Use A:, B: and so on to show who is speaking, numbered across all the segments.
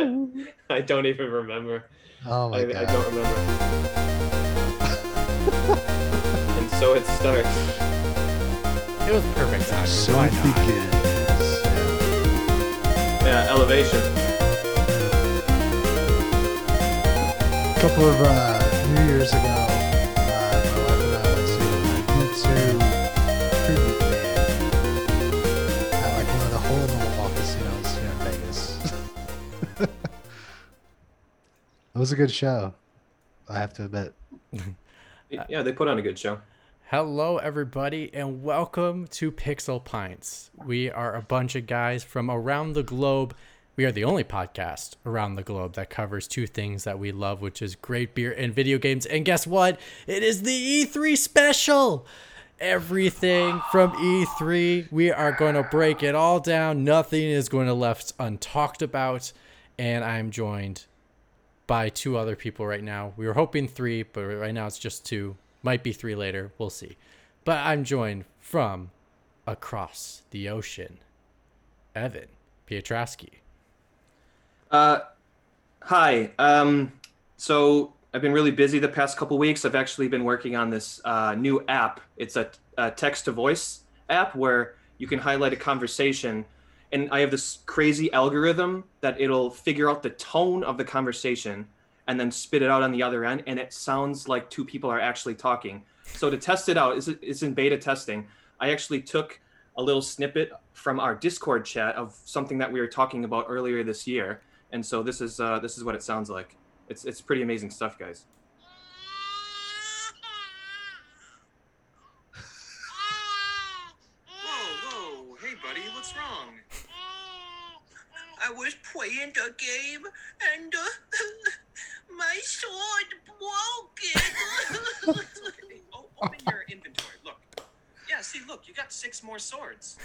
A: I, I don't even remember.
B: Oh my
A: I,
B: god.
A: I don't remember. and so it starts.
C: It was perfect timing.
B: So
C: Why
B: it
C: not?
B: begins.
A: Yeah, elevation.
B: A couple of uh, New Years ago, was a good show, I have to admit.
A: Yeah, they put on a good show.
C: Hello, everybody, and welcome to Pixel Pints. We are a bunch of guys from around the globe. We are the only podcast around the globe that covers two things that we love, which is great beer and video games. And guess what? It is the E3 special. Everything from E3. We are going to break it all down. Nothing is going to left untalked about. And I'm joined by two other people right now. We were hoping three, but right now it's just two. Might be three later. We'll see. But I'm joined from across the ocean, Evan Pietrowski.
A: Uh, hi. Um, so I've been really busy the past couple weeks. I've actually been working on this uh, new app. It's a, a text to voice app where you can highlight a conversation, and I have this crazy algorithm that it'll figure out the tone of the conversation and then spit it out on the other end, and it sounds like two people are actually talking. So to test it out, it's, in beta testing. I actually took a little snippet from our Discord chat of something that we were talking about earlier this year, and so this is uh, this is what it sounds like. It's it's pretty amazing stuff, guys.
D: Whoa, whoa, hey buddy, what's wrong? I was playing the game and uh, my sword broke it. oh, open your inventory. Look. Yeah, see, look, you got six more swords.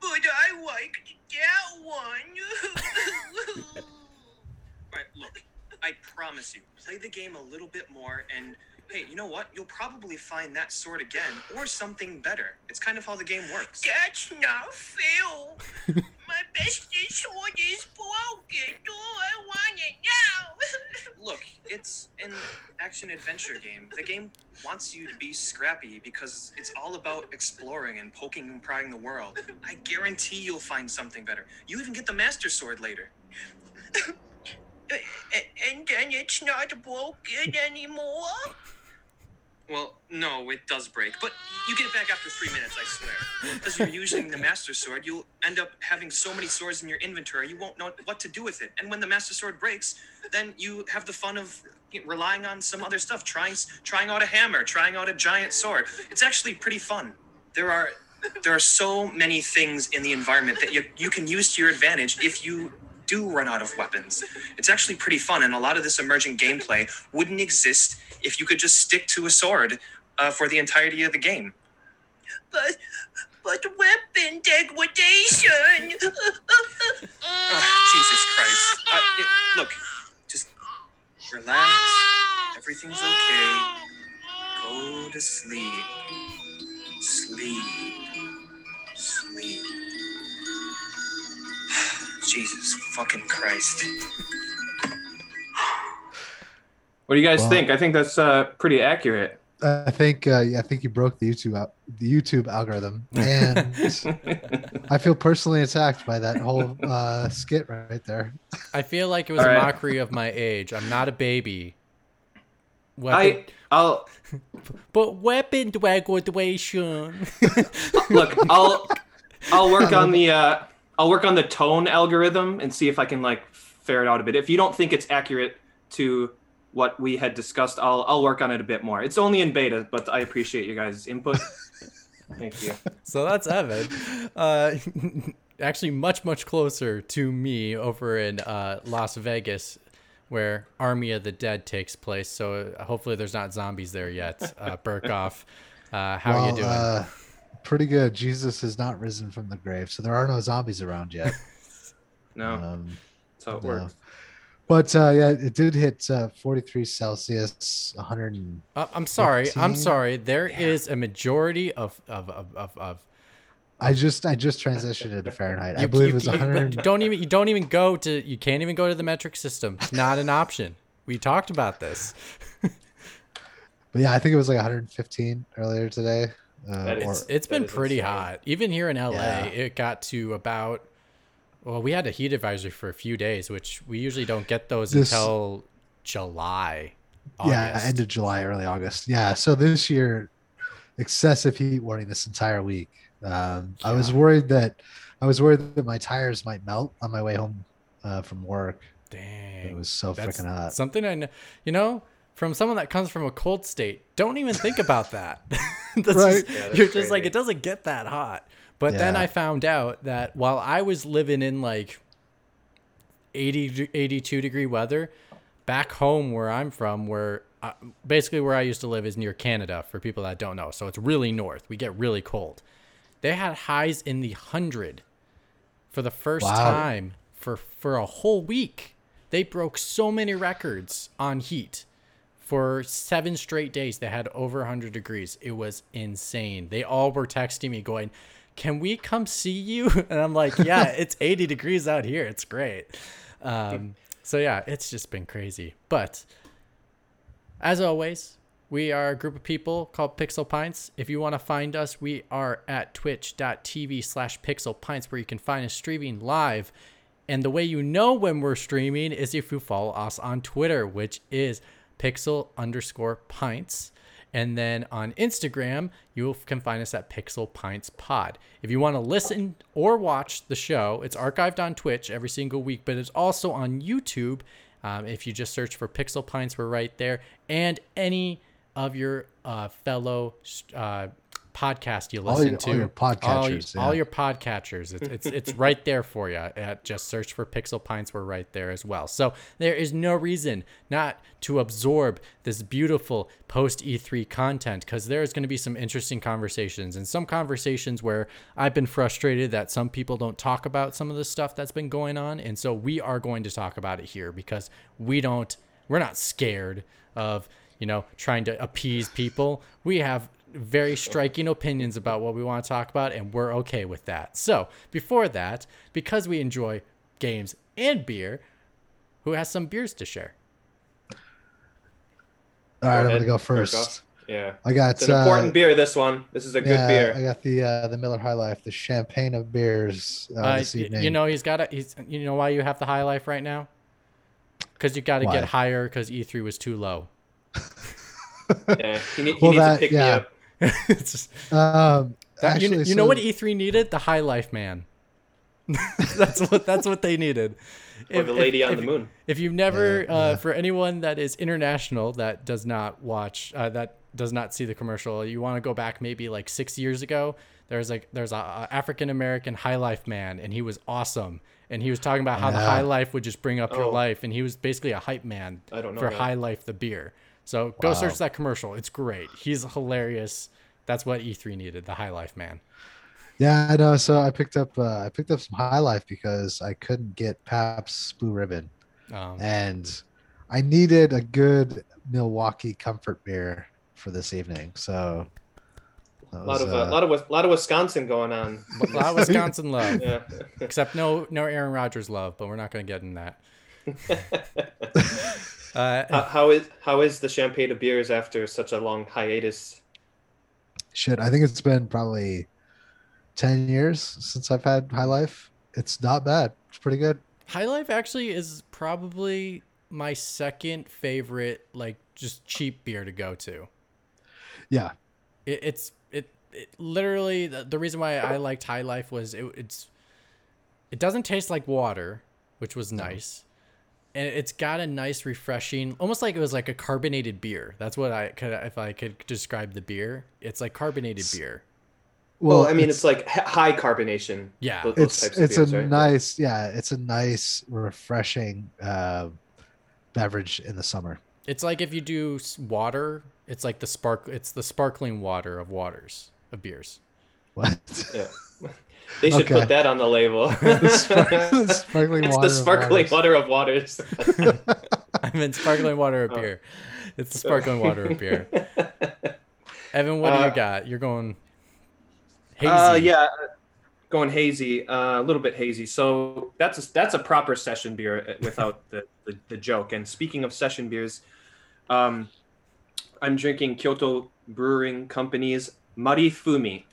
D: but I liked that one. right, look, I promise you, play the game a little bit more and hey, you know what? You'll probably find that sword again or something better. It's kind of how the game works. That's not fair. Best is broken. Do I want it now? Look, it's an action adventure game. The game wants you to be scrappy because it's all about exploring and poking and prying the world. I guarantee you'll find something better. You even get the Master Sword later. and then it's not broken anymore? Well, no, it does break, but you get it back after three minutes, I swear. Because you're using the Master Sword, you'll end up having so many swords in your inventory, you won't know what to do with it. And when the Master Sword breaks, then you have the fun of relying on some other stuff, trying trying out a hammer, trying out a giant sword. It's actually pretty fun. There are there are so many things in the environment that you, you can use to your advantage if you do run out of weapons. It's actually pretty fun, and a lot of this emergent gameplay wouldn't exist if you could just stick to a sword uh, for the entirety of the game. But, but weapon degradation. Jesus Christ! Uh, it- look, just relax. Everything's okay. Go to sleep. Sleep. Sleep. Jesus fucking Christ.
A: What do you guys
B: Well-
A: think? I think that's uh, pretty accurate.
B: I think uh, yeah, I think you broke the YouTube al- the YouTube algorithm, and I feel personally attacked by that whole uh, skit right there.
C: I feel like it was
A: All
C: a mockery of my age. I'm not a baby. Weapon,
A: I I'll
C: but weapon degradation.
A: look. I'll I'll work on the uh, I'll work on the tone algorithm and see if I can like ferret out a bit. If you don't think it's accurate to what we had discussed, I'll I'll work on it a bit more. It's only in beta, but I appreciate you guys' input. Thank you.
C: so that's Evan. Uh, actually, much much closer to me over in uh, Las Vegas, where Army of the Dead takes place. So uh, hopefully, there's not zombies there yet. Uh, Burkoff, uh, how are you doing?
B: Uh, pretty good. Jesus has not risen from the grave, so there are no zombies around yet.
A: No,
B: Um,
A: that's how it
B: no.
A: works.
B: But uh, yeah, it did hit uh, 43 Celsius, 100.
C: Uh, I'm sorry. I'm
B: 15?
C: sorry. There is a majority of of of of, of
B: I just I just transitioned into Fahrenheit. I believe
C: you-
B: it's
C: you-
B: 100.
C: you don't even you don't even go to you can't even go to the metric system. It's not an option. We talked about this.
B: But yeah, I think it was like 115 earlier today. Uh,
D: That is-
B: or,
C: It's it's
D: That
C: been pretty
D: insane.
C: hot. Even here in LA,
B: Yeah.
C: it got to about well, we had a heat advisory for a few days, which we usually don't get those
B: This-
C: until July.
B: yeah, end of July, early August. Yeah, so this year, excessive heat warning this entire week. Um, I was worried that I was worried that my tires might melt on my way home uh, from work.
C: Dang.
B: It was so freaking hot.
C: something I know. You know, from someone that comes from a cold state, don't even think about that. That's
B: Right.
C: just-
D: Yeah, that's
C: you're just like it doesn't get that hot. But then I found out that while I was living in like 80 82 degree weather, back home where I'm from, where uh, basically where I used to live is near Canada for people that don't know. So it's really north. We get really cold. They had highs in the 100 for the first
B: Wow.
C: time for for a whole week. They broke so many records on heat. For seven straight days, they had over 100 degrees. It was insane. They all were texting me, going, Can we come see you? And I'm like, Yeah, it's 80 degrees out here. It's great. Um, so, yeah, it's just been crazy. But as always, we are a group of people called Pixel Pints. If you want to find us, we are at twitch.tv slash pixel pints, where you can find us streaming live. And the way you know when we're streaming is if you follow us on Twitter, which is pixel underscore pints. And then on Instagram, you can find us at Pixel Pints Pod. If you want to listen or watch the show, it's archived on Twitch every single week, but it's also on YouTube. Um, if you just search for Pixel Pints, we're right there. And any of your uh, fellow uh, podcast you
B: All
C: listen
B: your-
C: to,
B: all your
C: all,
B: podcatchers,
C: all
B: yeah.
C: your podcatchers, it's it's, it's right there for you. At just search for Pixel Pints, we're right there as well. So there is no reason not to absorb this beautiful post E3 content because there is going to be some interesting conversations and some conversations where I've been frustrated that some people don't talk about some of the stuff that's been going on, and so we are going to talk about it here because we don't, we're not scared of you know trying to appease people. We have very striking opinions about what we want to talk about, and we're okay with that. So, before that, because we enjoy games and beer, who has some beers to share?
B: All right, I'm gonna go first.
D: Yeah.
B: I got
D: It's an important
B: uh,
D: beer, this one. This is a good
B: yeah,
D: beer.
B: I got the uh, the Miller High Life, the champagne of beers uh,
C: Uh,
B: this evening.
C: you know, he's got a, he's, you know why you have the high life right now? Because you got to get higher because E3 was too low.
D: Yeah. He, he
B: Well,
D: needs
B: that-
D: to pick
B: yeah.
D: me up.
C: It's just,
B: um,
C: that, you,
B: actually,
C: you know
B: so-
C: what E3 needed? The high life man. that's what that's what they needed.
D: Or
C: If-
D: the
C: if-
D: lady on
C: if-
D: the moon.
C: If you've never,
B: Yeah,
C: uh,
B: yeah.
C: for anyone that is international that does not watch, uh, that does not see the commercial, you want to go back maybe like six years ago. There's like there's a, a African American high life man, and he was awesome. And he was talking about how the high life would just bring up your
D: Oh.
C: life, and he was basically a hype man
D: I don't know
C: for
D: that.
C: High Life the beer. So go
B: Wow.
C: search that commercial. It's great. He's hilarious. That's what E3 needed, the High Life man.
B: Yeah, I know. So I picked up uh, I picked up some High Life because I couldn't get Pabst Blue Ribbon,
C: Um,
B: and I needed a good Milwaukee comfort beer for this evening. So that
D: A lot
B: was,
D: of uh,
B: uh,
D: lot of Wis- lot of Wisconsin going on.
C: a lot of Wisconsin love,
D: Yeah.
C: except no no Aaron Rodgers love, but we're not going to get in that. Uh,
D: how, how is how is the champagne of beers after such a long hiatus?
B: shit. I think it's been probably ten years since I've had High Life. It's not bad. It's pretty good.
C: High Life actually is probably my second favorite, like just cheap beer to go to.
B: Yeah,
C: It, it's it, it literally the, the reason why I liked High Life was it, it's it doesn't taste like water, which was nice, and it's got a nice refreshing, almost like it was like a carbonated beer. That's what I could if I could describe the beer. It's like carbonated beer.
D: Well, I mean, it's, like high carbonation.
C: Yeah.
D: those
B: it's
D: types of
B: it's
D: beers,
B: a
D: right?
B: nice yeah it's a nice refreshing uh, beverage in the summer
C: It's like if you do water, it's like the spark. It's the sparkling water of waters of beers.
B: what
D: Yeah. They should
B: Okay.
D: put that on the label.
B: The spark- the sparkling
D: it's
B: water
D: the sparkling
B: waters.
D: water of waters.
C: I meant sparkling water of
D: Oh.
C: beer. It's the sparkling water of beer. Evan, what do
D: Uh,
C: you got? You're going hazy.
D: Uh, yeah. going hazy, uh, a little bit hazy. So that's a, that's a proper session beer uh, without the, the, the joke. And speaking of session beers, um, I'm drinking Kyoto Brewing Company's Muddy Fumi uh,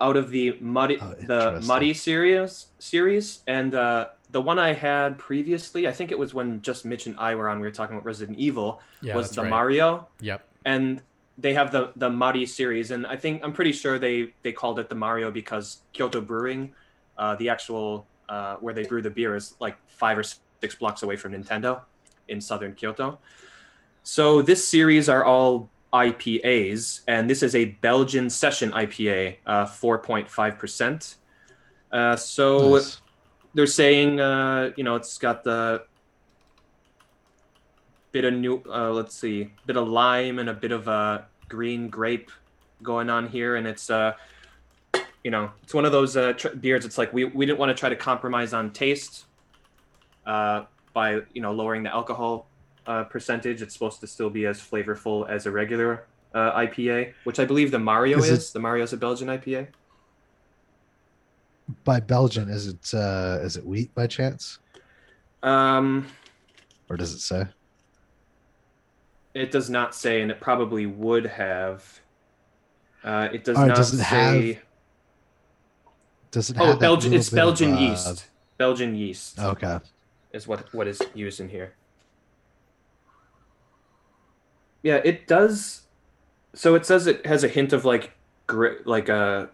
D: out of the Muddy
B: Oh,
D: the. Muddy series series and uh, the one I had previously. I think it was when just Mitch and I were on. We were talking about Resident Evil.
C: Yeah,
D: was the
C: right.
D: Mario
C: Yep.
D: and they have the the Mari series, and I think I'm pretty sure they they called it the Mario because Kyoto Brewing, uh, the actual uh, where they brew the beer is like five or six blocks away from Nintendo, in southern Kyoto. So this series are all IPAs, and this is a Belgian session IPA, uh, 4.5 percent. Uh, so
B: Nice.
D: they're saying uh, you know it's got the bit of new uh, let's see bit of lime and a bit of a green grape going on here and it's uh you know it's one of those uh, tr- beers it's like we, we didn't want to try to compromise on taste uh, by you know lowering the alcohol uh, percentage it's supposed to still be as flavorful as a regular uh, ipa which i believe the mario
B: Is
D: is,
B: it-
D: the mario's a belgian ipa
B: By Belgian, is it uh is it wheat by chance?
D: um
B: Or does it say?
D: It does not say, and it probably would have. Uh, it does
B: right,
D: not
B: does it
D: say.
B: have Does it
D: oh, Belgian. It's
B: of,
D: Belgian
B: uh,
D: yeast. Belgian yeast
B: Okay.
D: is what what is used in here. Yeah, it does. So it says it has a hint of like, gra- like uh,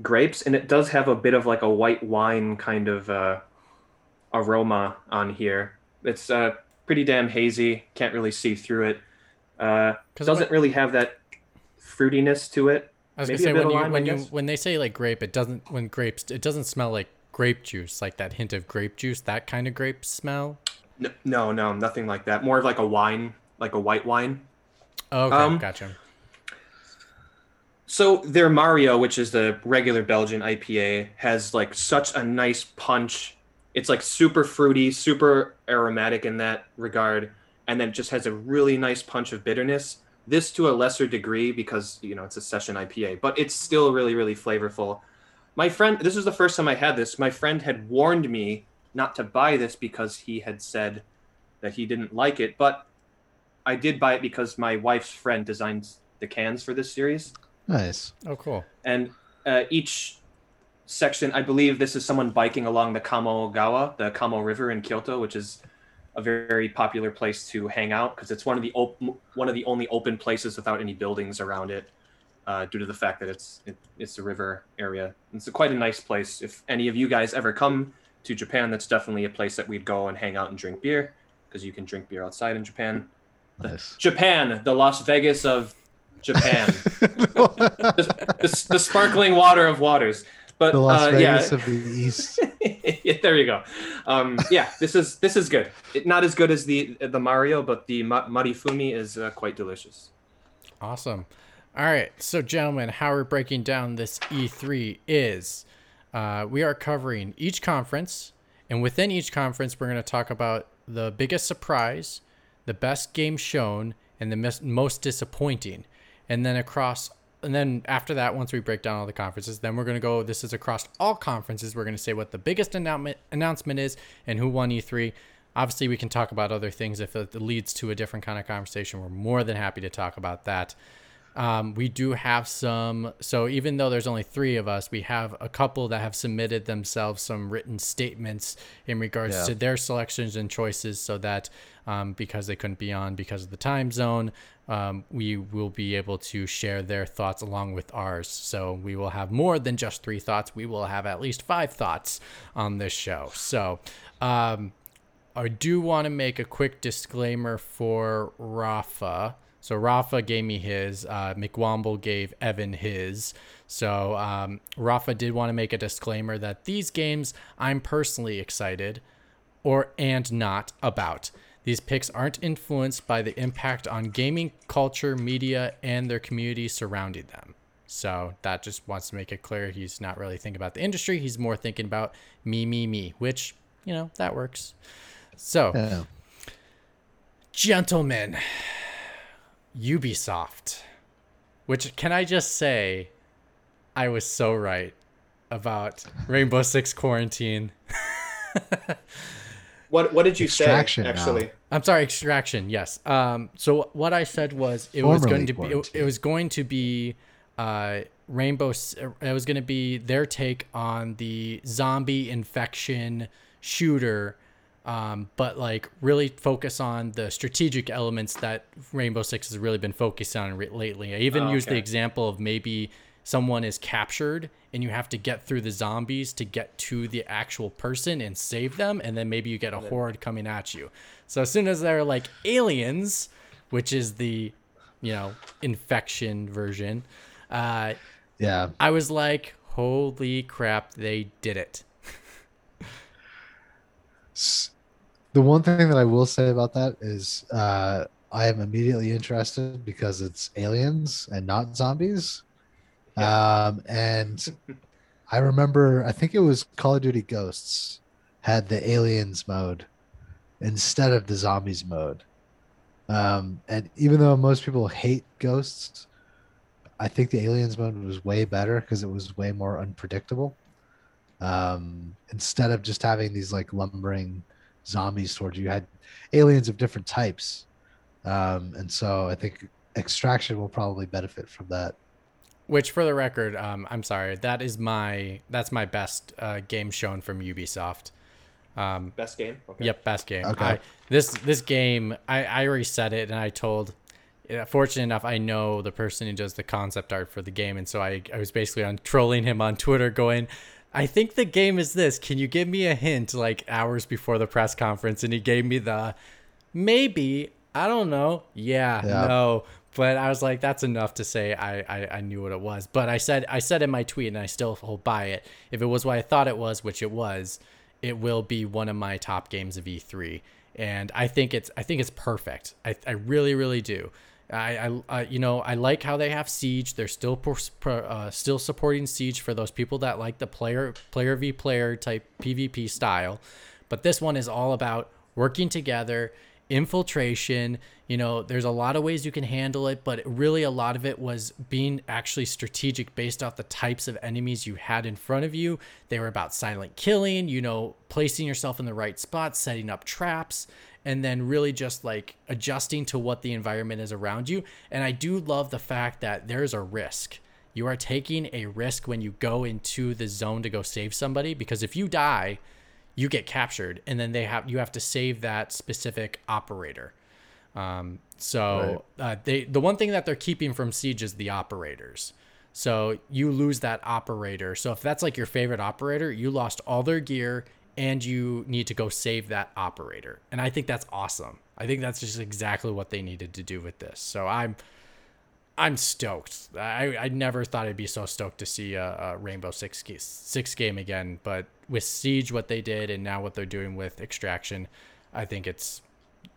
D: grapes, and it does have a bit of like a white wine kind of uh, aroma on here. It's uh, pretty damn hazy. Can't really see through it. Uh, doesn't really have that fruitiness to it.
C: I was
D: maybe
C: gonna say when you
D: lime,
C: when you when they say like grape, it doesn't when grapes it doesn't smell like grape juice, like that hint of grape juice, that kind of grape smell.
D: No, no, no, nothing like that. More of like a wine, like a white wine.
C: Oh, okay,
D: Um,
C: gotcha.
D: So their Mario, which is the regular Belgian IPA, has like such a nice punch. It's like super fruity, super aromatic in that regard, and then it just has a really nice punch of bitterness. This to a lesser degree because you know it's a session IPA, but it's still really, really flavorful. My friend, this is the first time I had this. My friend had warned me not to buy this because he had said that he didn't like it, but I did buy it because my wife's friend designed the cans for this series
B: Nice.
C: Oh, cool.
D: and uh, each section i believe this is someone biking along the kamogawa the kamo river in kyoto which is a very popular place to hang out because it's one of the op- one of the only open places without any buildings around it uh, due to the fact that it's it, it's a river area it's a, quite a nice place if any of you guys ever come to japan that's definitely a place that we'd go and hang out and drink beer because you can drink beer outside in japan
B: Nice.
D: japan the las vegas of japan the, the, the sparkling water of waters. But
B: the Las
D: uh,
B: Vegas
D: yeah,
B: of the East.
D: yeah, there you go. Um, yeah, this is this is good. It, not as good as the the Mario, but the Ma- Marifumi is uh, quite delicious.
C: Awesome. All right, so gentlemen, how we're breaking down this E3 is uh, we are covering each conference, and within each conference, we're going to talk about the biggest surprise, the best game shown, and the mis- most disappointing. And then across, and then after that, once we break down all the conferences, then we're going to go. This is across all conferences. We're going to say what the biggest announcement announcement is and who won E3. Obviously, we can talk about other things if it leads to a different kind of conversation. We're more than happy to talk about that. Um, we do have some, so even though there's only three of us, we have a couple that have submitted themselves some written statements in regards
B: Yeah.
C: to their selections and choices, so that um, because they couldn't be on because of the time zone, um, we will be able to share their thoughts along with ours. So we will have more than just three thoughts. We will have at least five thoughts on this show. So, um, I do want to make a quick disclaimer for Rafa. So Rafa gave me his. Uh, McWomble gave Evan his. So um, Rafa did want to make a disclaimer that these games I'm personally excited or and not about. These picks aren't influenced by the impact on gaming culture, media, and their community surrounding them. So that just wants to make it clear he's not really thinking about the industry. He's more thinking about me, me, me, which, you know, that works. So,
B: Yeah.
C: gentlemen, Ubisoft, which can I just say, I was so right. about Rainbow Six Quarantine.
D: What What did you
B: Extraction
D: say?
B: now.
D: Actually,
C: I'm sorry, extraction. Yes. Um. So what I said was it was going to be it, it was going to be, uh, Rainbow. It was going to be their take on the zombie infection shooter, um, but like really focus on the strategic elements that Rainbow Six has really been focused on re- lately. I even
D: Oh,
C: used the example of maybe someone is captured and you have to get through the zombies to get to the actual person and save them and then maybe you get a horde coming at you so as soon as they're like aliens which is the you know infection version uh
B: Yeah.
C: i was like holy crap they did it
B: The one thing that I will say about that is uh, I am immediately interested because it's aliens and not zombies. Um, and I remember, I think it was Call of Duty Ghosts had the aliens mode instead of the zombies mode. Um, and even though most people hate ghosts, I think the aliens mode was way better because it was way more unpredictable. Um, instead of just having these like lumbering zombies towards you, you had aliens of different types. Um, and so I think extraction will probably benefit from that.
C: which for the record um i'm sorry that is my that's my best uh game shown from ubisoft um
D: best game. Okay.
C: Yep, best game.
B: Okay.
C: I, this this game, I, I already said it, and I told. yeah, Fortunate enough, I know the person who does the concept art for the game, and so I, I was basically on trolling him on Twitter, going, "I think the game is this. Can you give me a hint?" Like hours before the press conference, and he gave me the maybe. I don't know. Yeah,
B: Yeah.
C: no. But I was like, that's enough to say I, I, I knew what it was. But I said I said in my tweet, and I still hold by it. If it was what I thought it was, which it was, it will be one of my top games of E3, and I think it's I think it's perfect. I, I really really do. I, I you know I like how they have Siege. They're still per, uh, still supporting Siege for those people that like the player player v player type PvP style, but this one is all about working together, infiltration. You know, there's a lot of ways you can handle it, but really a lot of it was being actually strategic based off the types of enemies you had in front of you. They were about silent killing, you know, placing yourself in the right spot, setting up traps, and then really just like adjusting to what the environment is around you. And I do love the fact that there's a risk. You are taking a risk when you go into the zone to go save somebody because if you die, you get captured and then they have you have to save that specific operator. Um, so uh, they the one thing that they're keeping from siege is the operators. So you lose that operator. So if that's like your favorite operator, you lost all their gear and you need to go save that operator. And I think that's awesome. I think that's just exactly what they needed to do with this. So I'm I'm stoked. I, I never thought I'd be so stoked to see a, a Rainbow Six Six game again, but with Siege, what they did, and now what they're doing with Extraction, I think it's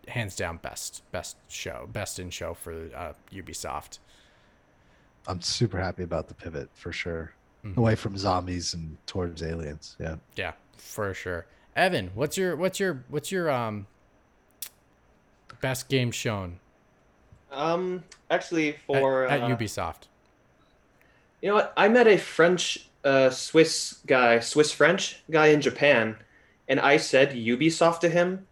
C: hands down best best show, best in show for uh, Ubisoft.
B: I'm super happy about the pivot for sure.
C: Mhm.
B: Away from zombies and towards aliens. Yeah.
C: Yeah, for sure. Evan, what's your what's your what's your um best game shown
D: Um, actually,
C: at,
D: for
C: at
D: uh,
C: Ubisoft?
D: You know what? I met a French, uh, Swiss guy, Swiss French guy in Japan, and I said Ubisoft to him,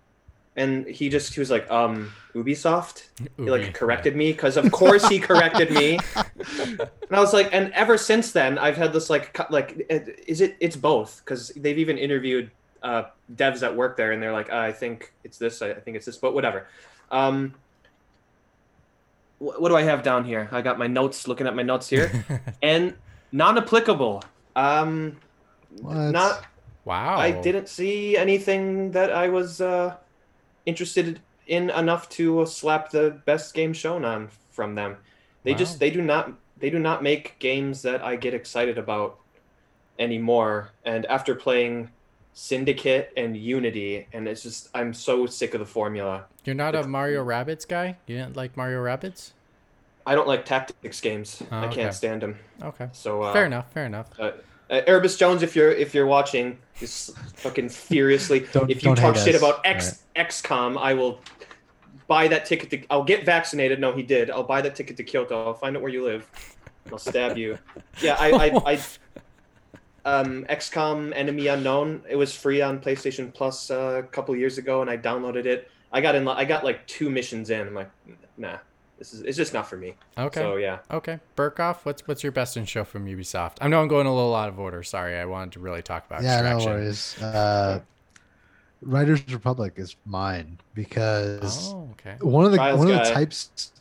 D: and he just he was like, um, Ubisoft. He like corrected me because of course he corrected me, and I was like, and ever since then I've had this like cu- like uh, is it it's both because they've even interviewed uh, devs that work there, and they're like, I think it's this, I think it's this, but whatever. Um, wh- what do I have down here? I got my notes. Looking at my notes here and non-applicable. Um,
B: What?
D: not.
C: Wow.
D: I didn't see anything that I was uh, interested in enough to slap the best game shown on from them. They
C: Wow.
D: just they do not they do not make games that I get excited about anymore. And after playing Syndicate and Unity, and it's just I'm so sick of the formula.
C: You're not a Mario Rabbids guy? You didn't like Mario Rabbids.
D: I don't like tactics games.
C: Oh,
D: I
C: okay.
D: can't stand them.
C: Okay.
D: So uh,
C: fair enough. Fair enough.
D: Uh, uh, Erebus Jones, if you're if you're watching, just fucking furiously.
B: Don't-
D: if you talk shit
B: us.
D: about X XCOM, I will buy that ticket to. I'll get vaccinated. No, he did. I'll buy that ticket to Kyoto. I'll find out where you live. I'll stab you. Yeah, I I, I um, XCOM Enemy Unknown. It was free on PlayStation Plus uh, a couple years ago, and I downloaded it. I got in. I got like two missions in. I'm like, nah, this is it's just not for me.
C: Okay.
D: So yeah.
C: Okay. Burkoff, what's what's your best in show from Ubisoft? I know I'm going a little out of order. Sorry, I wanted to really talk about
B: yeah, no
C: Extraction.
B: worries. Uh, Riders Republic is mine because
C: Oh, okay.
B: one of the
D: Trials
B: one of the
D: guy.
B: types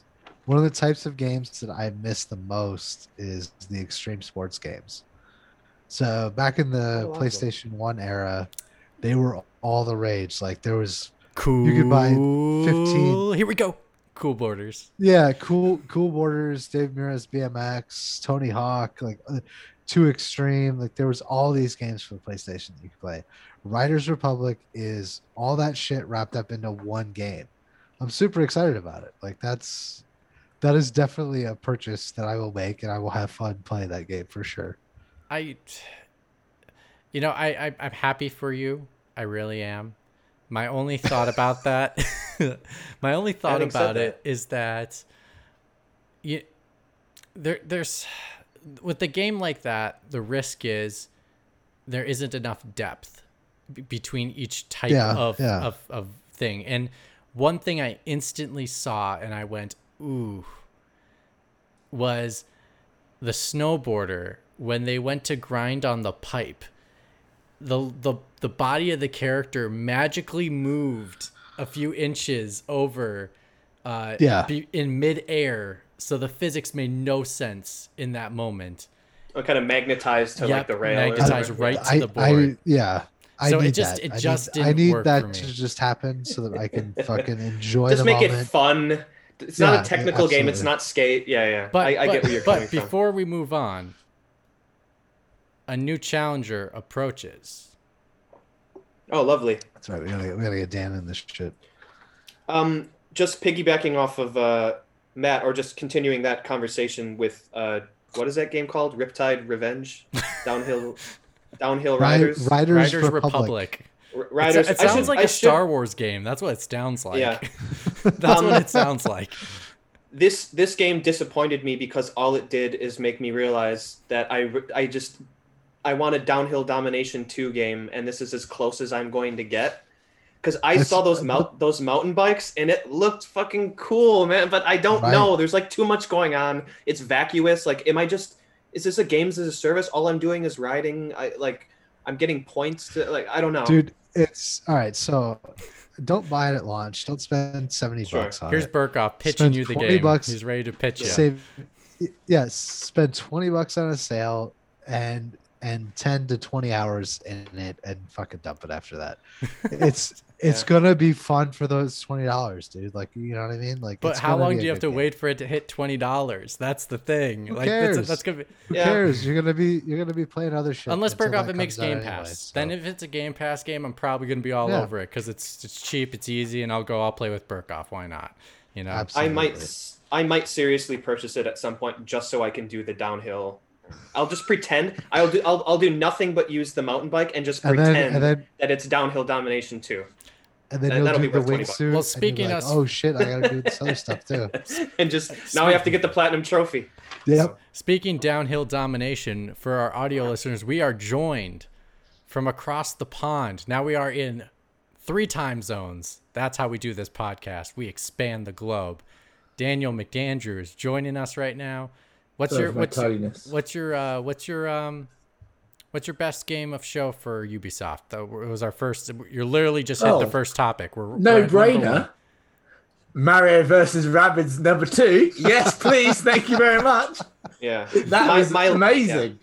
B: one of the types of games that I miss the most is the extreme sports games. So back in the
D: Oh, awesome.
B: PlayStation One era, they were all the rage. Like there was
C: Cool.
B: You could buy 15
C: Here we go. Cool Boarders.
B: yeah, cool cool boarders, Dave Mirra's BMX, Tony Hawk, like uh, Too Extreme. Like there was all these games for the PlayStation that you could play. Riders Republic is all that shit wrapped up into one game. I'm super excited about it. Like that's that is definitely a purchase that I will make, and I will have fun playing that game for sure.
C: I, you know, I, I I'm happy for you. I really am. My only thought about that, my only thought
D: Having said
C: about it is that, you, there there's, with a game like that, the risk is, there isn't enough depth b- between each type
B: Yeah,
C: of,
B: yeah.
C: of of thing. And one thing I instantly saw, and I went, ooh, was the snowboarder when they went to grind on the pipe the the the body of the character magically moved a few inches over uh
B: Yeah.
C: be, in midair so the physics made no sense in that moment
D: I'm kind of magnetized to
C: Yep,
D: like the rail.
C: magnetized
D: whatever.
C: right to the board.
B: I yeah. I
C: So it
B: need
C: just-
B: that.
C: it
B: I need-
C: just
B: I
C: didn't
B: need
C: work
B: that
C: for me.
B: to just happen so that I can fucking enjoy
D: Just
B: the
D: make
B: moment.
D: it fun. It's not a technical game. It's not skate. Yeah, yeah.
C: but
D: I, I
C: but,
D: get where you're
C: but
D: coming from.
C: before we move on a new challenger approaches
D: Oh, lovely.
B: That's right. We gotta get, we gotta get Dan in this shit.
D: Um, just piggybacking off of uh, Matt, or just continuing that conversation with uh, what is that game called? Riptide Revenge, downhill, downhill
B: Ri-
D: riders,
B: Riders,
C: riders
B: Republic.
C: republic,
D: R-
C: It's-
D: riders.
C: it
D: I
C: sounds
D: should-
C: like
D: I
C: a
D: should-
C: star wars game that's what it sounds like
D: Yeah.
C: that's
D: Um,
C: what it sounds like
D: this this game disappointed me because all it did is make me realize that I I just I want a downhill domination two game, and this is as close as I'm going to get. Because I
B: It's-
D: saw those mount those mountain bikes, and it looked fucking cool, man. But I don't
B: Right.
D: know. There's like too much going on. It's vacuous. Like, am I just? Is this a games as a service? All I'm doing is riding. I like. I'm getting points to like. I don't know.
B: Dude, it's all right. So don't buy it at launch. Don't spend 70
D: Sure.
B: bucks on
C: Here's
B: it.
C: Here's Burkoff pitching
B: Spend
C: you the
B: 20
C: game.
B: bucks.
C: He's ready to pitch you.
B: Save yeah, spend 20 bucks on a sale and and 10 to 20 hours in it and fucking dump it after that. It's it's
D: Yeah.
B: gonna be fun for those twenty dollars, dude. Like you know what I mean? Like
C: But
B: it's
C: how long do you have to
B: game.
C: wait for it to hit twenty dollars? That's the thing.
B: Who
C: like that's,
B: cares?
C: that's gonna be
B: Who
D: Yeah.
B: cares? You're gonna be you're gonna be playing other shit.
C: unless
B: until
C: Burkoff it makes
B: comes out
C: Game
B: anyway,
C: Pass.
B: so-
C: Then if it's a Game Pass game, I'm probably gonna be all
B: Yeah.
C: over it because it's it's cheap, it's easy, and I'll go. I'll play with Burkoff. Why not? You know.
D: I might s- I might seriously purchase it at some point just so I can do the downhill. I'll just pretend I'll do I'll, I'll do nothing but use the mountain bike and just
B: and
D: pretend
B: then and then
D: that it's downhill domination too.
B: and then
D: That-
B: you'll
D: that'll
B: do
D: be
B: the
D: worth 20 bucks.
B: wingsuit.
C: Well,
B: and you'll be
C: speaking
B: like,
C: of-
B: oh shit, I gotta do this other stuff too.
D: And just now I have to get the platinum trophy.
B: Yep.
C: Speaking downhill domination for our audio listeners, we are joined from across the pond. Now we are in three time zones. That's how we do this podcast. We expand the globe. Daniel McAndrew is joining us right now. What's your what's your, what's your uh, what's your um what's your best game of show for Ubisoft? That it was our first. You're literally just hit the
E: Oh.
C: first topic. We're
E: No
C: we're at number one.
E: brainer. Mario versus Rabbids number two. Yes, please. Thank you very much.
D: Yeah.
E: That
D: My-
E: was
D: my-
E: amazing.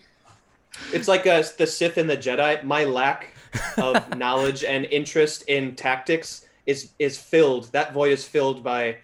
D: It's like uh the Sith and the Jedi. My lack of knowledge and interest in tactics is is filled. That void is filled by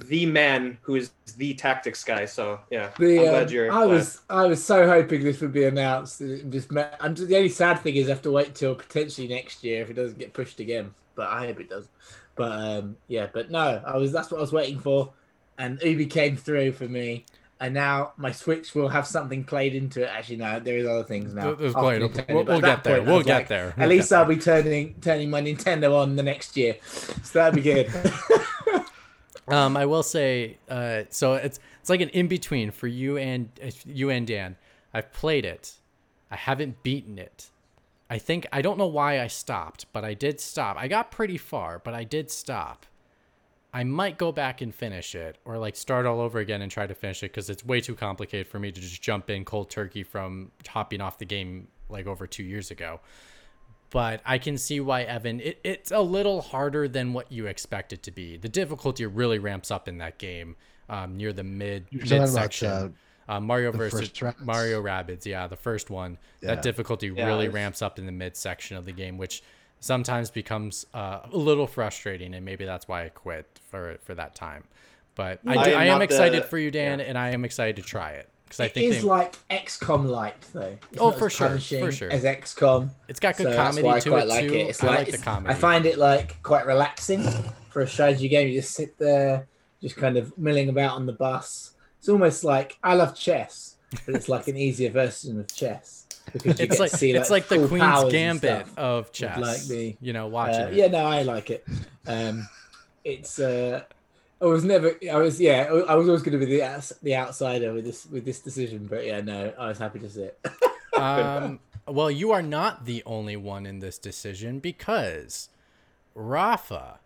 D: the man who is the tactics guy. So yeah,
E: The,
D: I'm
E: um,
D: glad you're.
E: I
D: glad.
E: was I was so hoping this would be announced. It Just met, and the only sad thing is I have to wait till potentially next year if it doesn't get pushed again. But I hope it does. But um, yeah, but no, I was that's what I was waiting for, and Ubi came through for me. And now my Switch will have something played into it. Actually, no, there is other things now.
C: There's
E: after
C: played- we'll-
E: but
C: we'll get there.
E: point,
C: We'll
E: was
C: get
E: like,
C: there.
E: At
C: We'll
E: least I'll be turning turning my Nintendo on the next year, so that'd be good.
C: Um, I will say, uh, so it's it's like an in between for you and uh, you and Dan. I've played it. I haven't beaten it. I think I don't know why I stopped, but I did stop. I got pretty far, but I did stop. I might go back and finish it or like start all over again and try to finish it because it's way too complicated for me to just jump in cold turkey from hopping off the game like over two years ago. But I can see why Evan. It, it's a little harder than what you expect it to be. The difficulty really ramps up in that game um, near the mid
B: You're
C: mid section.
B: uh,
C: Mario versus? Mario Rabbids, yeah, the first one.
B: Yeah.
C: That difficulty
D: Yeah,
C: really
D: it's-
C: ramps up in the mid section of the game, which sometimes becomes uh, a little frustrating, and maybe that's why I quit for for that time. But I,
D: I
C: do,
D: am
C: I am excited
D: the-
C: for you, Dan,
D: yeah.
C: and I am excited to try it because I think
E: is
C: they,
E: like XCOM light though. It's
C: Oh, for sure, for sure.
E: As XCOM.
C: it's got good
E: so
C: comedy
E: I
C: to
E: quite
C: it
E: like
C: too.
E: it. It's
C: I
E: like,
C: like the
E: it's-
C: comedy.
E: I find it like quite relaxing for a strategy game. You just sit there, just kind of milling about on the bus. It's almost like I love chess, but it's like an easier version of chess because you
C: it's like
E: see
C: it's like the Queen's Gambit of chess.
E: like the,
C: you know, watching
E: Uh,
C: it.
E: yeah, no, I like it. Um, it's uh, I was never, I was yeah, I was always going to be the the outsider with this with this decision, but yeah, no, I was happy to see it.
C: Um, well, you are not the only one in this decision because Rafa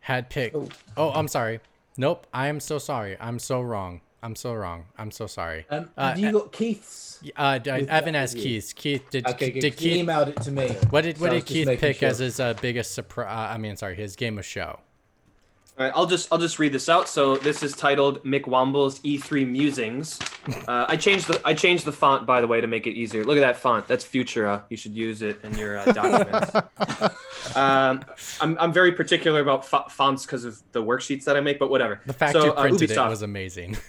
C: had picked.
E: Oh.
C: Oh, I'm sorry. Nope, I am so sorry. I'm so wrong. I'm so wrong. I'm so sorry.
E: Um,
C: Uh,
E: you got Keith's?
C: Uh, Evan
E: that
C: has. Keith. Keith did.
E: Okay,
C: did
E: 'cause he
C: Keith?
E: emailed it to me.
C: What did
E: so
C: what did Keith pick
E: sure.
C: as his uh, biggest surprise? Uh, I mean, sorry, his game of show.
D: All right, I'll just I'll just read this out. So this is titled Mick Womble's E3 Musings. Uh, I changed the I changed the font by the way to make it easier. Look at that font. That's Futura. You should use it in your uh, documents. um, I'm I'm very particular about fo- fonts because of the worksheets that I make, but whatever.
C: The fact
D: so,
C: you
D: uh,
C: printed it was amazing.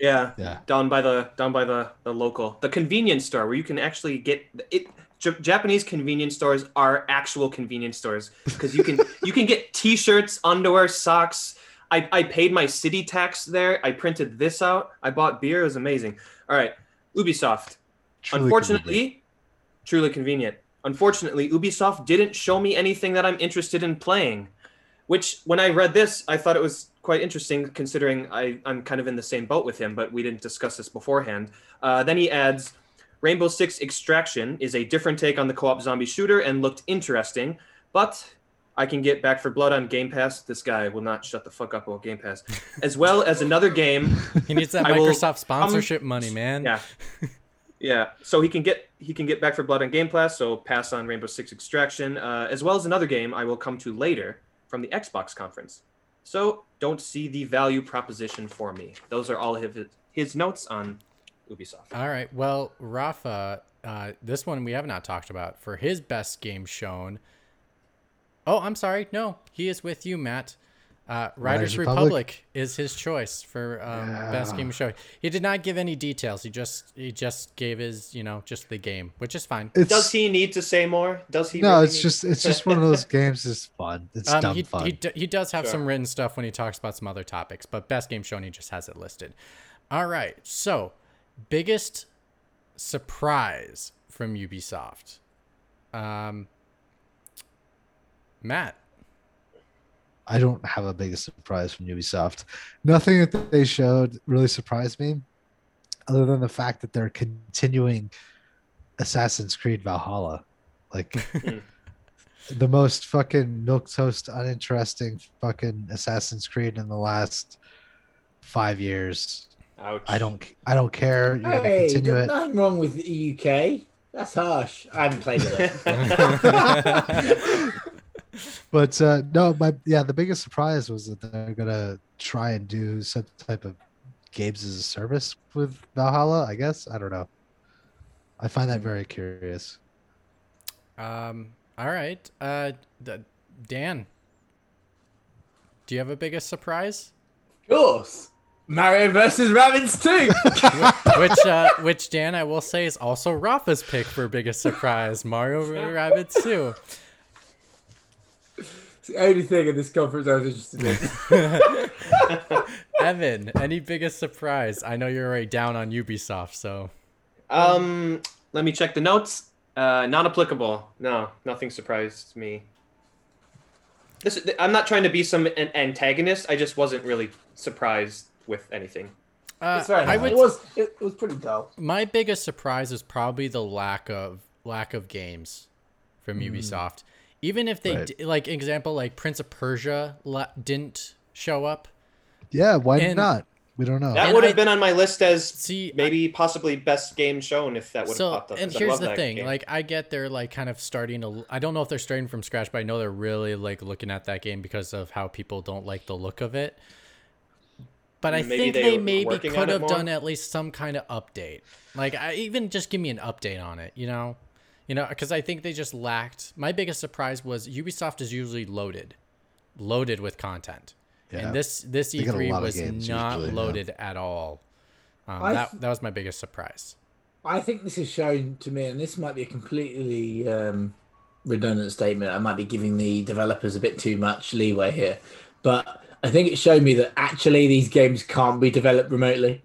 D: Yeah,
B: Yeah.
D: down by the down by the the local the convenience store where you can actually get it. J- Japanese convenience stores are actual convenience stores because you can you can get T-shirts, underwear, socks. I, I paid my city tax there. I printed this out. I bought beer. It was amazing. All right, Ubisoft.
B: Truly
D: Unfortunately,
B: convenient.
D: truly convenient. Unfortunately, Ubisoft didn't show me anything that I'm interested in playing. Which, when I read this, I thought it was quite interesting, considering I, I'm kind of in the same boat with him, but we didn't discuss this beforehand. Uh, then he adds Rainbow Six Extraction is a different take on the co op zombie shooter and looked interesting, but I can get Back for Blood on Game Pass. This guy will not shut the fuck up about Game Pass. As well as another game
C: he needs that
D: I will-
C: Microsoft sponsorship money, man.
D: yeah. Yeah. So he can get he can get back for blood on Game Pass. So pass on Rainbow Six Extraction, uh, as well as another game I will come to later from the Xbox conference. So don't see the value proposition for me. Those are all his, his notes on Ubisoft.
C: All right. Well, Rafa, uh, this one we have not talked about for his best game shown. Oh, I'm sorry. No, he is with you, Matt. Uh, Riders
B: Riders
C: Republic?
B: Republic?
C: is his choice for um, best game show. He did not give any details. He just he just gave his you know just the game, which is fine.
B: It's,
D: Does he need to say more? Does he?
B: no,
D: really
B: it's
D: need-
B: just it's just one of those games. It's fun. It's
C: Um,
B: dumb
C: he,
B: fun.
C: he, d- he does have
D: Sure.
C: some written stuff when he talks about some other topics, but best game shown, he just has it listed. All right. So, biggest surprise from Ubisoft. Um, Matt.
B: I don't have a biggest surprise from Ubisoft. Nothing that they showed really surprised me, other than the fact that they're continuing Assassin's Creed Valhalla. Like
D: Hmm.
B: the most fucking milk toast uninteresting fucking Assassin's Creed in the last five years.
D: Ouch.
B: I don't I don't care. You're gonna
E: Hey,
B: continue
E: there's
B: it.
E: nothing wrong with the UK. That's harsh. I haven't played it.
B: But uh, no, my yeah, the biggest surprise was that they're gonna try and do some type of games as a service with Valhalla. I guess I don't know. I find that very curious.
C: Um, all right. Uh, D- Dan. Do you have a biggest surprise?
E: of course. Mario versus Rabbids 2.
C: which, uh, which Dan, I will say, is also Rafa's pick for biggest surprise. Mario Rabbids 2.
E: it's the only thing in this conference I was interested in.
C: Evan, any biggest surprise? I know you're already down on Ubisoft, so
D: Um, let me check the notes. Uh, not applicable. No, nothing surprised me. This, I'm not trying to be some an antagonist. I just wasn't really surprised with anything.
C: Uh,
E: It's
C: I would.
E: It was it, was pretty dull.
C: My biggest surprise is probably the lack of lack of games from Ubisoft. Even if they
B: Right.
C: d- like example like Prince of Persia la- didn't show up.
B: Yeah, why
C: And-
B: not? We don't know.
D: That
C: And
D: would
C: I-
D: have been on my list as
C: See, I-
D: maybe possibly best game shown if that would have
C: so
D: popped up.
C: and
D: 'cause I
C: here's
D: love
C: the
D: that
C: thing
D: game.
C: like i get they're like kind of starting to i don't know if they're starting from scratch but i know they're really like looking at that game because of how people don't like the look of it but i
D: Maybe
C: think
D: they
C: they maybe could have done at least some kind of update. Like I, even just give me an update on it you know? You know because i think they just lacked my biggest surprise was ubisoft is usually loaded loaded with content.
B: Yeah.
C: and this this
B: They got a
C: e3 was
B: games
C: not
B: usually, yeah.
C: loaded at all. Um,
E: I
C: that, that was my biggest surprise.
E: I think this is shown to me, and this might be a completely um, redundant statement. I might be giving the developers a bit too much leeway here, but I think it showed me that actually these games can't be developed remotely.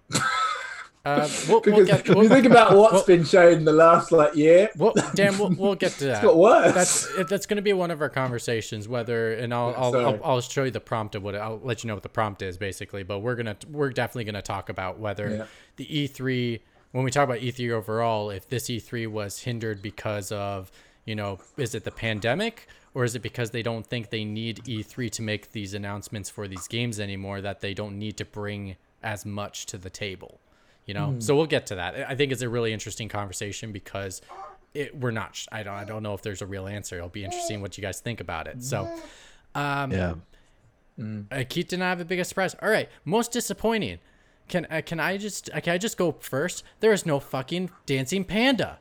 C: uh, we'll,
E: because
C: we'll get
E: you
C: we'll-
E: think about what's
C: well-
E: been shown in the last like year,
C: Well, Dan, we'll, we'll get to that.
E: it's got worse.
C: That's that's going to be one of our conversations. Whether and I'll I'll. I'll I'll show you the prompt of what I'll let you know what the prompt is basically. But we're gonna we're definitely gonna talk about whether
E: Yeah.
C: the E3 when we talk about E3 overall, if this E3 was hindered because of you know is it the pandemic or is it because they don't think they need E3 to make these announcements for these games anymore that they don't need to bring as much to the table you know so we'll get to that i think it's a really interesting conversation because it, we're not i don't i don't know if there's a real answer it'll be interesting what you guys think about it so um
B: yeah.
C: uh, Keith did not have the biggest surprise. All right, most disappointing. Can uh, can I just uh, can I just go first? There is no fucking dancing panda.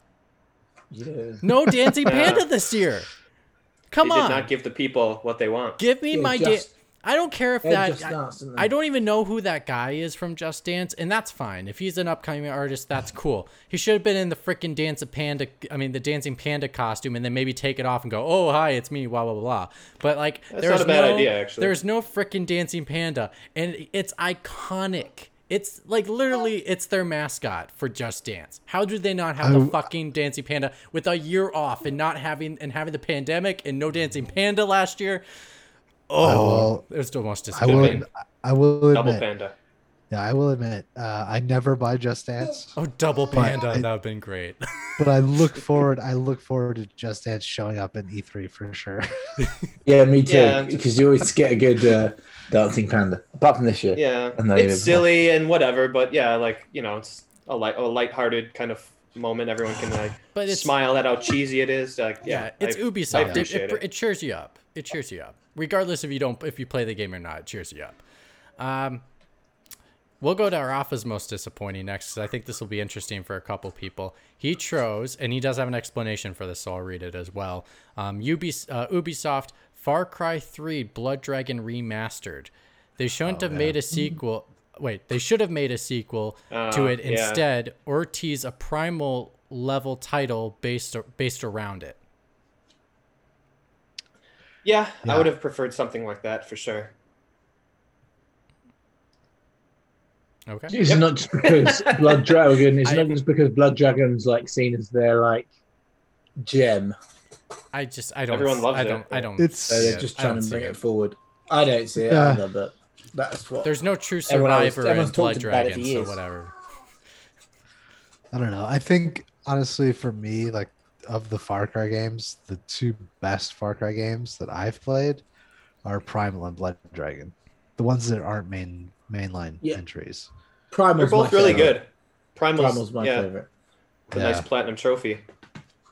E: yeah.
C: No dancing panda this year. Come
D: they
C: on,
D: did not give the people what they want.
C: give me
E: Yeah,
C: my
E: Just-
C: dance. I don't care if
E: They
C: that.
E: Just
C: I,
E: Dance.
C: I don't even know who that guy is from Just Dance, and that's fine. If he's an upcoming artist, that's cool. He should have been in the freaking dance of panda. I mean, the dancing panda costume, and then maybe take it off and go, "Oh, hi, it's me." Blah blah blah. blah. But like,
D: That's
C: there's
D: not a bad
C: no,
D: idea, actually.
C: There's no freaking dancing panda, and it's iconic. It's like literally, it's their mascot for Just Dance. How do they not have the fucking dancing panda with a year off and not having and having the pandemic and no dancing panda last year? Oh,
B: will-
C: it was the most
B: I will.
C: disappointing.
B: I will
D: Double
B: admit.
D: Panda.
B: Yeah, I will admit. Uh, I never buy Just Dance,
C: Oh, double panda.
B: I-
C: that would have been great.
B: but I look forward. I look forward to Just Dance showing up in E3 for sure.
E: Yeah, me too.
D: Yeah.
E: Because you always get a good uh, dancing panda. Apart from this year.
D: Yeah,
E: And
D: it's
E: even-
D: silly and whatever, but yeah, like you know, it's a light, a lighthearted kind of moment. Everyone can like
C: But
D: smile at how cheesy it is. Like,
C: yeah,
D: yeah,
C: it's
D: I,
C: Ubisoft.
D: I
C: It-
D: appreciate
C: it,
D: it.
C: it cheers you up. It cheers you up, regardless if you don't if you play the game or not. It cheers you up. Um, we'll go to Rafa's most disappointing next. 'cause I think this will be interesting for a couple people. He chose, and he does have an explanation for this, so I'll read it as well. Um, Ubis, uh, Ubisoft Far Cry 3 Blood Dragon Remastered. They shouldn't have made a sequel. Wait, they should have made a sequel to
D: Uh,
C: it
D: yeah.
C: instead, or tease a primal level title based based around it.
D: yeah,
B: Yeah.
D: I would have preferred something like that for sure.
C: Okay.
E: It's not just because Blood Dragon. It's
C: I-
E: not just because Blood Dragon's like seen as their like gem.
C: I just I don't.
D: Everyone loves
C: I
D: it,
C: don't. I don't.
B: It's-
E: So they're just trying to bring
C: it.
E: it forward. I don't see it
B: Yeah.
E: either, but that's what.
C: There's no true
E: Everyone else-
C: survivor in Blood
E: talked about it
C: Dragon, so whatever.
B: I don't know. I think honestly, for me, like of the Far Cry games, the two best Far Cry games that I've played are Primal and Blood Dragon. The ones that aren't main mainline
E: Yeah.
B: entries.
D: They're both really
E: favorite.
D: good. Primal's,
E: Primal's my
D: yeah,
E: favorite.
D: a
B: Yeah.
D: nice platinum trophy.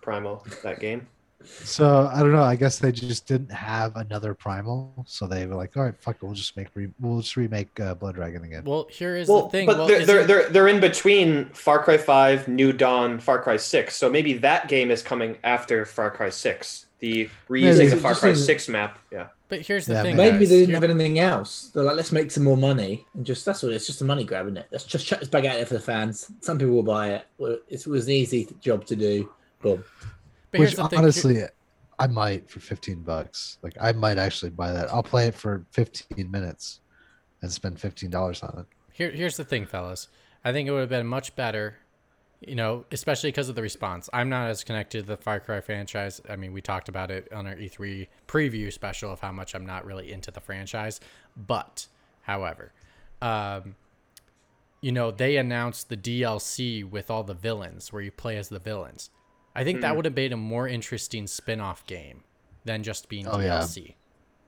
D: Primal, that game.
B: So I don't know. I guess they just didn't have another Primal, so they were like, "All right, fuck it, we'll just make re- we'll just remake uh, Blood Dragon again."
C: Well, here is
D: Well,
C: the thing.
D: but
C: well,
D: they're, they're
C: isn't-
D: they're they're in between Far Cry Five, New Dawn, Far Cry Six. So maybe that game is coming after Far Cry Six. The reusing
E: Maybe.
D: the Far
E: Just
D: Cry Six map. Yeah.
C: but here's the
B: Yeah,
C: thing.
E: Maybe
C: guys.
E: they didn't have anything else. They're like, let's make some more money and just that's what it's just a money grab, isn't it? Let's just chuck this bag out there for the fans. Some people will buy it. It was an easy job to do. Boom.
C: but here's
B: Which
C: the thing.
B: honestly, I might for fifteen bucks. Like I might actually buy that. I'll play it for fifteen minutes and spend fifteen dollars on it.
C: Here, here's the thing, fellas. I think it would have been much better, you know, especially because of the response. I'm not as connected to the Far Cry franchise. I mean, we talked about it on our E3 preview special of how much I'm not really into the franchise. But, however, um, you know, they announced the DLC with all the villains where you play as the villains. I think that
D: Mm.
C: would have made a more interesting spin-off game than just being
B: Oh, yeah.
C: DLC.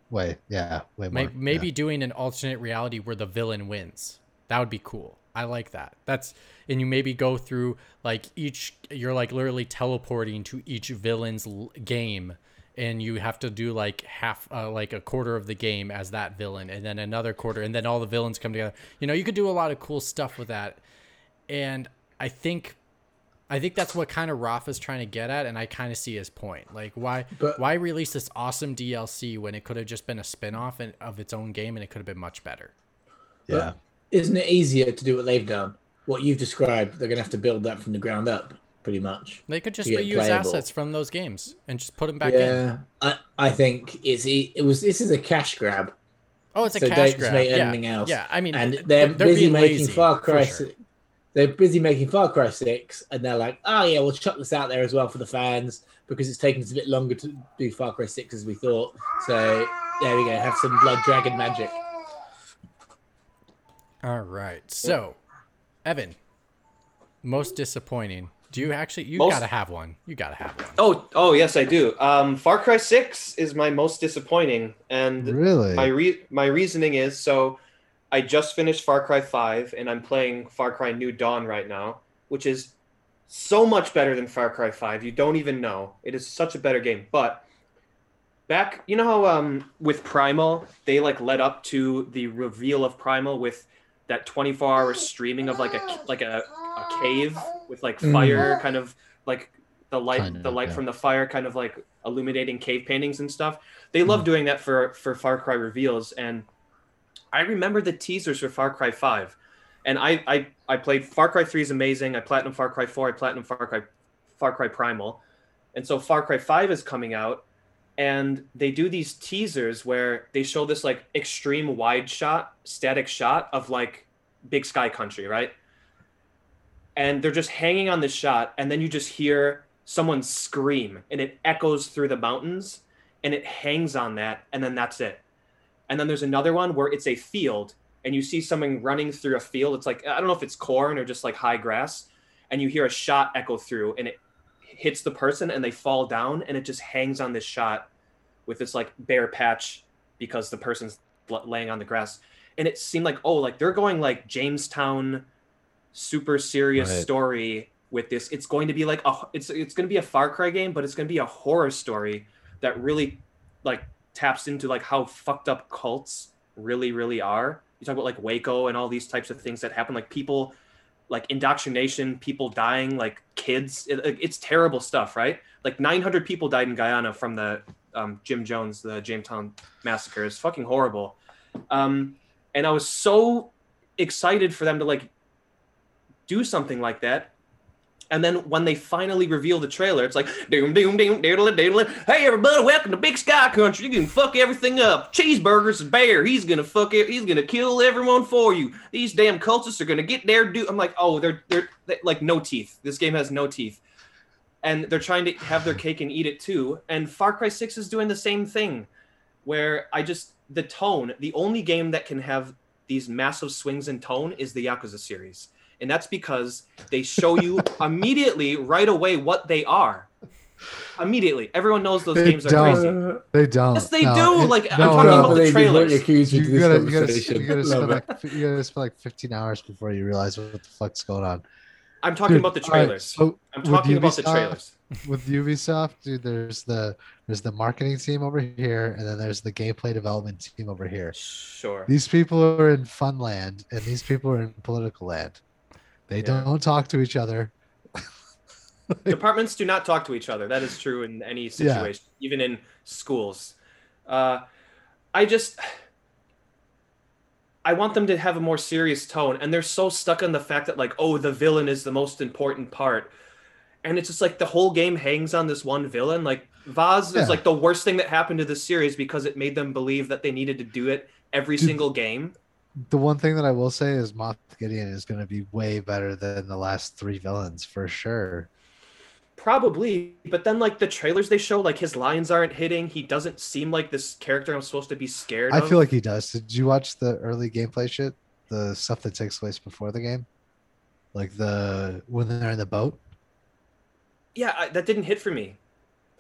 B: Way, yeah, way more.
C: May-
B: yeah.
C: Maybe doing an alternate reality where the villain wins. That would be cool. I like that. That's and you maybe go through like each you're like literally teleporting to each villain's l- game and you have to do like half uh, like a quarter of the game as that villain and then another quarter and then all the villains come together. You know, you could do a lot of cool stuff with that. And I think I think that's what kind of Rafa's trying to get at and I kind of see his point. Like why
E: But-
C: why release this awesome DLC when it could have just been a spin-off and- of its own game and it could have been much better.
B: yeah.
E: Isn't it easier to do what they've done? What you've described, they're gonna have to build that from the ground up, pretty much.
C: They could just
E: To
C: reuse
E: playable.
C: assets from those games and just put them back in.
E: yeah, I, I think it's it was. This is a cash grab,
C: Oh, it's a
E: So
C: cash
E: don't just
C: grab.
E: make
C: yeah.
E: anything else.
C: Yeah, I mean,
E: and they're,
C: they're
E: busy making
C: lazy,
E: Far Cry.
C: sure.
E: They're busy making Far Cry Six, and they're like, "Oh yeah, we'll chuck this out there as well for the fans because it's taken us a bit longer to do Far Cry Six as we thought." So there we go, have some Blood Dragon magic.
C: All right. So, Evan, most disappointing. Do you actually? You
D: Most-
C: gotta have one. You gotta have one.
D: Oh, oh yes, I do. Um, Far Cry Six is my most disappointing, and
B: Really?
D: my re- my reasoning is so. I just finished Far Cry Five, and I'm playing Far Cry New Dawn right now, which is so much better than Far Cry Five. You don't even know. It is such a better game. But back, you know how um with Primal they like led up to the reveal of Primal with that 24 hour streaming of like a like a, a cave with like
E: Mm.
D: fire kind of like the light
B: Kind
D: the light
B: yeah.
D: from the fire kind of like illuminating cave paintings and stuff. They love doing that for for far cry reveals and i remember the teasers for far cry 5 and i i, I played far cry 3 is amazing i platinum far cry 4 i platinum far cry far cry primal. And so far cry 5 is coming out and they do these teasers where they show this like extreme wide shot static shot of like big sky country right? And they're just hanging on this shot and then you just hear someone scream and it echoes through the mountains and it hangs on that and then that's it. And then there's another one where it's a field and you see someone running through a field. It's like i don't know if it's corn or just like high grass and you hear a shot echo through and it hits the person and they fall down and it just hangs on this shot with this like bare patch because the person's laying on the grass. And it seemed like oh like they're going like jonestown super serious
B: Right.
D: story with this. It's going to be like a it's it's going to be a far cry game but it's going to be a horror story that really like taps into like how fucked up cults really really are. You talk about like waco and all these types of things that happen. Like people like indoctrination people dying like kids it, it- it's terrible stuff right? Like 900 people died in guyana from the um, jim jones the jonestown massacre. It's fucking horrible. Um, and i was so excited for them to like do something like that and then when they finally reveal the trailer, it's like doom doom doom doodle doodle. Hey everybody, welcome to Big Sky Country. You can fuck everything up. Cheeseburgers bear. He's gonna fuck it. He's gonna kill everyone for you. These damn cultists are gonna get their do. I'm like, oh, they're they're they, like no teeth. This game has no teeth, and they're trying to have their cake and eat it too. And Far Cry Six is doing the same thing, where I just the tone. The only game that can have these massive swings in tone is the Yakuza series and that's because they show you immediately right away what they are immediately everyone knows those
B: They
D: games are
B: don't.
D: crazy
B: They don't.
D: Yes, they
B: No,
D: do.
B: it-
D: Like, I'm talking
B: no.
D: about the
E: believe you
D: trailers.
B: You
E: into this
B: gotta, you gotta, you gotta spend like, you gotta spend like 15 hours before you realize what the fuck's going on.
D: i'm talking
B: Dude,
D: about the
B: all right,
D: trailers
B: so
D: i'm
B: with
D: talking about the trailers
B: with Ubisoft, dude, there's the there's the marketing team over here, and then there's the gameplay development team over here.
D: sure
B: These people are in fun land, and these people are in political land. They
D: Yeah.
B: don't talk to each other.
D: departments do not talk to each other that is true in any situation even in schools uh, i just i want them to have a more serious tone and they're so stuck on the fact that like oh the villain is the most important part and it's just like the whole game hangs on this one villain like vaas
B: Yeah.
D: is like the worst thing that happened to the series because it made them believe that they needed to do it every
B: Dude.
D: single game
B: The one thing that I will say is Moff Gideon is going to be way better than the last three villains for sure.
D: Probably, but then like the trailers they show, like his lines aren't hitting. He doesn't seem like this character I'm supposed to be scared
B: I
D: of.
B: feel like he does. Did you watch the early gameplay shit? the stuff that takes place before the game, like the when they're in the boat.
D: Yeah, I, that didn't hit for me.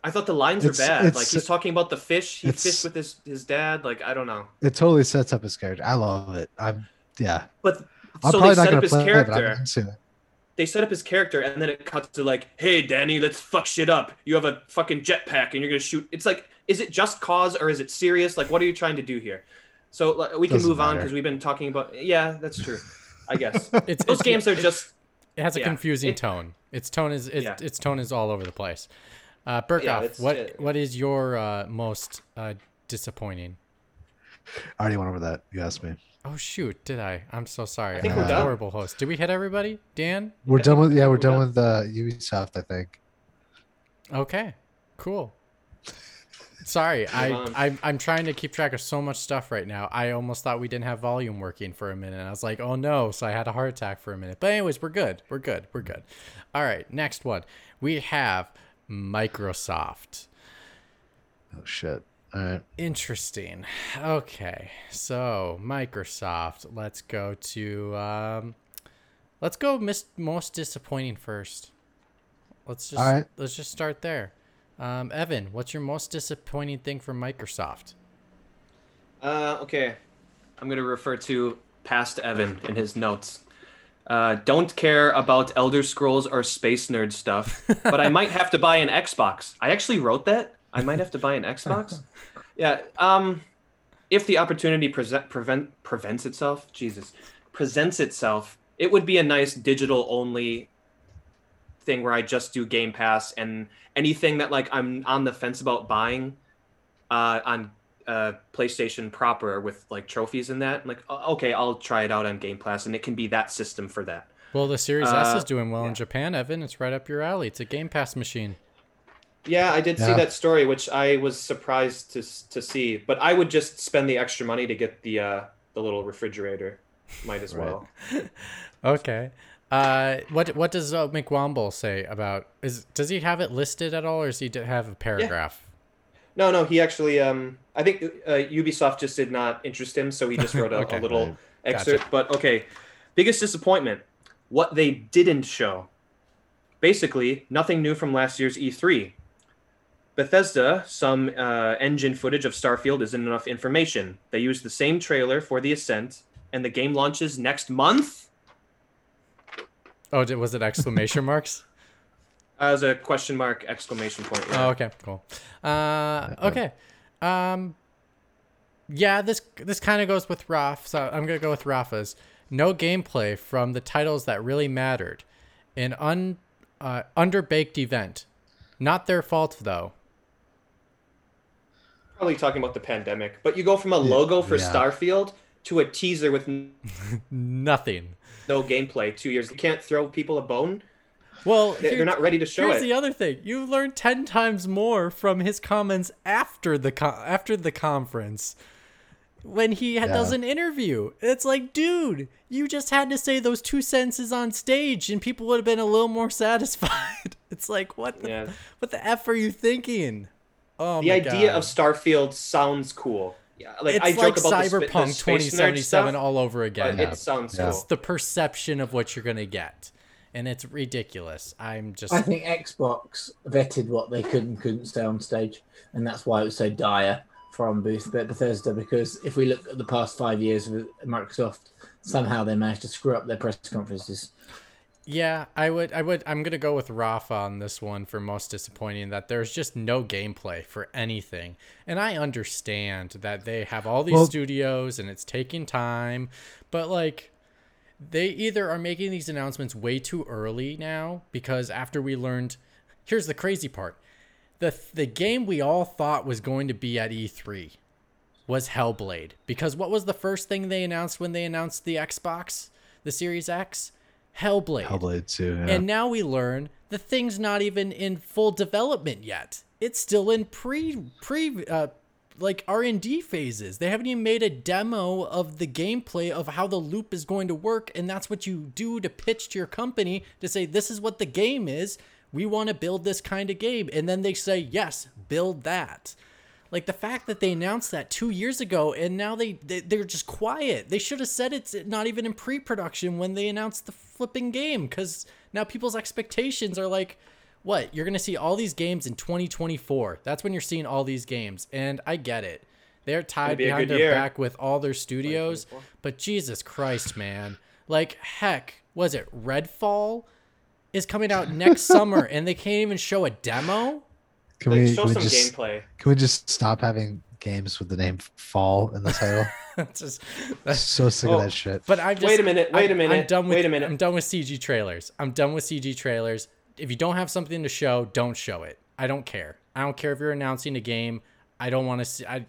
D: I thought the lines were
B: It's-
D: bad. Like he's talking about the fish. He fished with his his dad. Like I don't know.
B: It totally sets up his character. I love it. I'm yeah.
D: But
B: I'm
D: so they set up his
B: play it, but I'm
D: character.
B: it.
D: they set up his character and then it cuts to like, hey Danny, let's fuck shit up. You have a fucking jetpack and you're gonna shoot. It's like, is it just cause or is it serious? Like, what are you trying to do here? So like, we can
B: Doesn't
D: move on because we've been talking about. Yeah, that's true. I guess
C: It's
D: those
C: it's-
D: games are just.
C: It has a
D: yeah,
C: confusing
D: it-
C: tone. Its tone is it,
D: Yeah.
C: its tone is all over the place. Uh, Burkoff,
D: it's-
C: what
D: it-
C: what is your uh, most uh, disappointing?
B: I already went over that. You asked me.
C: Oh shoot, did I? I'm so sorry.
D: I think
C: I'm
B: we're
C: a
B: done.
C: horrible host. Did we hit everybody? Dan?
B: We're
D: I
B: done with yeah. We're
D: we're
B: done with uh, Ubisoft. I think.
C: Okay, cool. Sorry, I,
D: on.
C: I I'm trying to keep track of so much stuff right now. I almost thought we didn't have volume working for a minute. I was like, oh no, so I had a heart attack for a minute. But anyways, we're good. We're good. We're good. All right, next one. We have Microsoft.
B: Oh shit. All right.
C: Interesting. Okay, so Microsoft. Let's go to um, let's go mis- most disappointing first. Let's just
B: All right.
C: let's just start there. Um, Evan, what's your most disappointing thing from Microsoft?
D: Uh, okay, I'm gonna refer to past Evan in his notes. Uh, don't care about Elder Scrolls or Space Nerd stuff, but I might have to buy an Xbox. I actually wrote that. I might have to buy an Xbox. Yeah. Um, if the opportunity present prevent prevents itself, Jesus, presents itself, it would be a nice digital only thing where I just do Game Pass and anything that like I'm on the fence about buying uh, on uh, PlayStation proper with like trophies and that. Like, okay, I'll try it out on Game Pass, and it can be that system for that.
C: Well, the Series S
D: Uh,
C: is doing well in. Japan, Evan. It's right up your alley. It's a Game Pass machine.
D: Yeah, I did see that story, which I was surprised to to see. But I would just spend the extra money to get the uh, the little refrigerator. Might as well.
C: Okay. Uh, what what does uh, McWomble say about is does he have it listed at all, or does he have a paragraph?
D: No, no, he actually. Um, I think uh, Ubisoft just did not interest him, so he just wrote a,
C: Okay.
D: a little
B: Right.
D: excerpt. But okay, biggest disappointment: what they didn't show. Basically, nothing new from last year's E3. Bethesda, some uh, engine footage of Starfield isn't enough information. They used the same trailer for the Ascent, and the game launches next month.
C: Oh, was it exclamation marks?
D: As a question mark, exclamation point. yeah.
C: Oh, okay, cool. Uh, okay. Um, yeah, this this kind of goes with Raf, so I'm gonna go with Rafa's. No gameplay from the titles that really mattered. An un uh, underbaked event. Not their fault though.
D: Probably talking about the pandemic, but you go from a logo for
B: yeah.
D: Starfield to a teaser with n-
C: Nothing.
D: no gameplay. Two years, you can't throw people a bone.
C: Well,
D: They-
C: here-
D: They're not ready to show
C: Here's
D: it.
C: the other thing: you learned ten times more from his comments after the co- after the conference, when he
B: Yeah.
C: does an interview. It's like, dude, you just had to say those two sentences on stage, and people would have been a little more satisfied. it's like, what the
D: Yeah.
C: what the f are you thinking? Oh
D: the
C: my
D: idea
C: God.
D: of Starfield sounds cool. Yeah, like
C: it's
D: I
C: like
D: joke about the spa- the
C: Cyberpunk 2077
D: stuff,
C: all over again.
D: it sounds
B: Yeah.
C: It's
D: cool.
C: the perception of what you're gonna get, and it's ridiculous. I'm just
E: I think Xbox vetted what they could and couldn't say on stage, and that's why it was so dire from Booth Be- Bethesda. Because if we look at the past five years with Microsoft, somehow they managed to screw up their press conferences.
C: Yeah, I would I would I'm going to go with Rafa on this one for most disappointing that there's just no gameplay for anything. And I understand that they have all these
B: Well-
C: studios and it's taking time, but like they either are making these announcements way too early now because after we learned here's the crazy part. The the game we all thought was going to be at E3 was Hellblade because what was the first thing they announced when they announced the Xbox, the Series X? Hellblade.
B: Hellblade 2. Yeah.
C: And now we learn the thing's not even in full development yet. It's still in pre pre uh like R&D phases. They haven't even made a demo of the gameplay of how the loop is going to work and that's what you do to pitch to your company to say this is what the game is. We want to build this kind of game and then they say, "Yes, build that." Like the fact that they announced that two years ago and now they, they they're just quiet. They should have said it's not even in pre-production when they announced the flipping game because now people's expectations are like, what? You're gonna see all these games in 2024. That's when you're seeing all these games, and I get it. They're tied
D: be
C: behind their
D: year.
C: back with all their studios, but Jesus Christ, man! Like heck, was it Redfall? Is coming out next summer, and they can't even show a demo.
B: Can
D: Like,
B: we,
D: show
B: can we
D: some
B: just
D: gameplay.
B: can we just stop having games with the name Fall in the title?
C: It's just,
B: I'm so sick
D: Oh,
B: of that shit.
C: But I'm just
D: Wait a minute, wait a minute,
C: I'm done with
D: wait a minute.
C: I'm done with CG trailers. I'm done with CG trailers. If you don't have something to show, don't show it. I don't care. I don't care if you're announcing a game. I don't want to see. I,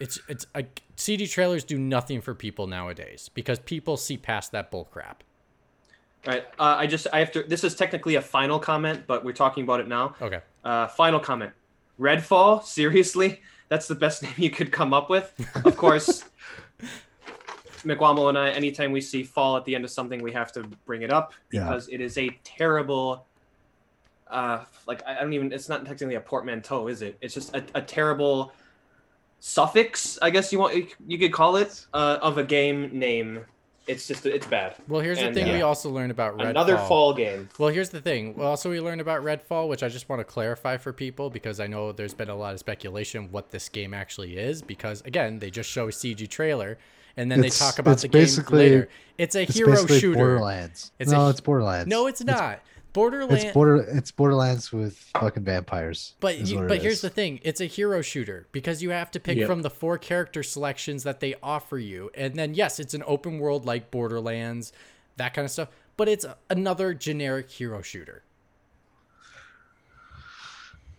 C: it's it's I, CG trailers do nothing for people nowadays because people see past that bull crap.
D: All right. Uh, I just I have to. This is technically a final comment, but we're talking about it now.
C: Okay.
D: Uh, final comment. Redfall. Seriously, that's the best name you could come up with. Of course. McWamble and I, anytime we see fall at the end of something, we have to bring it up
B: Yeah.
D: because it is a terrible, uh, like I I don't even. It's not technically a portmanteau, is it? It's just a, a terrible suffix, I guess you want you could call it, uh, of a game name. It's just it's bad.
C: Well, here's the
D: And,
C: thing we also learned about Redfall.
D: Another fall game.
C: Well, here's the thing. Well, also we learned about Redfall, which I just want to clarify for people because I know there's been a lot of speculation what this game actually is. Because again, they just show a CG trailer and then
B: It's-
C: they talk about the game
B: basically-
C: later. It's a
B: It's
C: hero shooter.
B: Borderlands.
C: It's
B: no,
C: a-
B: it's Borderlands.
C: No, it's not. Borderlands.
B: It's border. It's Borderlands with fucking vampires.
C: But you, but here's the thing: it's a hero shooter because you have to pick
E: Yep.
C: from the four character selections that they offer you, and then yes, it's an open world like Borderlands, that kind of stuff. But it's another generic hero shooter.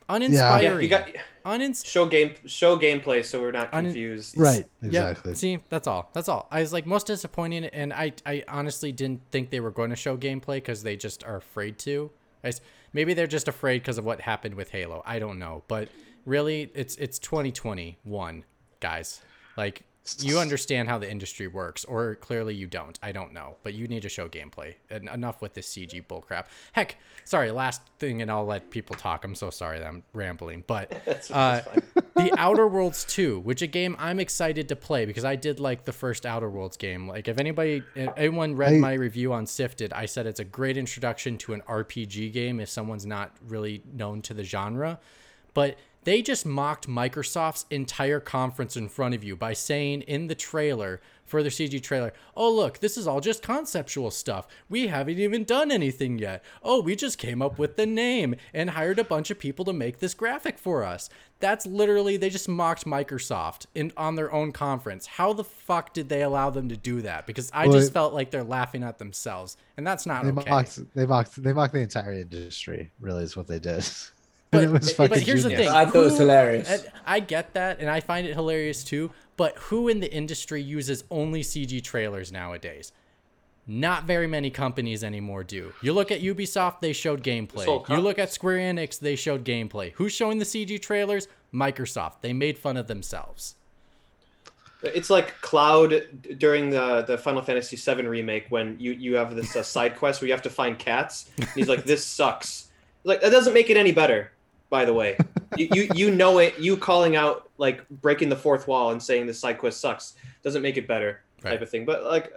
C: Uninspiring.
D: Yeah, you got
C: Unins-
D: show game show gameplay so we're not
C: Un-
D: confused.
B: Right.
C: Yeah,
B: Exactly.
C: see, that's all. That's all. I was like most disappointed, and I, I honestly didn't think they were going to show gameplay because they just are afraid to. I s maybe they're just afraid because of what happened with Halo. I don't know, but really, it's it's 2021, guys. Like you understand how the industry works, or clearly you don't. I don't know, but you need to show gameplay. And enough with this CG bullcrap. Heck, sorry. Last thing, and I'll let people talk. I'm so sorry that I'm rambling, but uh, the Outer Worlds 2, which a game I'm excited to play because I did like the first Outer Worlds game. Like if anybody if anyone read
B: I-
C: my review on Sifted, I said it's a great introduction to an RPG game if someone's not really known to the genre. But they just mocked Microsoft's entire conference in front of you by saying in the trailer for their CG trailer, "Oh look, this is all just conceptual stuff. We haven't even done anything yet. Oh, we just came up with the name and hired a bunch of people to make this graphic for us." That's literally they just mocked Microsoft in on their own conference. How the fuck did they allow them to do that? Because I
B: Well,
C: just
B: it-
C: felt like they're laughing at themselves, and that's not
B: They
C: okay.
B: mocked. They mocked. They mocked the entire industry. Really, is what they did.
C: But-
B: and it was
C: but
B: fucking
C: here's the thing.
E: I thought it was hilarious.
C: I get that, and I find it hilarious too. But who in the industry uses only CG trailers nowadays? Not very many companies anymore do. You look at Ubisoft, they showed gameplay. You look at Square Enix, they showed gameplay. Who's showing the CG trailers? Microsoft. They made fun of themselves.
D: It's like Cloud during the the Final Fantasy VII remake when you you have this uh, side quest where you have to find cats. And he's like, "This sucks." Like that doesn't make it any better. By the way, you, you you know it. You calling out like breaking the fourth wall and saying this side quest sucks doesn't make it better. Type of thing. But like,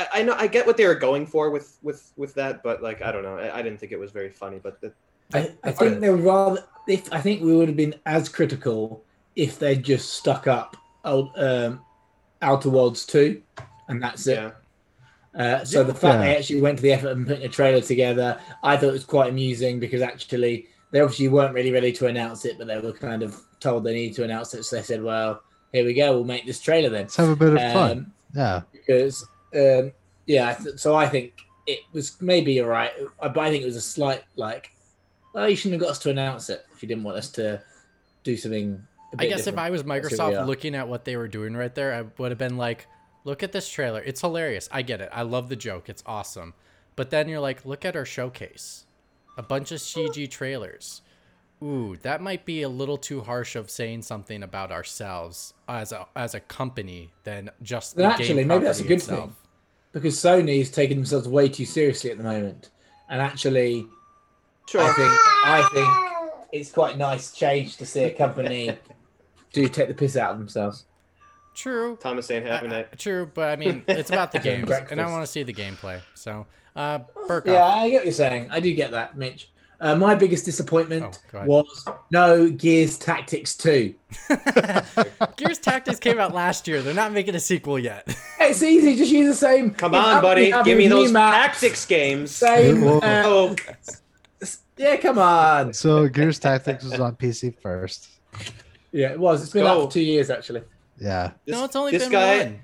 D: I, I know I get what they were going for with with with that. But like, I don't know. I, I didn't think it was very funny. But the,
E: I, I think they would rather. If I think we would have been as critical if they'd just stuck up um, Outer Worlds two, and that's it.
D: yeah,
E: Uh, so the fact
B: Yeah.
E: they actually went to the effort and putting a trailer together, I thought it was quite amusing because actually they obviously weren't really ready to announce it, but they were kind of told they needed to announce it. So they said, "Well, here we go. We'll make this trailer then."
B: Let's have a bit of fun.
E: Um,
B: Yeah.
E: because um, yeah, so I think it was maybe all right, uh, but I think it was a slight like, oh, you shouldn't have got us to announce it if you didn't want us to do something. A
C: I
E: bit
C: guess
E: different.
C: if I was Microsoft looking at what they were doing right there, I would have been like, look at this trailer. It's hilarious. I get it. I love the joke. It's awesome. But then you're like, look at our showcase. A bunch of CG trailers. Ooh, that might be a little too harsh of saying something about ourselves as a as a company than just the
E: Well,
C: game
E: actually, maybe that's a good
C: itself.
E: thing. because Sony's taking themselves way too seriously at the moment, and actually,
D: sure.
E: I think I think it's quite nice change to see a company do take the piss out of themselves.
C: True.
D: Thomas ain't having
C: Uh,
D: it.
C: True, but I mean, it's about the games, and I want to see the gameplay. So, uh, Burkoff.
E: Yeah, I get what you're saying. I do get that, Mitch. Uh, my biggest disappointment
C: Oh,
E: was no Gears Tactics 2.
C: Gears Tactics came out last year. They're not making a sequel yet.
E: It's easy, just use the same.
D: Come on, buddy. Give me those
E: maps,
D: tactics games.
E: Same. Uh,
D: Oh,
E: yeah, come on.
B: So Gears Tactics was on PC first.
E: Yeah, it was. It's been
D: go.
E: out for two years, actually.
B: Yeah.
D: this,
C: no, it's only
D: this
C: been
D: guy.
C: one.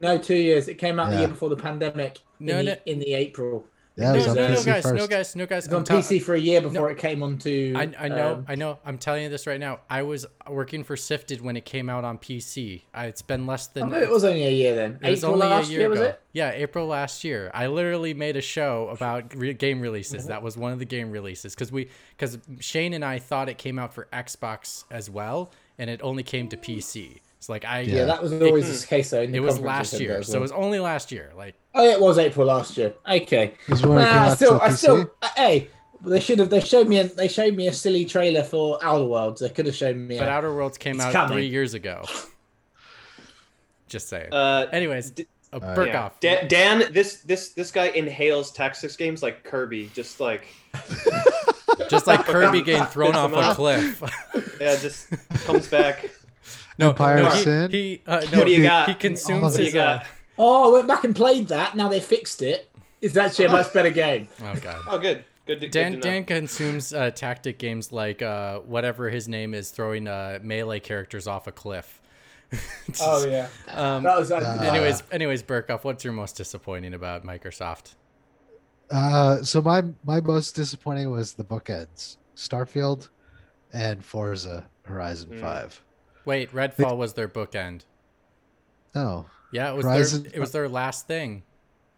E: No, two years. It came out the year before the pandemic.
C: No,
E: in,
C: no.
E: the, in the April.
B: Yeah, it
C: No,
B: was
C: no,
B: on
C: no, guys,
B: first.
C: no, guys, no, guys.
E: It was on
C: I'm
E: PC for a year before it came onto.
C: I, I know,
E: um,
C: I know. I'm telling you this right now. I was working for Sifted when it came out on PC. I, it's been less than.
E: know it was only a year then.
C: It was
E: April
C: only
E: last
C: a year,
E: year, was it?
C: Yeah, April last year. I literally made a show about re- game releases. That was one of the game releases because we because Shane and I thought it came out for Xbox as well, and it only came to PC. It's like I
E: Yeah,
B: Yeah.
E: that was always the case though. in the
C: it was last year,
E: as
C: so it was only last year. Like
E: Oh, yeah, it was April last year. Okay.
B: This is when it came
E: Nah, I still, I still, uh, hey, they should have. They showed me. A, they showed me a silly trailer for Outer Worlds. They could have shown me.
C: But
E: A,
C: Outer Worlds came out
E: coming.
C: three years ago. Just saying.
D: Uh,
C: Anyways,
D: d-
C: uh,
B: uh,
C: Burkoff.
D: yeah. Dan, Dan, this this this guy inhales tactics games like Kirby, just like
C: Just like Kirby getting thrown off a cliff.
D: yeah, just comes back.
C: no,
B: Empire
C: no, he,
B: Sin?
C: he, uh, no,
D: What do you
C: he,
D: got?
C: he consumes
D: What do you
C: his. Uh,
D: got?
E: oh, I went back and played that. Now they fixed it. It's actually a much better game.
C: oh god.
D: Oh, good, good. To,
C: Dan
D: good know.
C: Dan consumes uh, tactic games like uh, whatever his name is, throwing uh, melee characters off a cliff.
E: Oh yeah,
C: Um,
E: that was.
B: Uh,
C: anyways, anyways, Burkoff, what's your most disappointing about Microsoft?
B: Uh, so my my most disappointing was the bookends, Starfield, and Forza Horizon
D: Mm.
B: Five.
C: Wait, Redfall was their bookend.
B: No,
C: Yeah, it was
B: Horizon-
C: their it was their last thing.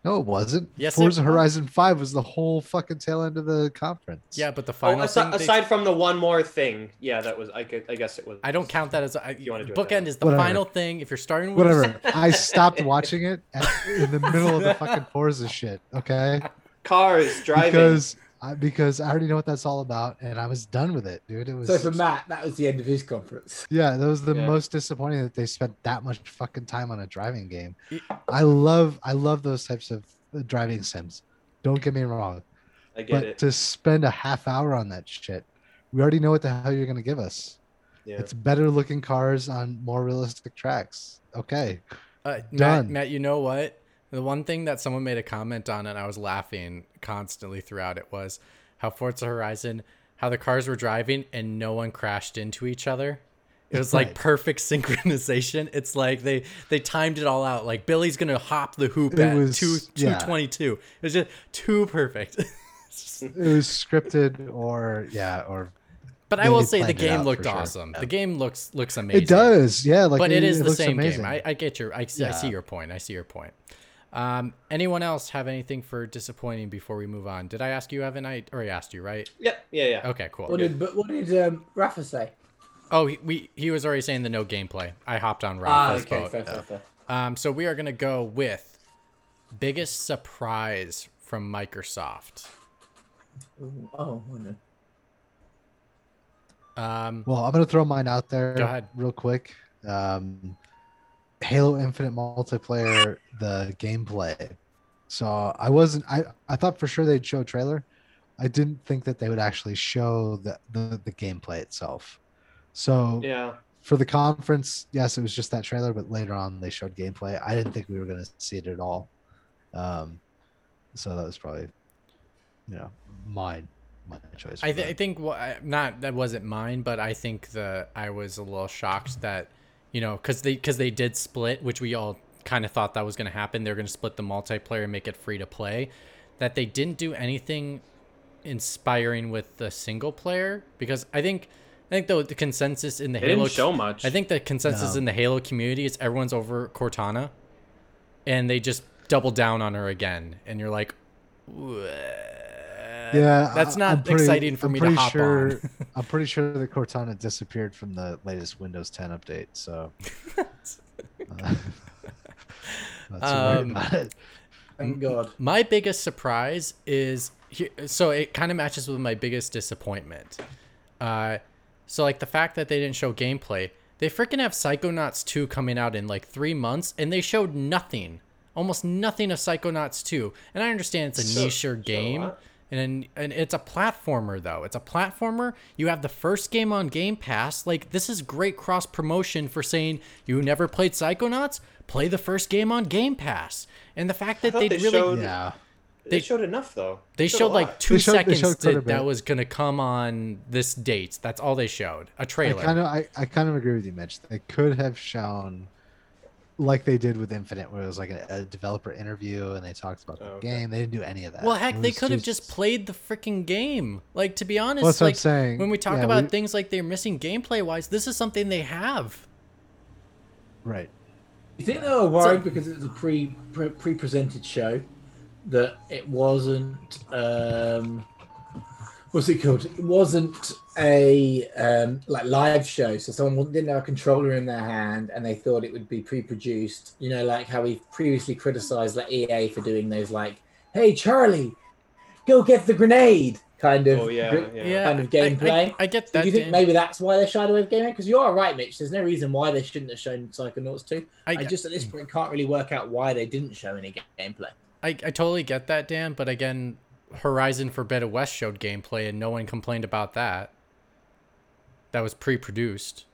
B: no, it wasn't.
C: Yes,
B: Forza
C: was.
B: Horizon Five was the whole fucking tail end of the conference.
C: Yeah, but the
D: Oh,
C: final
D: aside,
C: thing. they-
D: from the one more thing, yeah, that was. I, could, I guess it was.
C: I don't count that as a I,
D: You wanna do it
C: bookend is the
B: Whatever.
C: final thing. If you're starting with
B: Whatever. I stopped watching it at, in the middle of the fucking Forza shit. Okay.
D: cars driving.
B: Because I, because I already know what that's all about, and I was done with it, dude. It was
E: So for Matt, that was the end of his conference.
B: Yeah, that was the
D: Yeah.
B: most disappointing that they spent that much fucking time on a driving game. I love I love those types of uh, driving sims. Don't get me wrong,
D: I get
B: but
D: it.
B: to spend a half hour on that shit, we already know what the hell you're gonna give us.
D: Yeah.
B: It's better looking cars on more realistic tracks. Okay,
C: Uh, Matt,
B: Done.
C: Matt, you know what? The one thing that someone made a comment on, and I was laughing constantly throughout it, was how Forza Horizon, how the cars were driving and no one crashed into each other. It was like
B: Right.
C: perfect synchronization. It's like they they timed it all out. Like Billy's gonna hop the hoop
B: It
C: at
B: was-
C: two two
B: yeah.
C: It was just too perfect.
B: it was scripted or yeah or
C: but I will say the game looked
B: for sure.
C: awesome. The game looks looks amazing.
B: it does yeah like
C: but it is the same
B: amazing.
C: game. I, I get your. I, see- I see your point. I see your point. Um, anyone else have anything for disappointing before we move on? Did I ask you, Evan? I or I asked you, right?
D: yeah, yeah, yeah.
C: Okay, cool.
E: What did but what did um, Rafa say?
C: Oh, he, we he was already saying the no gameplay. I hopped on
E: Ah,
C: Rafa's
E: okay,
C: boat.
E: fair, fair, fair.
C: Um, so we are gonna go with biggest surprise from Microsoft.
E: Ooh, Oh, I.
C: Um,
B: Well, I'm gonna throw mine out there
C: Go ahead.
B: real quick. Um, Halo Infinite multiplayer, the gameplay. So I wasn't. I I thought for sure they'd show a trailer. I didn't think that they would actually show the the, the gameplay itself. So
D: Yeah.
B: for the conference, yes, it was just that trailer, but later on they showed gameplay. I didn't think we were gonna see it at all. Um, so that was probably, you know, mine, my choice.
C: I, th- I think wha- I- not that wasn't mine, but I think the I was a little shocked that you know because they because they did split, which we all kind of thought that was going to happen. They're going to split the multiplayer and make it free to play. That they didn't do anything inspiring with the single player because I think I think the, the consensus in the
D: They
C: Halo
D: didn't show much.
C: I think the consensus
B: No.
C: in the Halo community is everyone's over Cortana, and they just double down on her again, and you're like,
B: yeah,
C: that's not
B: pretty-
C: exciting for
B: I'm
C: me to
B: pretty
C: hop
B: sure,
C: on.
B: I'm pretty sure that Cortana disappeared from the latest Windows 10 update. So uh, not
C: Um,
B: about.
E: Thank God.
C: My biggest surprise is here, so it kind of matches with my biggest disappointment. Uh, so like the fact that they didn't show gameplay, They freaking have Psychonauts 2 coming out in like three months, and they showed nothing, almost nothing of Psychonauts 2. And I understand it's a
D: So-
C: niche game,
D: what?
C: And and it's a platformer though. It's a platformer. You have the first game on Game Pass. Like this is great cross promotion for saying you never played Psychonauts. Play the first game on Game Pass. And the fact that they
D: they
C: really
D: showed-
B: Yeah.
D: They,
C: They-
D: showed enough though.
C: they
D: a
C: showed like two
B: showed-
C: seconds
B: showed quite a
C: that, that was gonna come on this date. That's all they showed. A trailer.
B: I kind of I, I kind of agree with you, Mitch. They could have shown like they did with Infinite, where it was like a, a developer interview and they talked about the
D: Oh, okay.
B: game. They didn't do any of that.
C: Well, heck, they
B: was
C: could have just played the freaking game. Like to be honest,
B: Well, I'm
C: like
B: saying.
C: when we talk
B: Yeah,
C: about
B: we-
C: things like they're missing gameplay wise, this is something they have.
B: right.
E: You think they were worried because it was a pre pre pre presented show that it wasn't um what's it called? It wasn't a um like live show, so someone didn't have a controller in their hand and they thought it would be pre produced. You know, like how we previously criticized like EA for doing those like, hey Charlie, go get the grenade kind of
D: Oh yeah,
E: gr-
D: yeah.
C: Yeah,
E: kind of
C: I- I-
E: gameplay.
C: I, get that.
E: Do you think
C: Dan.
E: maybe that's why they shied away with gameplay? Because you are right, Mitch. There's no reason why they shouldn't have shown Psychonauts 2.
C: I,
E: I just at this point can't really work out why they didn't show any gameplay.
C: I, I totally get that, Dan. But again, Horizon Forbidden West showed gameplay, and no one complained about that. That was pre-produced.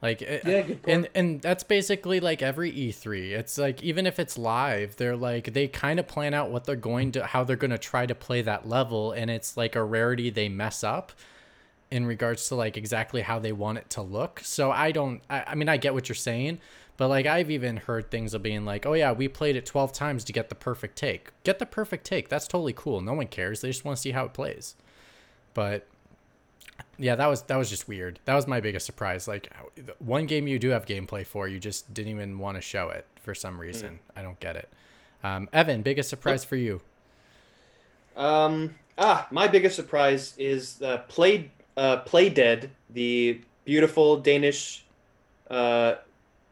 C: Like, it,
E: Yeah,
C: and and that's basically like every E3. It's like even if it's live, they're like they kind of plan out what they're going to how they're going to try to play that level and it's like a rarity they mess up in regards to like exactly how they want it to look. So I don't I, I mean I get what you're saying, but like I've even heard things of being like, "Oh yeah, we played it 12 times to get the perfect take." Get the perfect take. That's totally cool. No one cares. They just want to see how it plays. But yeah, that was that was just weird. That was my biggest surprise. Like one game you do have gameplay for, you just didn't even want to show it for some reason. I don't get it. Um, Evan, biggest surprise for you?
D: Um, ah, my biggest surprise is uh, Play uh, Playdead, the beautiful Danish uh,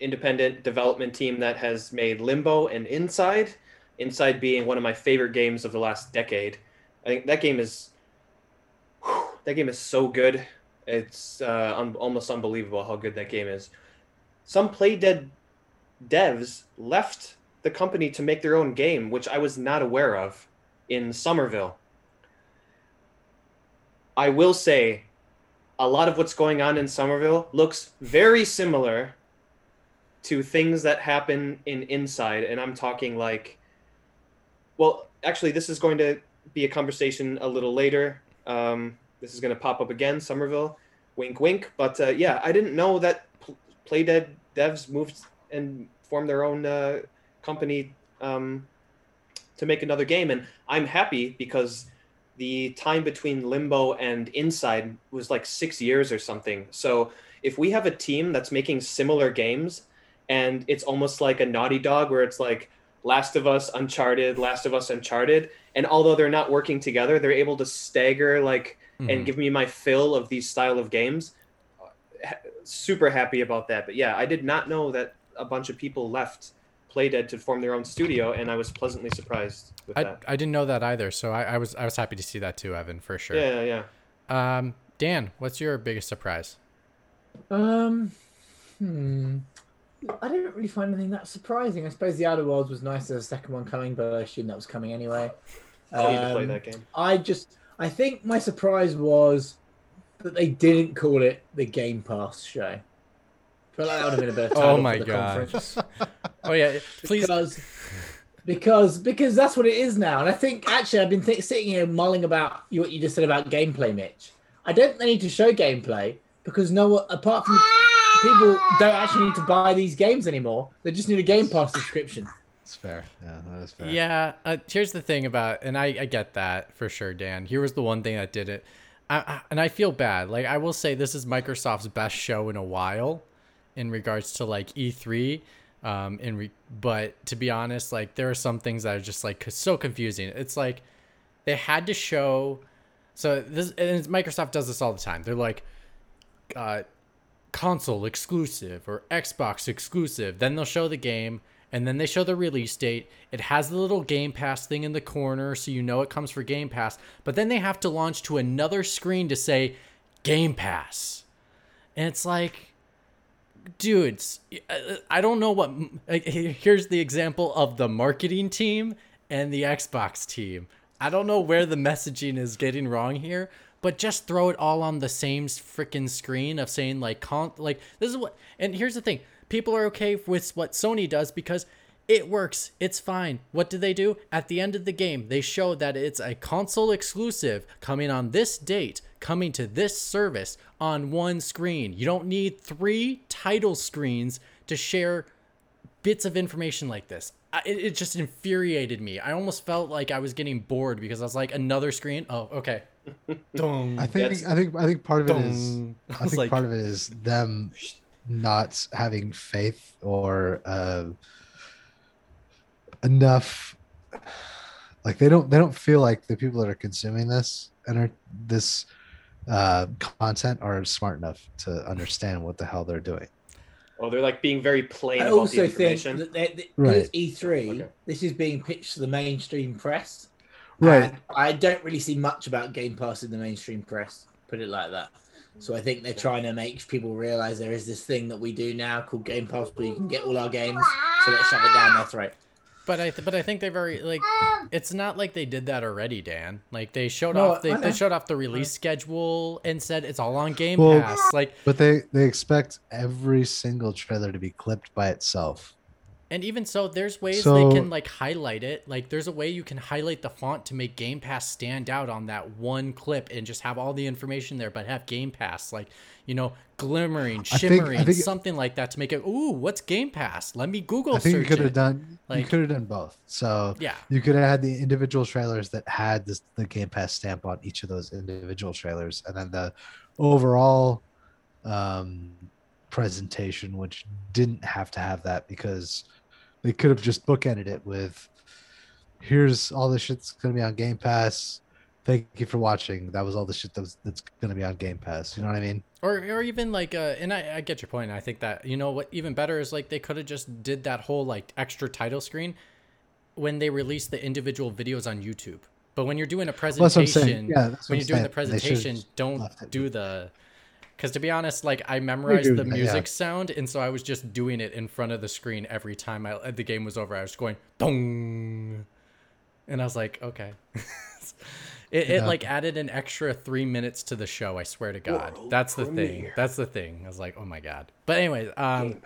D: independent development team that has made Limbo and Inside. Inside being one of my favorite games of the last decade. I think that game is whew, that game is so good. It's uh, un- almost unbelievable how good that game is. Some Playdead devs left the company to make their own game, which I was not aware of in Somerville. I will say a lot of what's going on in Somerville looks very similar to things that happen in Inside. And I'm talking like, well, actually, this is going to be a conversation a little later. Um, this is going to pop up again, Somerville. Wink, wink. But uh, yeah, I didn't know that Pl- Playdead devs moved and formed their own uh, company um, to make another game. And I'm happy because the time between Limbo and Inside was like six years or something. So if we have a team that's making similar games and it's almost like a Naughty Dog where it's like Last of Us, Uncharted, Last of Us, Uncharted, and although they're not working together, they're able to stagger like
C: Mhm.
D: and give me my fill of these style of games. Ha- Super happy about that. But yeah, I did not know that a bunch of people left Playdead to form their own studio, and I was pleasantly surprised with
C: I,
D: that.
C: I didn't know that either, so I, I was I was happy to see that too, Evan, for sure.
D: Yeah, yeah, yeah.
C: Um, Dan, what's your biggest surprise?
E: Um, hmm. I didn't really find anything that surprising. I suppose the Outer Worlds was nice as a second one coming, but I assume that was coming anyway.
D: I need to play
E: Um,
D: that game.
E: I just, I think my surprise was that they didn't call it the Game Pass show. Like that would have been a better oh title
C: Oh
E: for
C: my
E: the
C: God.
E: conference.
C: Oh yeah, please.
E: because because because that's what it is now. And I think actually I've been th- sitting here mulling about you, what you just said about gameplay, Mitch. I don't think they need to show gameplay because no one apart from people don't actually need to buy these games anymore. They just need a Game Pass subscription.
B: It's fair. Yeah, that is fair.
C: Yeah, uh, here's the thing about, and I, I get that for sure, Dan. Here was the one thing that did it, I, I, and I feel bad. Like I will say, this is Microsoft's best show in a while, in regards to like E3. Um, in re- but to be honest, like there are some things that are just like so confusing. It's like they had to show. So this and Microsoft does this all the time. They're like, uh, console exclusive or Xbox exclusive. Then they'll show the game and then they show the release date. It has the little Game Pass thing in the corner so you know it comes for Game Pass. But then they have to launch to another screen to say Game Pass. And it's like dudes, I- don't know what. Here's the example of the marketing team and the Xbox team. I don't know where the messaging is getting wrong here, but just throw it all on the same freaking screen of saying like con like this is what. And here's the thing: people are okay with what Sony does because it works. It's fine. What do they do? At the end of the game, they show that it's a console exclusive coming on this date, coming to this service on one screen. You don't need three title screens to share bits of information like this. It, it just infuriated me. I almost felt like I was getting bored because I was like, another screen? Oh, okay. Dong.
B: I think
D: That's-
B: I think I think part of it is
C: I
B: I think
C: like-
B: part of it is them not having faith or uh, enough like they don't they don't feel like the people that are consuming this and are this uh, content are smart enough to understand what the hell they're doing.
D: Well, they're like being very plain
E: I
D: about the
E: also think
D: information.
E: that they, they,
B: Right.
E: because E3,
D: Okay.
E: this is being pitched to the mainstream press.
B: Right.
E: And I don't really see much about Game Pass in the mainstream press, put it like that. So I think they're trying to make people realize there is this thing that we do now called Game Pass where you can get all our games. So let's shove it down their throat.
C: But I th- but I think they very like it's not like they did that already, Dan. Like they showed
E: No,
C: off they, they showed off the release schedule and said it's all on Game
B: Well-
C: Pass. Like
B: But they they expect every single trailer to be clipped by itself.
C: And even so there's ways
B: So-
C: they can like highlight it. Like there's a way you can highlight the font to make Game Pass stand out on that one clip and just have all the information there but have Game Pass like, you know, glimmering,
B: I think- I
C: shimmering,
B: think-
C: something like that to make it ooh, what's Game Pass? Let me Google
B: I think you could have done you could have done both. So
C: Yeah.
B: you could have had the individual trailers that had this, the Game Pass stamp on each of those individual trailers, and then the overall um, presentation, which didn't have to have that because they could have just bookended it with, "Here's all the shit's going to be on Game Pass. Thank you for watching. That was all the shit that was, that's going to be on Game Pass. You know what I mean?
C: or or even like uh and I, I get your point i think that you know what even better is like they could have just did that whole like extra title screen when they release the individual videos on youtube but when you're doing a
B: Well, that's what I'm saying.
C: presentation
B: Yeah, that's what
C: when you're doing the
B: saying. They should've
C: presentation don't do the because to be honest like i memorized the
B: that, yeah.
C: music sound and so i was just doing it in front of the screen every time I, the game was over i was going dong and i was like okay It, it
B: Yeah.
C: like added an extra three minutes to the show. I swear to God,
D: World
C: that's the thing. That's the thing. I was like, oh my God. But anyways, um,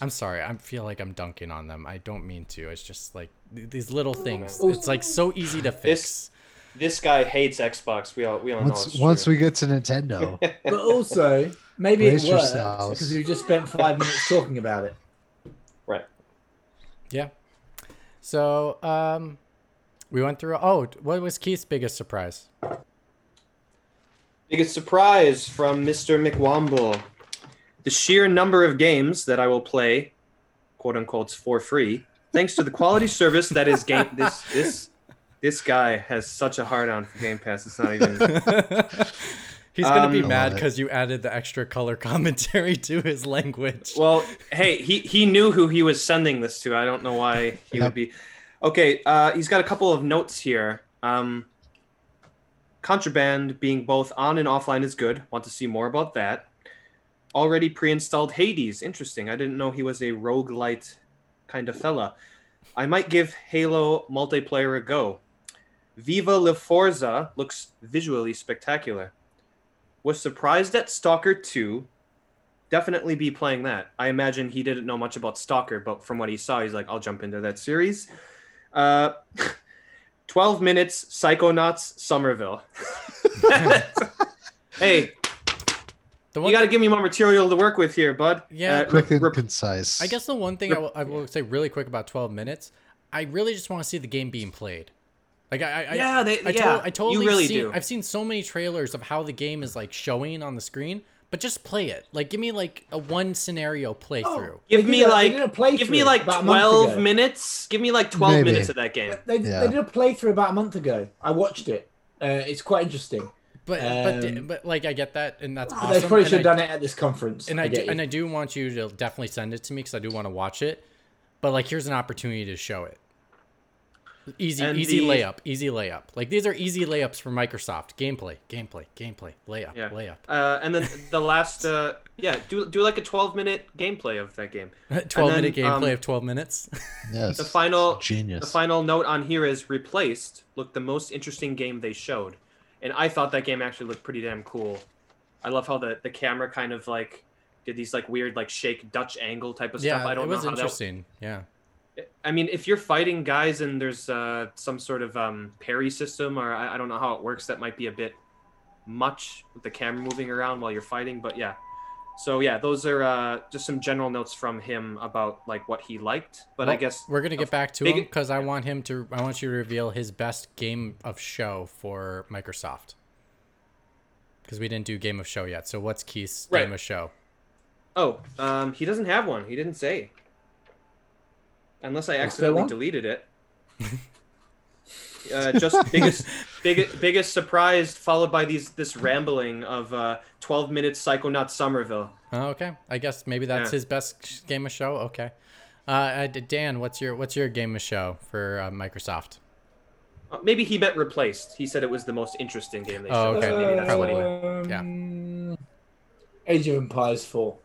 C: I'm sorry. I feel like I'm dunking on them. I don't mean to. It's just like these little things. It's like so easy to fix.
D: This this guy hates Xbox. We all we all know.
B: Once
D: it's
B: once
D: true.
B: we get to Nintendo,
E: But also, maybe it
B: Brace
E: works because we just spent five minutes talking about it.
D: right.
C: Yeah. So, um, we went through. Oh, what was Keith's biggest surprise?
D: Biggest surprise from Mr. McWomble. The sheer number of games that I will play, quote unquote, for free, thanks to the quality service that is game. This this this guy has such a hard on for Game Pass. It's not even.
C: He's gonna be
D: Um,
C: mad
B: I love it.
C: because you added the extra color commentary to his language.
D: Well, hey, he he knew who he was sending this to. I don't know why he
B: Yep.
D: would be. Okay, uh, he's got a couple of notes here. Um, contraband being both on and offline is good. Want to see more about that. Already pre-installed Hades. Interesting. I didn't know he was a roguelite kind of fella. I might give Halo multiplayer a go. Viva La Forza looks visually spectacular. Was surprised at Stalker 2 definitely be playing that. I imagine he didn't know much about Stalker, but from what he saw, he's like, I'll jump into that series. Uh, 12 minutes, Psychonauts, Somerville. hey,
C: the
D: you got to give me more material to work with here, bud.
C: Yeah.
D: Uh,
B: quick and
D: rep-
B: concise.
C: I guess the one thing I will, I will say really quick about 12 minutes, I really just want to see the game being played. Like I, I
D: Yeah, they-
C: I,
D: yeah,
C: I totally
D: you really
C: seen,
D: do.
C: I've seen so many trailers of how the game is like showing on the screen, but just play it. Like give me like a one scenario playthrough.
D: give me
E: a-
D: like
E: did a playthrough
D: give me like
E: about a month
D: 12 minutes. Give me like 12
B: Maybe.
D: minutes of that game.
E: They,
B: Yeah.
E: they did a playthrough about a month ago. I watched it. Uh, it's quite interesting.
C: But but
E: Um,
C: but like I get that and that's awesome.
E: they probably
C: and
E: should have
C: I-
E: done it at this conference.
C: and I, do, and I do want you to definitely send it to me because I do want to watch it. But like, here's an opportunity to show it. Easy,
D: And
C: easy
D: the-
C: layup, easy layup. Like these are easy layups for Microsoft. Gameplay, gameplay, gameplay, layup,
D: Yeah.
C: layup.
D: Uh, and then the last, uh, yeah, do do like a 12 minute gameplay of that game.
C: Twelve minute gameplay
D: um,
C: of twelve minutes.
B: Yes.
D: The final,
B: genius.
D: the final note on here is replaced. Looked the most interesting game they showed, and I thought that game actually looked pretty damn cool. I love how the the camera kind of like did these like weird like shake Dutch angle type of
C: yeah,
D: stuff. I don't
C: it was
D: know how that
C: interesting. Yeah.
D: I mean, if you're fighting guys and there's uh, some sort of um, parry system, or I, I don't know how it works, that might be a bit much with the camera moving around while you're fighting. But yeah, so yeah, those are uh, just some general notes from him about like what he liked. But I guess
C: we're gonna get back to
D: big-
C: him because I want him to. I want you to reveal his best game of show for Microsoft. Because we didn't do game of show yet. So what's Keith's
D: Right.
C: game of show?
D: oh, um, he doesn't have one. He didn't say, unless I accidentally deleted it. uh, just biggest, biggest, biggest surprise, followed by these this rambling of uh, 12 minutes Psychonaut Somerville.
C: Oh, okay. I guess maybe that's
D: Yeah.
C: his best game of show. Okay. Uh, uh, Dan, what's your what's your game of show for uh, Microsoft?
D: Uh, maybe he meant replaced. He said it was the most interesting game they
C: Oh,
D: showed.
C: okay.
D: so maybe that's what he meant.
E: Um, Age of Empires 4.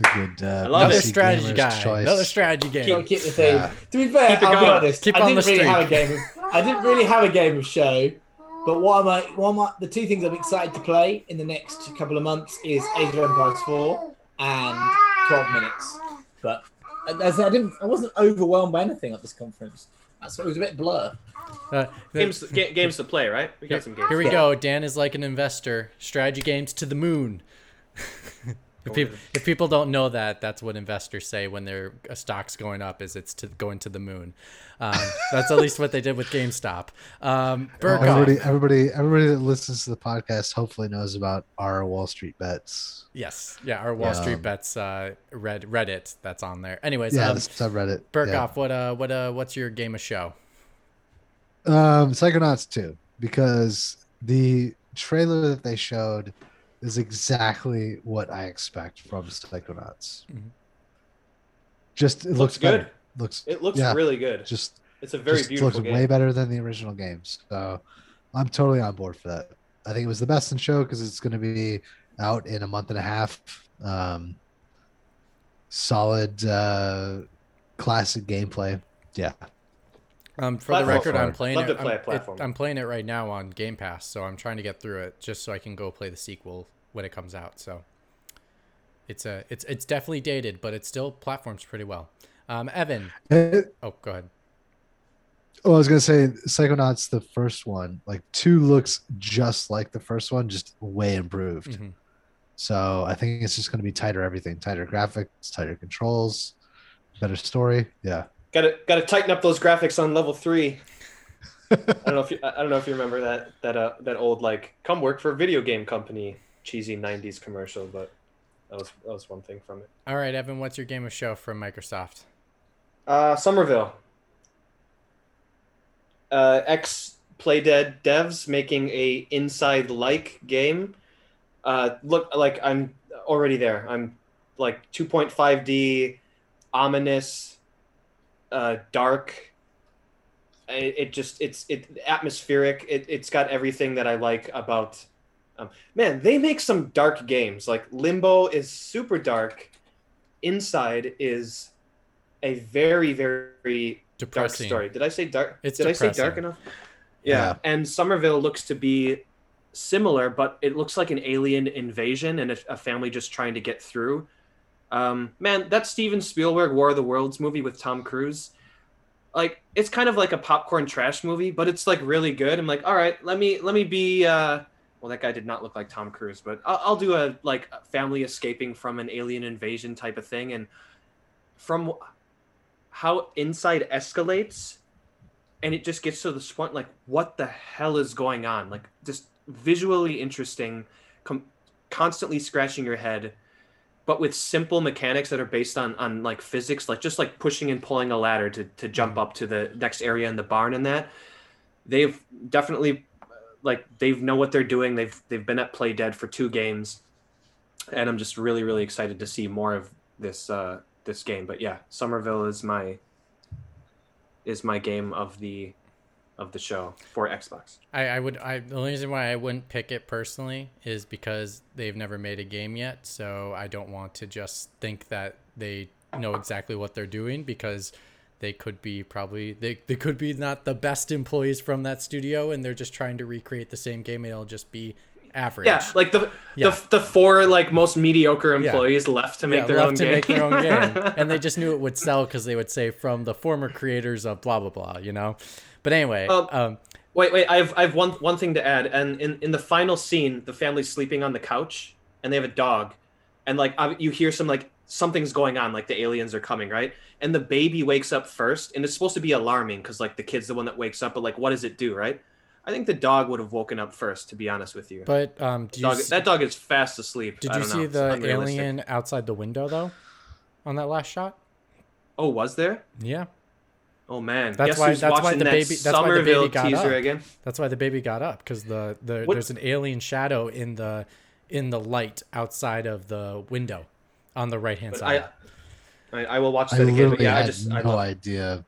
B: It's a good. Uh,
C: Another strategy
B: gamer's
C: guy.
B: choice.
C: Another strategy game.
E: Gotta keep the theme.
B: Yeah.
E: To be fair,
D: Keep
E: I'll be honest.
C: Keep
E: I didn't
C: the
E: really have a game. Of, I didn't really have a game of show. But what am I? What am I? The two things I'm excited to play in the next couple of months is Age of Empires 4 and 12 minutes. But as I didn't, I wasn't overwhelmed by anything at this conference. That's it was a bit blur.
C: Uh,
D: Games, ga- games to play, right? We
C: here,
D: got some games.
C: here we go. Dan is like an investor. Strategy games to the moon. if, people, if people don't know that, that's what investors say when their stock's going up. Is it's to going to the moon. Um, that's at least what they did with GameStop. Um, Burkoff.
B: Everybody, everybody, everybody that listens to the podcast hopefully knows about our Wall Street bets.
C: Yes, yeah, our Wall
B: Yeah.
C: Street bets uh, Red Reddit that's on there. Anyways,
B: Yeah,
C: um,
B: the subreddit.
C: Burkoff, what uh, what uh, what's your game of show?
B: Um, Psychonauts 2, because the trailer that they showed is exactly what I expect from Psychonauts.
C: Mhm.
B: Just it looks,
D: Looks
B: better.
D: good.
B: Looks
D: It looks
B: yeah,
D: really good.
B: just
D: It's a very
B: just
D: beautiful
B: looks
D: game.
B: way better than the original games. So I'm totally on board for that. I think it was the best in show because it's going to be out in a month and a half. Um, solid, uh, classic gameplay. Yeah,
C: Um, for the record, I'm playing
D: Love
C: it.
D: play
C: I'm,
D: platform.
C: it- I'm playing it right now on Game Pass, so I'm trying to get through it just so I can go play the sequel when it comes out. So it's a it's it's definitely dated, but it still platforms pretty well. Um, Evan,
B: Uh,
C: oh, go ahead.
B: Oh, I was gonna say Psychonauts, the first one, like two looks just like the first one, just way improved.
C: Mhm.
B: So I think it's just gonna be tighter everything, tighter graphics, tighter controls, better story. Yeah.
D: Got to got to tighten up those graphics on level three. I don't know if you, I don't know if you remember that that uh, that old like come work for a video game company cheesy '90s commercial, but that was that was one thing from it.
C: All right, Evan, what's your game of show from Microsoft?
D: Uh, Somerville. Uh, ex Playdead devs making a inside like game. Uh, look like I'm already there. I'm like 2.5D, ominous, uh, dark. It, it just it's it atmospheric. It it's got everything that I like about. Um, man, they make some dark games. Like Limbo is super dark. Inside is a very very dark
C: Depressing.
D: story. Did I say dark?
C: It's
D: Did I say dark enough? Yeah.
B: Yeah.
D: And Somerville looks to be similar, but it looks like an alien invasion and a, a family just trying to get through. Um, man, that Steven Spielberg War of the Worlds movie with Tom Cruise, like it's kind of like a popcorn trash movie, but it's like really good. I'm like, all right, let me let me be. Uh, well, that guy did not look like Tom Cruise, but I'll, I'll do a like family escaping from an alien invasion type of thing, and from how inside escalates and it just gets to this point like what the hell is going on? Like just visually interesting com- constantly scratching your head but with simple mechanics that are based on on like physics like just like pushing and pulling a ladder to to jump mm-hmm. up to the next area in the barn and that. They've definitely like they know what they're doing. They've they've been at Playdead for two games. And i'm just really really excited to see more of this uh this game. But yeah somerville is my is my game of the of the show for Xbox.
C: I, I would I the only reason why I wouldn't pick it personally is because they've never made a game yet, so I don't want to just think that they know exactly what they're doing because they could be probably they, they could be not the best employees from that studio and they're just trying to recreate the same game and it'll just be average.
D: Yeah, like the
C: Yeah.
D: the, the four like most mediocre employees left to make
C: Yeah,
D: their own
C: to
D: game.
C: make their own game, and they just knew it would sell because they would say from the former creators of blah blah blah, you know. But anyway,
D: Um,
C: um,
D: Wait, wait. I have I have one one thing to add. And in in the final scene, the family's sleeping on the couch, and they have a dog, and like you hear some like something's going on, like the aliens are coming, right? And the baby wakes up first, and it's supposed to be alarming because like the kid's the one that wakes up, but like what does it do, right? I think the dog would have woken up first, to be honest with you.
C: but um, you
D: dog,
C: s-
D: that dog is fast asleep.
C: did
D: I
C: you
D: don't know,
C: see
D: it's
C: the alien outside the window though, on that last shot?
D: Oh, was there?
C: Yeah,
D: Oh man,
C: That's
D: Guess
C: why- that's why the
D: that
C: baby- that's why the baby got up.
D: again.
C: that's why the baby got up because the, the
D: What-
C: there's an alien shadow in the in the light outside of the window on the right hand side.
D: I, I, I will watch
B: I
D: that again. But
B: literally
D: yeah, I
B: had
D: just I
B: no
D: love,
B: idea.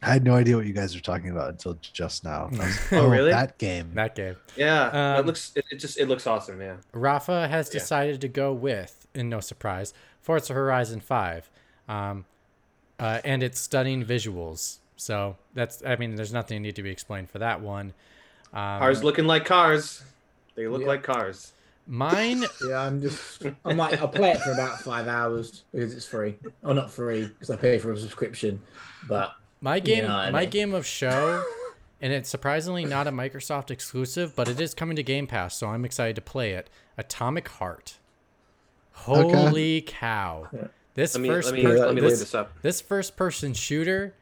B: I had no idea what you guys were talking about until just now. Was,
D: Oh, really?
B: That game.
C: that game.
D: yeah.
C: Um,
D: it looks it, it just it looks awesome. Yeah.
C: Rafa has
D: Yeah.
C: decided to go with, and no surprise, Forza Horizon 5. Um, uh, and its stunning visuals. So that's, I mean, there's nothing need to be explained for that one. Um,
D: Cars looking like cars. They look
E: Yeah.
D: like cars.
C: Mine,
E: Yeah, I'm just. I'm like, I'll play it for about five hours because it's free. Oh, not free because I pay for a subscription. But
C: my game,
E: know what I
C: my
E: mean.
C: game of show, and it's surprisingly not a Microsoft exclusive, but it is coming to Game Pass, so I'm excited to play it. Atomic Heart. Holy cow! This
D: me
C: first
D: let me
C: per-
D: let me look
C: this-
D: this up.
C: This first person shooter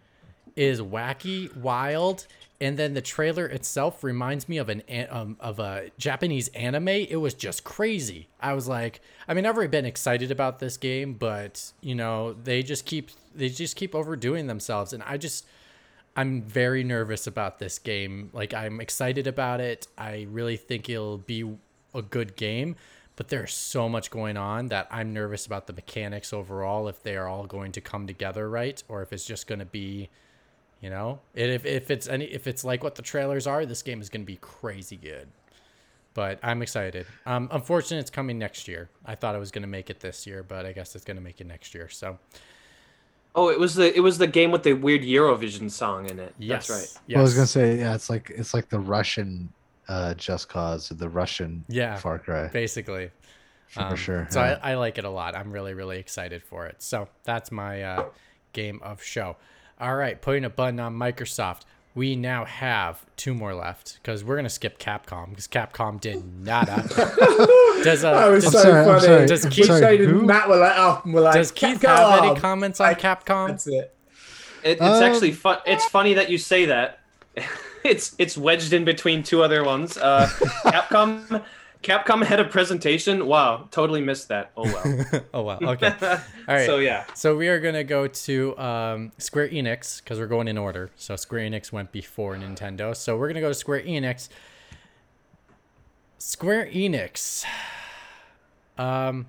C: is wacky, wild, and then the trailer itself reminds me of an um, of a Japanese anime. It was just crazy. I was like, I mean, I've already been excited about this game, but you know, they just keep they just keep overdoing themselves, and I just I'm very nervous about this game. Like I'm excited about it. I really think it'll be a good game, but there's so much going on that I'm nervous about the mechanics overall if they are all going to come together right or if it's just going to be you know, and if if it's any if it's like what the trailers are, this game is going to be crazy good. But I'm excited. Um, unfortunately, it's coming next year. I thought I was going to make it this year, but I guess it's going to make it next year. So
D: Oh, it was the it was the game with the weird Eurovision song in it.
C: yes,
D: That's right.
C: Yes.
B: Well, I was gonna say, yeah, it's like it's like the Russian uh, Just Cause or the Russian
C: Yeah.
B: Far Cry
C: basically.
B: for
C: Um,
B: sure.
C: So
B: yeah.
C: I, I like it a lot. I'm really, really excited for it. So that's my uh, game of show. All right, putting a button on Microsoft. We now have two more left because we're gonna skip Capcom because Capcom did nada. does uh,
E: that was
C: does,
E: so
B: sorry,
E: funny.
B: sorry,
C: Does
B: I'm
C: Keith-
B: sorry,
E: and? Matt were like, oh, we're like,
C: does Keith have any comments on
E: Like,
C: Capcom?
E: That's it.
D: It, it's
B: Um,
D: actually fun. It's funny that you say that. it's it's wedged in between two other ones. Uh, Capcom Capcom had a presentation. Wow, totally missed that. Oh well.
C: oh well, okay. All right.
D: So yeah.
C: So we are gonna go to um, Square Enix because we're going in order. So Square Enix went before Nintendo. So we're gonna go to Square Enix. Square Enix. Um,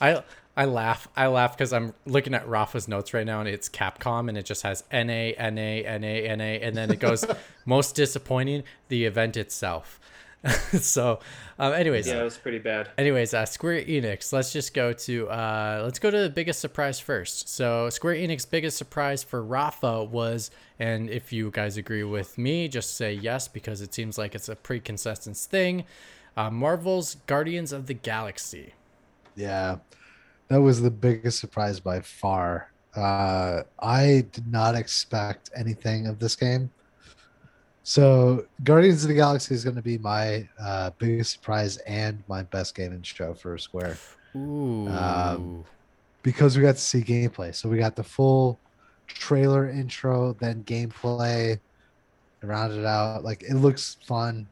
C: I I laugh. I laugh because I'm looking at Rafa's notes right now, and it's Capcom, and it just has N A N A N A N A, and then it goes most disappointing the event itself. so, um, anyways,
D: Yeah, it was pretty bad.
C: Anyways, uh, Square Enix. Let's just go to uh, let's go to the biggest surprise first. So Square Enix biggest surprise for Rafa was, and if you guys agree with me, just say yes because it seems like it's a pretty consistent thing. Uh, Marvel's Guardians of the Galaxy.
B: Yeah, that was the biggest surprise by far. Uh, I did not expect anything of this game. So, Guardians of the Galaxy is going to be my uh, biggest surprise and my best game in show for Square
C: Ooh.
B: Um, because we got to see gameplay. So, we got the full trailer intro, then gameplay, rounded out. Like, it looks fun.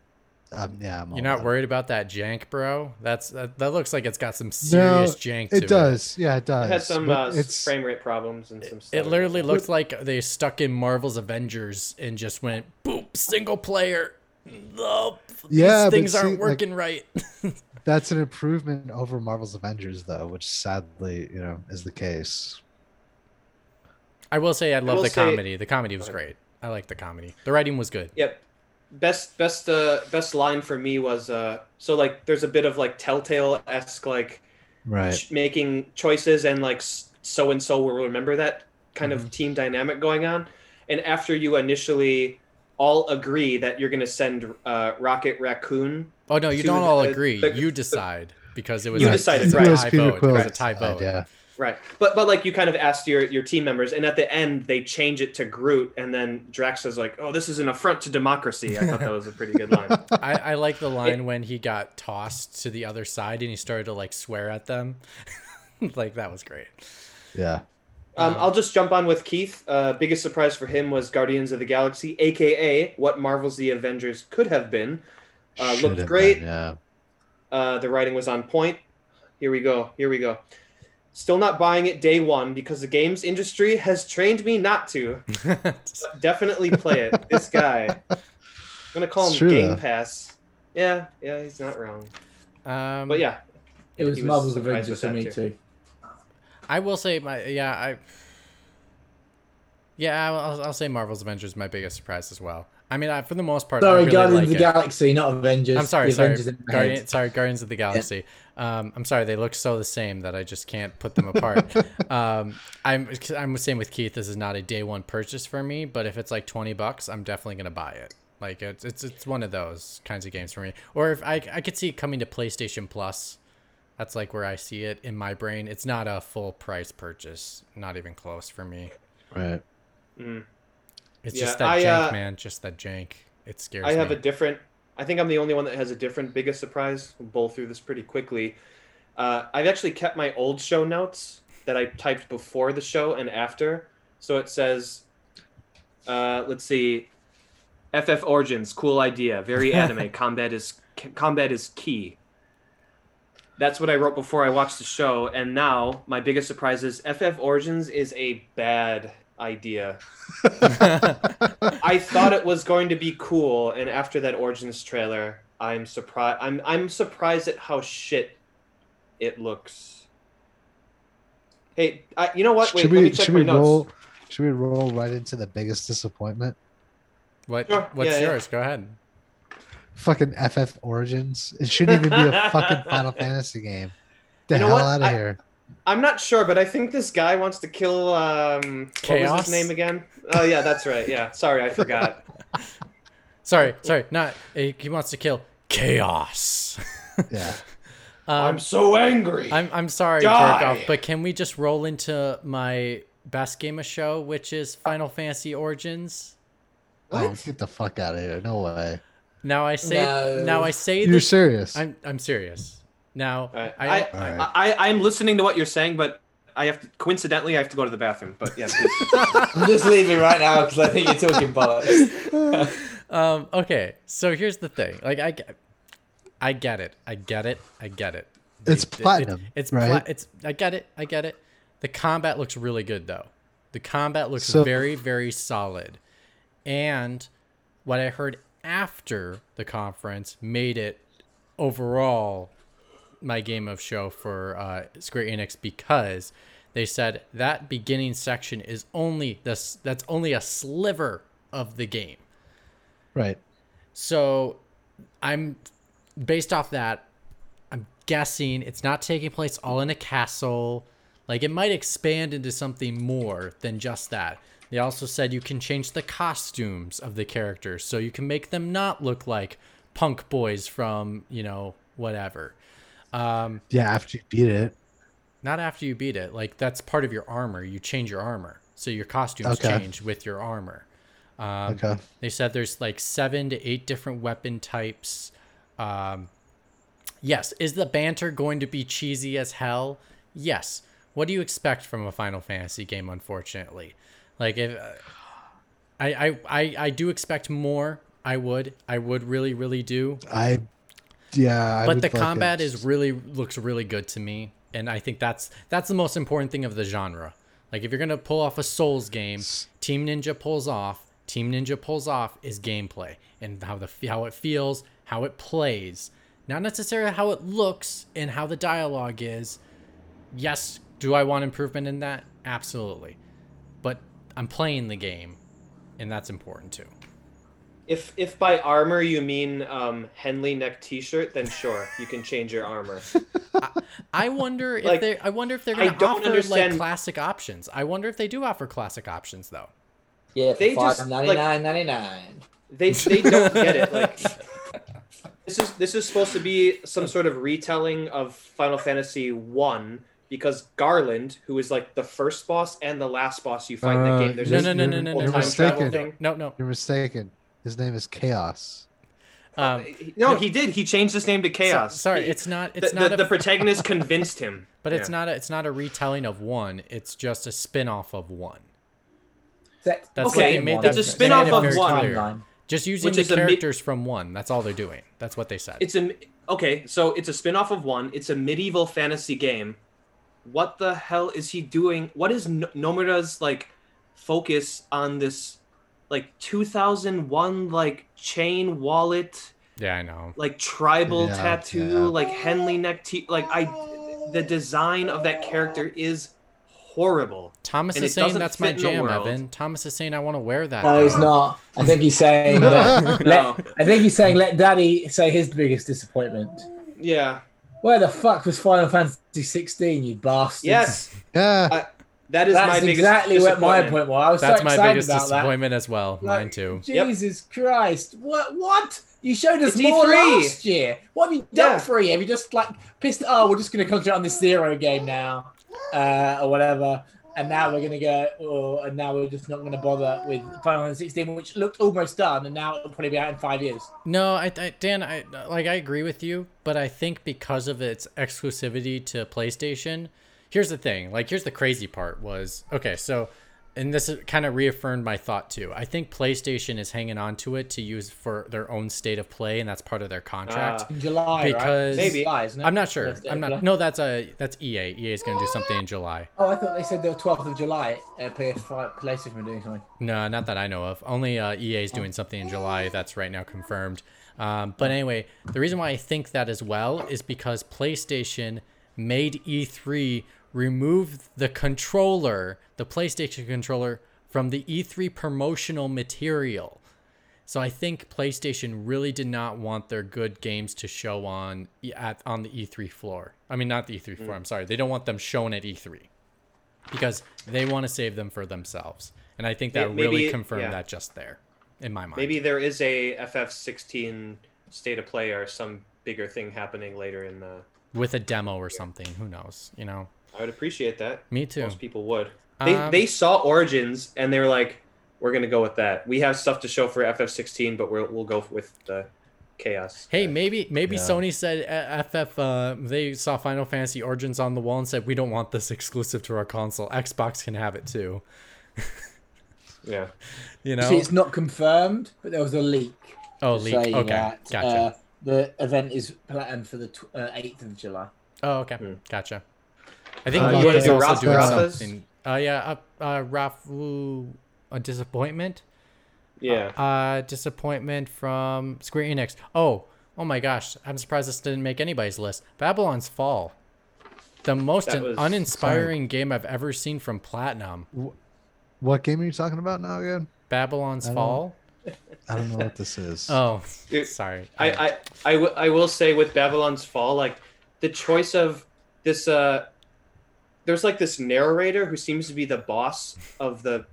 B: Um, yeah, I'm
C: You're not
B: about it.
C: worried about that jank, bro? That's that, that looks like it's got some serious jank to
B: It does. Yeah, it does.
D: It had some uh,
B: it's
D: frame rate problems and some. Stuff.
C: It literally looked like they stuck in Marvel's Avengers and just went boom, single player. Nope,
B: Yeah,
C: these things
B: see,
C: aren't
B: like-
C: working right.
B: That's an improvement over Marvel's Avengers, though, which sadly, you know, is the case.
C: I will say I love
D: will
C: the
D: say-
C: comedy. The comedy was great. I like the comedy. The writing was good.
D: Yep. Best best uh best line for me was uh so like there's a bit of like telltale esque like
B: Right.
D: ch- making choices and like so and so will remember that kind of team dynamic going on and after you initially all agree that you're going to send uh, rocket raccoon
C: Oh no, you don't all
D: the-
C: agree.
D: the-
C: you decide because it was
D: You
C: a,
D: decided,
C: it was
D: right.
C: a
B: It was
C: tie
B: Peter
C: vote. It was a
B: Quill's
C: tie vote.
B: idea.
D: Right but but like you kind of asked your your team members and at the end they change it to groot and then drax says like oh this is an affront to democracy i thought that was a pretty good line
C: I, I like the line when he got tossed to the other side and he started to like swear at them. like that was great.
B: Yeah.
D: Um, I'll just jump on with Keith. Uh, biggest surprise for him was Guardians of the Galaxy, aka what Marvel's The Avengers could have been. Uh, looked
B: have
D: great.
B: been, yeah.
D: Uh, the writing was on point. Here we go. Here we go. Still not buying it day one because the games industry has trained me not to. Definitely play it. This guy. I'm gonna call
B: It's
D: him
B: true,
D: Game
B: though.
D: Pass. Yeah, yeah, he's not wrong.
C: um,
D: But yeah,
E: It was
D: was
E: Marvel's Avengers for me
D: too.
E: too.
C: I will say my yeah I yeah I'll, I'll say Marvel's Avengers is my biggest surprise as well. I mean I, for the most part I
E: Sorry,
C: really
E: Guardians
C: like
E: of the
C: it.
E: Galaxy, not Avengers.
C: I'm sorry,
E: The
C: sorry,
E: Avengers
C: Guardian, sorry, Guardians of the Galaxy. Um, I'm sorry, they look so the same that I just can't put them apart. um, I'm I'm the same with Keith. This is not a day one purchase for me, but if it's like 20 bucks, I'm definitely gonna buy it. Like it's it's it's one of those kinds of games for me. Or if I I could see it coming to PlayStation Plus. That's like where I see it in my brain. It's not a full price purchase, not even close for me.
B: Right.
D: Mm.
C: It's
D: Yeah,
C: just that
D: I,
C: jank,
D: uh,
C: man. Just that jank. It scares
D: I have
C: me.
D: a different. I think I'm the only one that has a different biggest surprise. We'll bowl through this pretty quickly. Uh, I've actually kept my old show notes that I typed before the show and after. So it says, uh, let's see, FF Origins, cool idea, very anime. combat is combat is key. That's what I wrote before I watched the show, and now my biggest surprise is FF Origins is a bad idea. I thought it was going to be cool, and after that Origins trailer, I'm surprised. I'm I'm surprised at how shit it looks. Hey, I, you know what? Wait,
B: should
D: let
B: we
D: me check
B: should
D: my
B: we
D: notes.
B: roll should we roll right into the biggest disappointment?
C: what
D: Sure,
C: what's
D: yeah, yeah.
C: yours? Go ahead.
B: Fucking FF Origins. It shouldn't even be a fucking Final Fantasy game. The
D: You know
B: hell
D: what?
B: out of
D: I-
B: here.
D: I'm not sure, but I think this guy wants to kill. Um, What was
C: Chaos?
D: his name again? Oh yeah, that's right. Yeah, sorry, I forgot.
C: Sorry, sorry, not he he wants to kill chaos.
B: Yeah.
D: I'm so angry.
C: I'm I'm sorry,
D: Die!
C: Jerkoff, but can we just roll into my best game of show, which is Final Fantasy Origins?
B: Oh, get the fuck out of here. No way.
C: Now I say
E: No.
C: now I say
B: You're
C: this.
B: serious.
C: I'm I'm serious. Now
D: All right.
C: I,
D: I,
B: Alright.
D: I, I, I'm listening to what you're saying, but I have to. Coincidentally, I have to go to the bathroom. But yeah, please.
E: I'm just leaving right now because I think you're talking bollocks.
C: um okay. So here's the thing. Like I get, I get it. I get it. I get it.
B: It's
C: It- it-
B: platinum,
C: it's
B: right?
C: pla- it's I get it. I get it. The combat looks really good though. The combat looks
B: So-
C: very very solid. And what I heard after the conference made it overall my game of show for uh, Square Enix because they said that beginning section is only this that's only a sliver of the game.
B: right.
C: So I'm based off that, I'm guessing it's not taking place all in a castle. Like it might expand into something more than just that. They also said you can change the costumes of the characters so you can make them not look like punk boys from, you know, whatever. Um,
B: Yeah, after you beat it.
C: not after you beat it. Like that's part of your armor. You change your armor. So your costumes
B: Okay.
C: change with your armor. Um,
B: Okay.
C: they said there's like seven to eight different weapon types. Um, yes. Is the banter going to be cheesy as hell? Yes. What do you expect from a Final Fantasy game? Unfortunately, like if uh, I, I I I do expect more. I would. I would really really do.
B: I yeah. I
C: but the combat is really looks really good to me, and I think that's that's the most important thing of the genre. Like if you're gonna pull off a Souls game, Team Ninja pulls off. Team Ninja pulls off is gameplay and how the how it feels, how it plays, not necessarily how it looks and how the dialogue is. Yes, do I want improvement in that? Absolutely. But I'm playing the game, and that's important too.
D: If if by armor you mean um, Henley neck T-shirt, then sure, you can change your armor.
C: I wonder if
D: Like,
C: they. I wonder if they're gonna
D: don't
C: offer
D: understand-
C: like classic options. I wonder if they do offer classic options though.
E: Yeah,
D: They just,
E: five ninety nine ninety nine.
D: They they don't get it. Like this is this is supposed to be some sort of retelling of Final Fantasy One because Garland, who is like the first boss and the last boss you fight in
B: Uh,
D: the game, there's
C: No,
D: this
C: no, no, no,
B: you're-
C: no, no.
B: You're
D: travel
B: mistaken.
D: thing.
C: No, no.
B: You're mistaken. His name is Chaos.
C: Um,
D: No, he did. He changed his name to
C: so-
D: Chaos.
C: sorry, it's not.
D: the,
C: It's
D: the,
C: not.
D: the
C: a,
D: protagonist convinced him.
C: but it's
D: Yeah.
C: not. A, it's not a retelling of one. It's just a spin-off of one.
E: That's
C: That's
D: what they made- it's a spin-off
C: of
D: one.
C: Just using
D: Which
C: the
D: is a mi-
C: characters from one. That's all they're doing. That's what they said.
D: It's a okay. So it's a spin-off of one. It's a medieval fantasy game. What the hell is he doing? What is N- Nomura's like focus on this like 2001 like chain wallet
C: yeah, I know.
D: like tribal
B: Yeah,
D: tattoo
B: yeah.
D: like Henley neck t- like I the design of that character is horrible.
C: Thomas
D: and
C: is saying that's my
D: fit in the
C: jam. Evan. Thomas is saying I want to wear that.
E: No,
C: thing.
E: he's not. I think he's saying. Let,
D: No.
E: I think he's saying let Daddy say his biggest disappointment.
D: Yeah.
E: Where the fuck was Final Fantasy 16, you bastard?
D: Yes.
B: Yeah.
D: That is my
E: that's
D: biggest
E: exactly what my
D: disappointment.
E: point was. I was
C: That's
E: so
C: my biggest
E: about that.
C: disappointment as well.
E: Like,
C: Mine too.
D: Yep.
E: Jesus Christ! What? What? You showed us
D: It's
E: more
D: E3.
E: last year. What have you done
D: Yeah.
E: for a year? Have you just like pissed? Oh, we're just going to concentrate on this zero game now, uh, or whatever. And now we're going to go, oh, and now we're just not going to bother with Final Fantasy 16, which looked almost done, and now it'll probably be out in five years.
C: No, I, I Dan, I like I agree with you, but I think because of its exclusivity to PlayStation, here's the thing. Like here's the crazy part was okay, so and this is kind of reaffirmed my thought too. I think PlayStation is hanging on to it to use for their own state of play, and that's part of their contract.
E: In July,
C: Because-
E: right?
D: Maybe.
E: July, isn't it?
C: I'm not sure. I'm not. No, that's a that's EA. EA is going to do something in July.
E: Oh, I thought they said the 12th of July. Uh, PS5, PlayStation were doing something.
C: No, not that I know of. Only uh, EA is doing something in July that's right now confirmed. Um, but anyway, the reason why I think that as well is because PlayStation made E3 remove the controller, the PlayStation controller, from the E3 promotional material. So I think PlayStation really did not want their good games to show on at on the E3 floor. I mean, not the E3 floor. Mm. I'm sorry. They don't want them shown at E3 because they want to save them for themselves. And I think that
D: May- maybe-
C: really confirmed
D: yeah.
C: that just there, in my mind.
D: Maybe there is a FF16 state of play or some bigger thing happening later in the.
C: with a demo or something. Who knows? You know.
D: I would appreciate that.
C: Me too.
D: Most people would. They
C: Um,
D: they saw Origins and they were like, "We're gonna go with that. We have stuff to show for FF16, but we'll we'll go with the chaos."
C: Hey, maybe maybe
B: Yeah.
C: Sony said uh, FF. Uh, they saw Final Fantasy Origins on the wall and said, "We don't want this exclusive to our console. Xbox can have it too."
D: Yeah.
C: You know,
E: See,
C: know?
E: it's not confirmed, but there was a leak.
C: Oh, leak. Okay,
E: that,
C: gotcha.
E: uh, the event is planned for the tw- uh, 8th of July.
C: oh, okay,
D: Hmm.
C: gachcha. I think
B: Uh, you wanna do
C: also doing
D: Rafa's?
C: something. Uh, yeah, uh, uh, Rafu, a disappointment.
D: Yeah.
C: Uh, disappointment from Square Enix. Oh, oh my gosh! I'm surprised this didn't make anybody's list. Babylon's Fall, the most
D: was-
C: uninspiring game I've ever seen from Platinum.
B: What game are you talking about now again?
C: Babylon's
B: I
C: Fall.
B: I don't know what this is.
C: Oh,
D: Dude,
C: sorry.
D: I, I, I, w- I will say with Babylon's Fall, like the choice of this, uh, there's like this narrator who seems to be the boss of the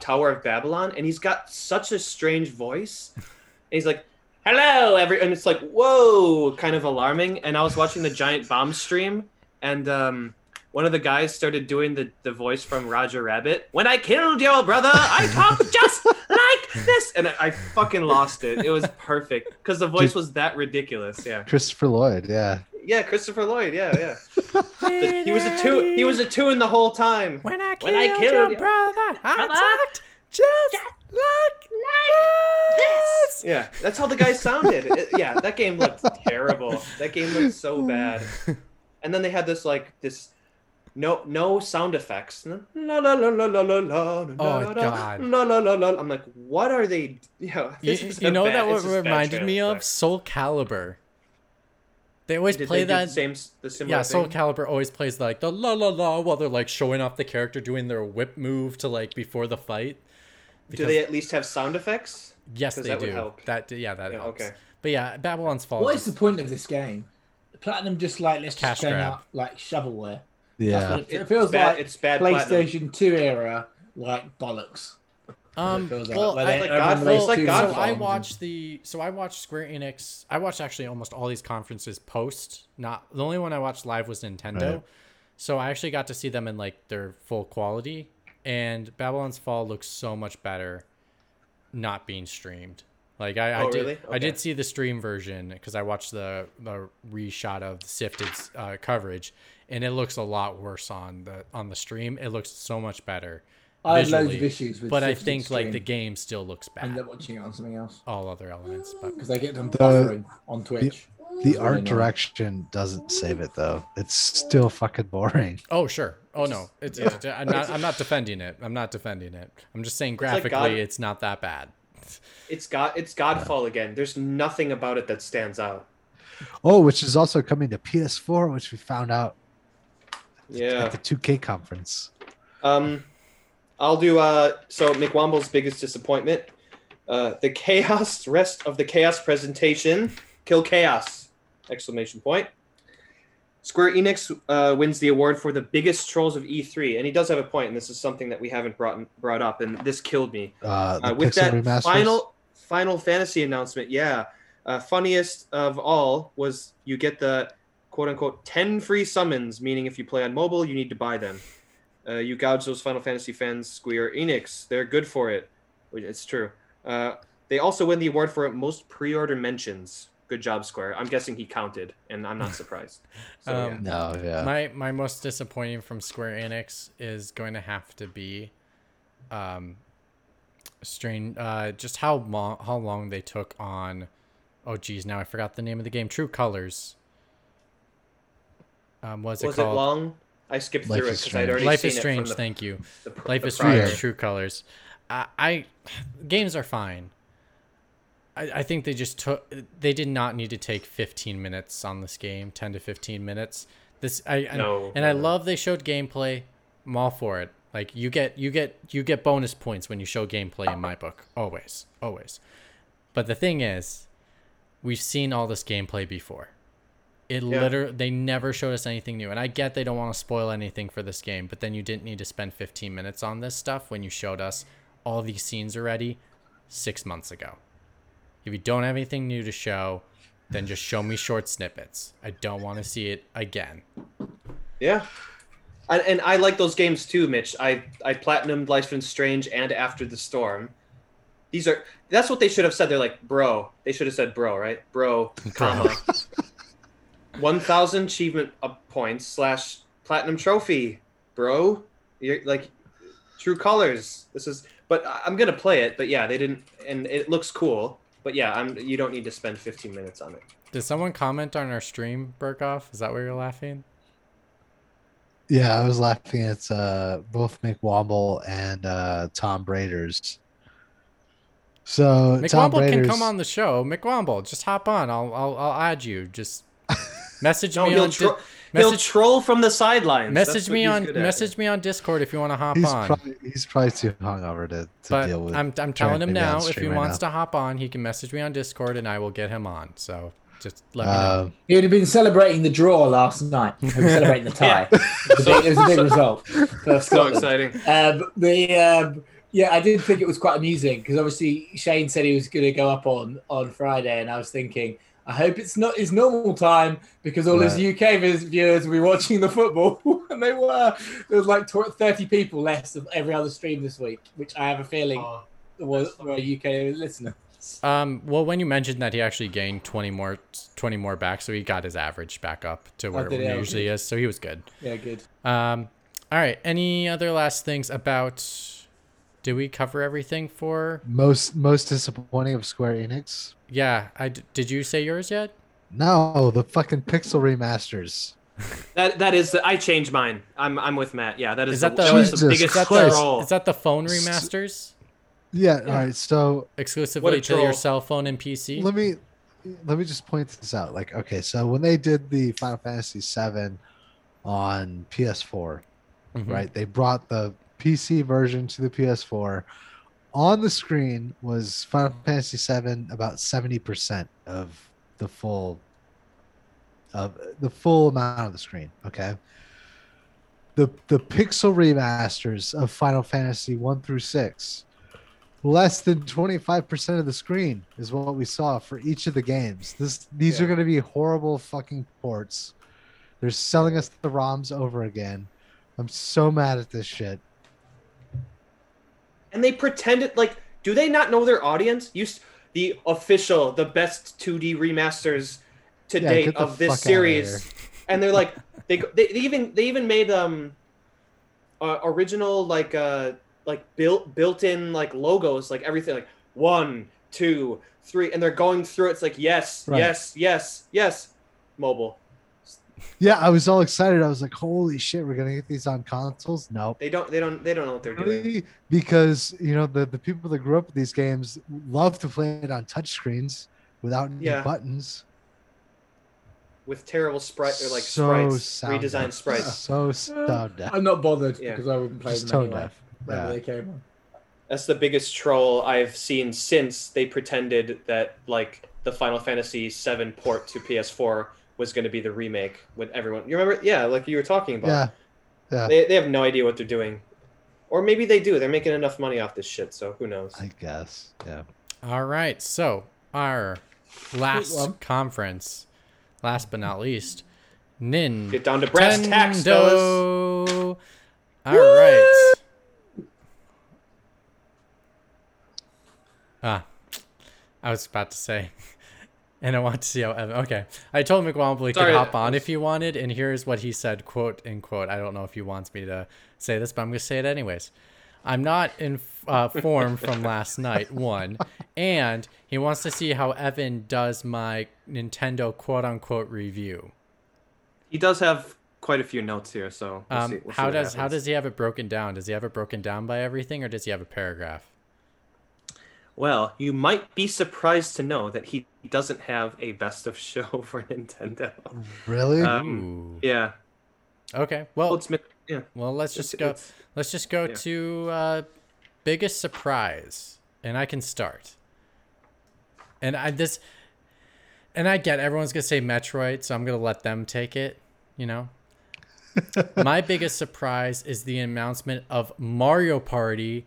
D: Tower of Babylon, and he's got such a strange voice. And he's like, "Hello, every," and it's like, "Whoa," kind of alarming. And I was watching the Giant Bomb stream, and um, one of the guys started doing the the voice from Roger Rabbit. When I killed your brother, I talked just like this, and I, I fucking lost it. It was perfect because the voice was that ridiculous. Yeah,
B: Christopher Lloyd. Yeah.
D: Yeah, Christopher Lloyd. Yeah, yeah. The- he was a two. He was a two in the whole time.
C: When I killed,
D: When I
C: your
D: killed your
C: brother, I
D: brother,
C: talked just like this.
D: Yeah, that's how the guy sounded. It- yeah, that game looked terrible. That game looked so bad. And then they had this like this no no sound effects. La la la la la la la
C: Oh,
D: la
C: God.
D: la la la la. I'm like, what are they? Yeah,
C: You,
D: this is
C: you know
D: bad-
C: that what reminded me of Soul Calibur. They always
D: Did
C: play
D: they
C: that.
D: the same, the similar
C: yeah, Soul
D: thing?
C: Calibur always plays like the la la la while they're like showing off the character doing their whip move to like before the fight.
D: Do they at least have sound effects?
C: Yes, they
D: that would
C: do.
D: help.
C: That yeah, that
D: Yeah,
C: helps.
D: okay.
C: But yeah, Babylon's Fall.
E: What is the point of this game? Platinum just like let's
C: Cash
E: just turn
C: grab.
E: out like shovelware.
B: Yeah.
E: what it, it
D: It's
E: feels
D: bad-
E: like.
D: it's bad platinum.
E: PlayStation Two era like bollocks.
C: Um,
E: It feels like-
C: well, I,
D: like God-
E: lays
D: like
E: two
C: so I watched the so I watched Square Enix. I watched actually almost all these conferences post. Not the only one I watched live was Nintendo.
B: Right.
C: So I actually got to see them in like their full quality, and Babylon's Fall looks so much better, not being streamed. Like I, I
D: Oh,
C: did,
D: really?
C: I did see the stream version because I watched the the reshot of the sifted uh, coverage, and it looks a lot worse on the on the stream. It looks so much better.
E: I had loads of issues with.
C: but I
E: Sifted
C: think like the game still looks
E: bad. ended
C: bad.
E: up watching it on something else
C: All other elements, but
E: because they get them
B: The-
E: buffering on Twitch.
B: The
E: It's really
B: art
E: annoying.
B: direction doesn't save it though. It's still fucking boring.
C: Oh sure. Oh no. It's, it's I'm not I'm not defending it. I'm not defending it. I'm just saying
D: like
C: graphically
D: God-
C: it's not that bad.
D: It's God. It's Godfall again. There's nothing about it that stands out.
B: Oh, which is also coming to PS4, which we found out
D: Yeah.
B: at the 2K conference.
D: Um, I'll do. Uh, so McWomble's biggest disappointment. Uh, the chaos rest of the chaos presentation. Kill chaos! Exclamation point. Square Enix uh, wins the award for the biggest trolls of E3, and he does have a point, and this is something that we haven't brought brought up, and this killed me.
B: Uh,
D: Uh, with that
B: remasters.
D: final Final Fantasy announcement, yeah. Uh, funniest of all was you get the quote unquote 10 free summons, meaning if you play on mobile, you need to buy them. Uh, you gouge those Final Fantasy fans, Square Enix. They're good for it. It's true. Uh, they also win the award for most pre order mentions. Good job, Square. I'm guessing he counted, and I'm not surprised. So, yeah.
C: Um,
B: No, yeah.
C: My my most disappointing from Square Enix is going to have to be um strain uh just how long how long they took on oh geez now I forgot the name of the game True Colors. Um what's
D: was
C: it
D: it
C: called?
D: long? I skipped
B: Life
D: through it because I'd
B: Strange.
D: already
C: Life
D: seen
C: is
D: it
C: Strange,
D: from the,
C: thank you.
D: the,
C: Life
D: the
C: is
D: prior.
C: Strange, True Colors. I, I games are fine. I, I think they just took they did not need to take 15 minutes on this game, 10 to 15 minutes. This I and,
D: No,
C: and I
D: no, no.
C: love they showed gameplay. I'm all for it. Like you get you get you get bonus points when you show gameplay in my book. Always, always. But the thing is, we've seen all this gameplay before. It
D: Yeah.
C: literally they never showed us anything new. And I get they don't want to spoil anything for this game, but then you didn't need to spend 15 minutes on this stuff when you showed us all these scenes already 6 months ago. If you don't have anything new to show, then just show me short snippets. I don't want to see it again.
D: Yeah. And, and I like those games too, Mitch. I I platinumed Life is Strange and After the Storm. These are that's what they should have said. They're like, bro. They should have said, bro, right? Bro, comma. One thousand achievement points slash platinum trophy, bro. You're like true colors. This is, but I- I'm gonna play it. But yeah, they didn't, and it looks cool. But yeah, I'm. You don't need to spend 15 minutes on it.
C: Did someone comment on our stream, Burkoff? Is that where you're laughing?
B: Yeah, I was laughing at uh, both McWomble and uh, Tom Braders. So Tom
C: McWomble can come on the show. McWomble, just hop on. I'll I'll, I'll add you. Just message
D: No,
C: me
D: he'll,
C: on
D: tro-
C: Di-
D: he'll
C: message
D: troll from the sidelines.
C: Message
D: what
C: me on
D: good at.
C: message me on Discord if you want to hop
B: He's
C: on.
B: probably he's probably too hungover to, to
C: but
B: deal with.
C: I'm I'm telling him now if he
B: right
C: wants
B: now.
C: to hop on, he can message me on Discord and I will get him on. So just let me know.
B: Um,
E: He would have been celebrating the draw last night. He was celebrating the tie. It was a big- it was a big result for
D: So exciting.
E: Um, the um, yeah, I did think it was quite amusing because obviously Shane said he was going to go up on on Friday, and I was thinking, I hope it's not his normal time because all his UK vis- viewers will be watching the football, and they were. There was like tw- thirty people less of every other stream this week, which I have a feeling
D: Oh,
E: was were UK listeners.
C: Um, well, when you mentioned that he actually gained 20 more 20 more back, so he got his average back up to where it
E: he?
C: Usually is. So he was good.
E: Yeah, good.
C: Um, all right. Any other last things about? Did we cover everything for?
B: most most disappointing of Square Enix.
C: Yeah. I d- did you say yours yet?
B: No, the fucking Pixel remasters.
D: That that is. The, I changed mine. I'm I'm with Matt. Yeah, that is,
C: Is that
D: the,
C: the-
D: that was the biggest
C: Is that
B: Christ.
C: the,
D: troll.
C: is that the phone remasters
B: Yeah, all right. So
C: exclusively to your cell phone and PC?
B: let me let me just point this out. Like, okay, so when they did the Final Fantasy VII on PS4,
C: Mhm.
B: right? They brought the PC version to the PS4. On the screen was Final Fantasy VII about seventy percent of the full of the full amount of the screen. Okay. The the pixel remasters of Final Fantasy one through six, less than twenty five percent of the screen is what we saw for each of the games. This these are going to be horrible fucking ports. They're selling us the ROMs over again. I'm so mad at this shit.
D: And they pretended like, do they not know their audience? Used the official, the best 2D remasters to
B: Yeah,
D: date of this series,
B: here.
D: and they're like, they, they they even they even made um, uh, original like uh like built built in like logos like everything like one two three and they're going through it, it's like yes
B: Right.
D: yes yes yes mobile
B: Yeah, I was all excited. I was like, "Holy shit, we're gonna get these on consoles!" Nope.
D: they don't they don't they don't know what they're doing
B: Because you know the the people that grew up with these games love to play it on touchscreens without any
D: Yeah.
B: buttons.
D: with terrible sprite or like
B: So
D: sprites redesigned
B: deaf.
D: sprites
B: So sound eh, deaf.
E: I'm not bothered
D: Yeah.
E: because I wouldn't play
B: Just
E: them
B: tone
E: anyway.
B: Yeah.
E: they came on.
D: That's the biggest troll I've seen since they pretended that like the Final Fantasy VII port to PS4 was going to be the remake with everyone. You remember? Yeah, like you were talking about.
B: Yeah, yeah.
D: They, they have no idea what they're doing, or maybe they do. They're making enough money off this shit, so who knows?
B: I guess. Yeah.
C: All right. So our last
E: one.
C: conference, last but not least, Nin.
D: Get down to brass tacks, fellas.
C: All right. Ah, I was about to say, and I want to see how Evan. Okay, I told McWombly could
D: Sorry,
C: hop on if he wanted, and here's what he said, quote in quote. I don't know if he wants me to say this, but I'm gonna say it anyways. I'm not in uh, form from last night. One, and he wants to see how Evan does my Nintendo quote unquote review.
D: He does have quite a few notes here, so we'll
C: Um,
D: see, we'll
C: how does how does he have it broken down? Does he have it broken down by everything, or does he have a paragraph?
D: Well, you might be surprised to know that he doesn't have a best of show for Nintendo.
B: Really?
D: Um, yeah.
C: Okay.
D: Well,
C: Well,
D: yeah.
C: well, let's just
D: it's-
C: go.
D: it's-
C: Let's just go
D: yeah.
C: to uh, biggest surprise, and I can start. And I this, and I get everyone's gonna say Metroid, so I'm gonna let them take it. You know, my biggest surprise is the announcement of Mario Party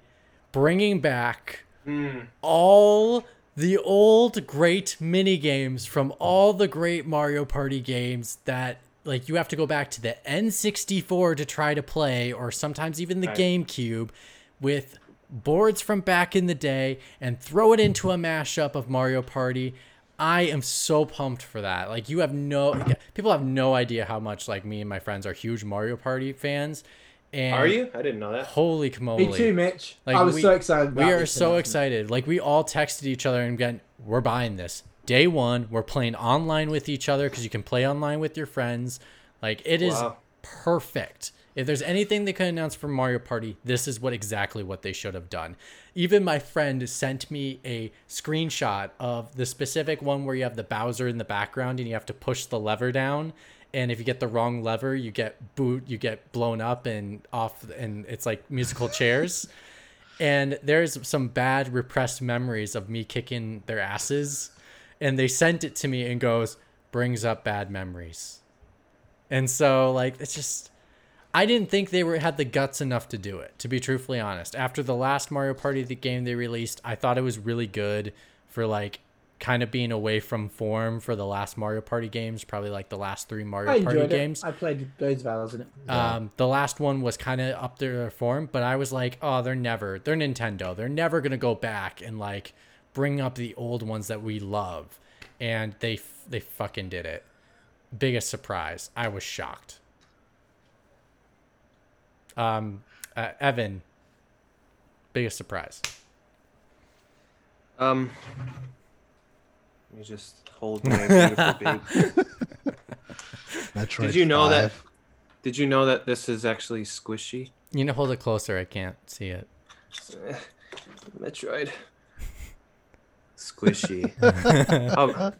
C: bringing back
D: Mm.
C: all the old great mini games from all the great Mario Party games that like you have to go back to the N64 to try to play or sometimes even the
D: Right.
C: GameCube with boards from back in the day and throw it into a mashup of Mario Party. I am so pumped for that. Like you have no people have no idea how much like me and my friends are huge Mario Party fans. And
D: Are you? I didn't know that.
C: Holy moly.
E: Me too, Mitch.
C: Like,
E: I was
C: we-
E: so excited.
C: We are
E: this
C: so
E: announcement.
C: excited. Like we all texted each other and again, we're buying this. Day one, we're playing online with each other because you can play online with your friends. Like it is
D: Wow.
C: perfect. If there's anything they could announce for Mario Party, this is what exactly what they should have done. Even my friend sent me a screenshot of the specific one where you have the Bowser in the background and you have to push the lever down. And if you get the wrong lever, you get boot, you get blown up and off, and it's like musical chairs. And there's some bad repressed memories of me kicking their asses. And they sent it to me and goes brings up bad memories. And so like it's just i didn't think they were had the guts enough to do it to be truthfully honest. After the last mario party the game they released i thought it was really good for like kind of being away from form for the last mario party games probably like the last three mario
E: I
C: party
E: enjoyed it.
C: games
E: I played loads of hours in it.
C: um, the last one was kind of up their form, but I was like, oh, they're never, they're Nintendo. They're never gonna go back and like bring up the old ones that we love, and they f- they fucking did it. Biggest surprise. I was shocked. Um, uh, Evan. Biggest surprise.
D: Um, let me just hold my beautiful baby.
B: Metroid
D: Did you know that? Did you know that this is actually squishy?
C: You know, hold it closer. I can't see it.
D: Metroid. Squishy. how,